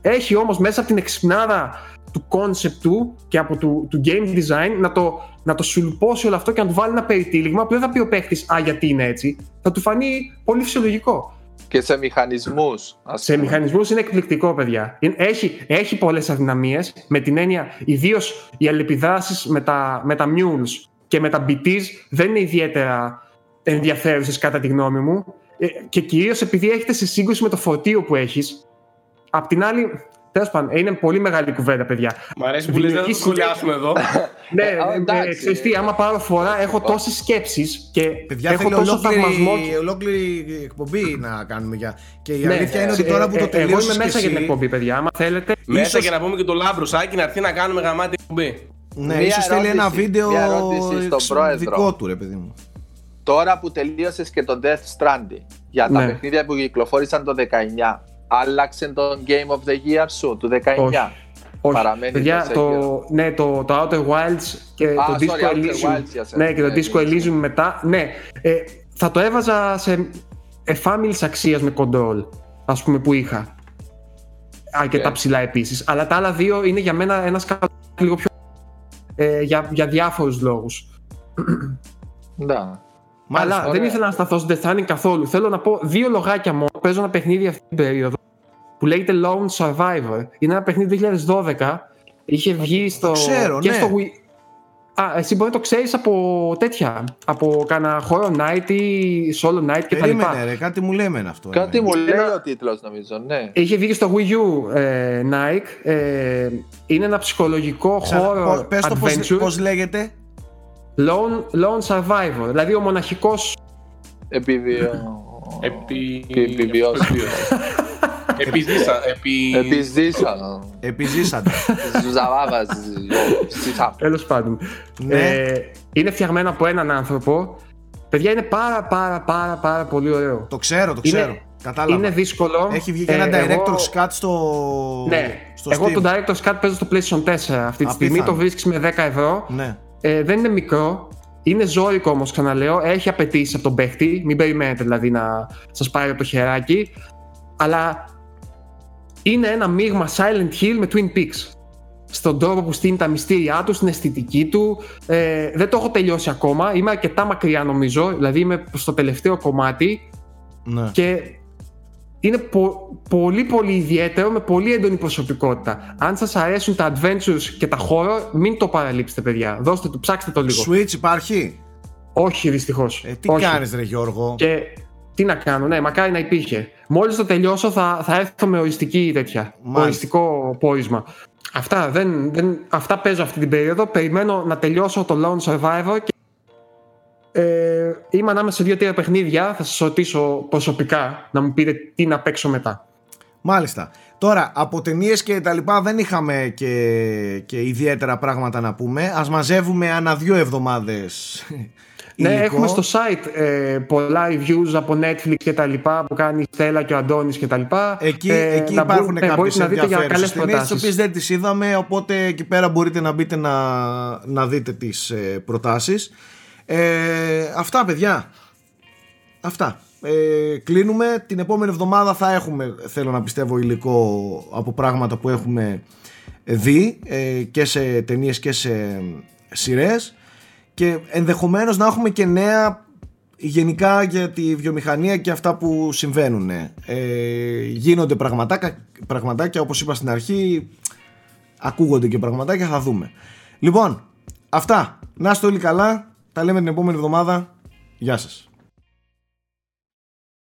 Έχει όμως μέσα από την εξυπνάδα του concept του και από του, του game design να το, να το σουλπώσει όλο αυτό και να του βάλει ένα περιτύλιγμα που δεν θα πει ο παίχτη Α, γιατί είναι έτσι. Θα του φανεί πολύ φυσιολογικό. Και σε μηχανισμούς. Σε μηχανισμούς είναι εκπληκτικό, παιδιά. Έχει, έχει πολλές αδυναμίες με την έννοια, ιδίως οι αλληλεπιδράσεις με τα, με τα mules και με τα BTs δεν είναι ιδιαίτερα ενδιαφέρουσες κατά τη γνώμη μου. Ε, και κυρίως επειδή έχετε σε σύγκρουση με το φορτίο που έχεις. Απ' την άλλη, Τέλος πάντων, είναι πολύ μεγάλη κουβέντα, παιδιά. Μ' αρέσει που λες, δεν θα το σχολιάσουμε εδώ. ναι, ε, ξέρεις τι, άμα πάρω φορά, έχω τόσες σκέψεις και παιδιά, έχω τόσο θαυμασμό. ολόκληρη εκπομπή να κάνουμε για. Και η ναι, αλήθεια είναι ότι τώρα που το τελείωσε. Εγώ είμαι μέσα για την εκπομπή, παιδιά. Άμα θέλετε. Μέσα για να πούμε και το Λάμπρο Σάκη να έρθει να κάνουμε γαμάτη εκπομπή. Ναι, ίσως θέλει ένα βίντεο δικό του, ρε παιδί μου. Τώρα που τελείωσες και το Death Stranding για τα ναι. παιχνίδια που κυκλοφόρησαν το 19, άλλαξε το Game of the Year σου του 19. Όχι. Όχι. Παραμένει Παιδιά, το, ναι, το, το Outer Wilds και το Disco Elysium. Ναι, και το ναι, Disco ναι, Elysium μετά. Ναι, ε, θα το έβαζα σε εφάμιλης αξίας με control, ας πούμε, που είχα. Αρκετά okay. ψηλά επίσης. Αλλά τα άλλα δύο είναι για μένα ένας λίγο πιο. Ε, για, για διάφορους λόγους. Ναι. Αλλά δεν ήθελα να σταθώ στο Death καθόλου. Θέλω να πω δύο λογάκια μόνο. Παίζω ένα παιχνίδι αυτή την περίοδο που λέγεται Lone Survivor. Είναι ένα παιχνίδι 2012. Είχε βγει στο. Ξέρω, και ναι. στο Wii. Α, εσύ μπορεί να το ξέρεις από τέτοια. Από κάνα χώρο night ή solo night κτλ. Περίμενε, ρε, κάτι μου λέμε αυτό. Κάτι μου λέει ο τίτλος, νομίζω. Ναι. Είχε βγει στο Wii U ε, Nike. Ε, είναι ένα ψυχολογικό χώρο. Πες το πώς, πώς λέγεται; Lone, lone Survivor. Δηλαδή ο μοναχικός... Επιβιώ... Επί... Επιβιώσει. Επιζήσα. Επι... Επιζήσα. Επιζήσατε. Ζαβάβας. Τέλος πάντων. Ναι. Ε, είναι φτιαγμένο από έναν άνθρωπο. Παιδιά είναι πάρα πάρα πάρα πάρα πολύ ωραίο. Το ξέρω, το ξέρω. Είναι, Κατάλαβα. Είναι δύσκολο. Έχει βγει και ένα ε, director's cut στο. Ναι, στο εγώ το director's cut παίζω στο PlayStation 4 αυτή τη στιγμή. Το βρίσκεις με 10 ευρώ. Ναι. Ε, δεν είναι μικρό. Είναι ζώρικο όμως, ξαναλέω. Έχει απαιτήσει από τον παίχτη. Μην περιμένετε δηλαδή να σας πάρει από το χεράκι. Αλλά είναι ένα μείγμα Silent Hill με Twin Peaks. Στον τρόπο που στείνει τα μυστήριά του, στην αισθητική του. Ε, δεν το έχω τελειώσει ακόμα. Είμαι αρκετά μακριά νομίζω. Δηλαδή είμαι στο τελευταίο κομμάτι. Ναι. Και είναι πολύ πολύ ιδιαίτερο με πολύ έντονη προσωπικότητα. Αν σας αρέσουν τα adventures και τα χώρο, μην το παραλείψετε παιδιά. Δώστε το, ψάξτε το λίγο. Switch υπάρχει; Όχι δυστυχώς. Ε, τι Όχι. κάνεις ρε Γιώργο; Και τι να κάνω, ναι, μακάρι να υπήρχε. Μόλις το τελειώσω θα, θα έρθω με οριστική τέτοια, οριστικό πόρισμα. Αυτά, δεν, δεν, αυτά παίζω αυτή την περίοδο. Περιμένω να τελειώσω το Lone Survivor και ε, είμαι ανάμεσα σε δύο-τρία παιχνίδια. Θα σας ρωτήσω προσωπικά να μου πείτε τι να παίξω μετά. Μάλιστα. Τώρα, από ταινίες και τα λοιπά δεν είχαμε και, και ιδιαίτερα πράγματα να πούμε. Α μαζεύουμε ανά δύο εβδομάδες. Ναι, έχουμε στο site ε, πολλά reviews από Netflix και τα λοιπά που κάνει η Στέλλα και ο Αντώνης και τα λοιπά. Εκεί, ε, εκεί υπάρχουν μπο, κάποιες ενδιαφέρουσες ταινίες τις οποίες δεν τις είδαμε οπότε εκεί πέρα μπορείτε να μπείτε να, να δείτε τις ε, προτάσεις. Ε, αυτά παιδιά. αυτά. Ε, κλείνουμε. Την επόμενη εβδομάδα θα έχουμε, θέλω να πιστεύω, υλικό από πράγματα που έχουμε δει ε, και σε ταινίες και σε σειρές. Και ενδεχομένως να έχουμε και νέα γενικά για τη βιομηχανία και αυτά που συμβαίνουν. Ε, γίνονται πραγματάκια, πραγματάκια όπως είπα στην αρχή, ακούγονται και πραγματάκια, θα δούμε. Λοιπόν, αυτά. Να είστε όλοι καλά. Τα λέμε την επόμενη εβδομάδα. Γεια σας.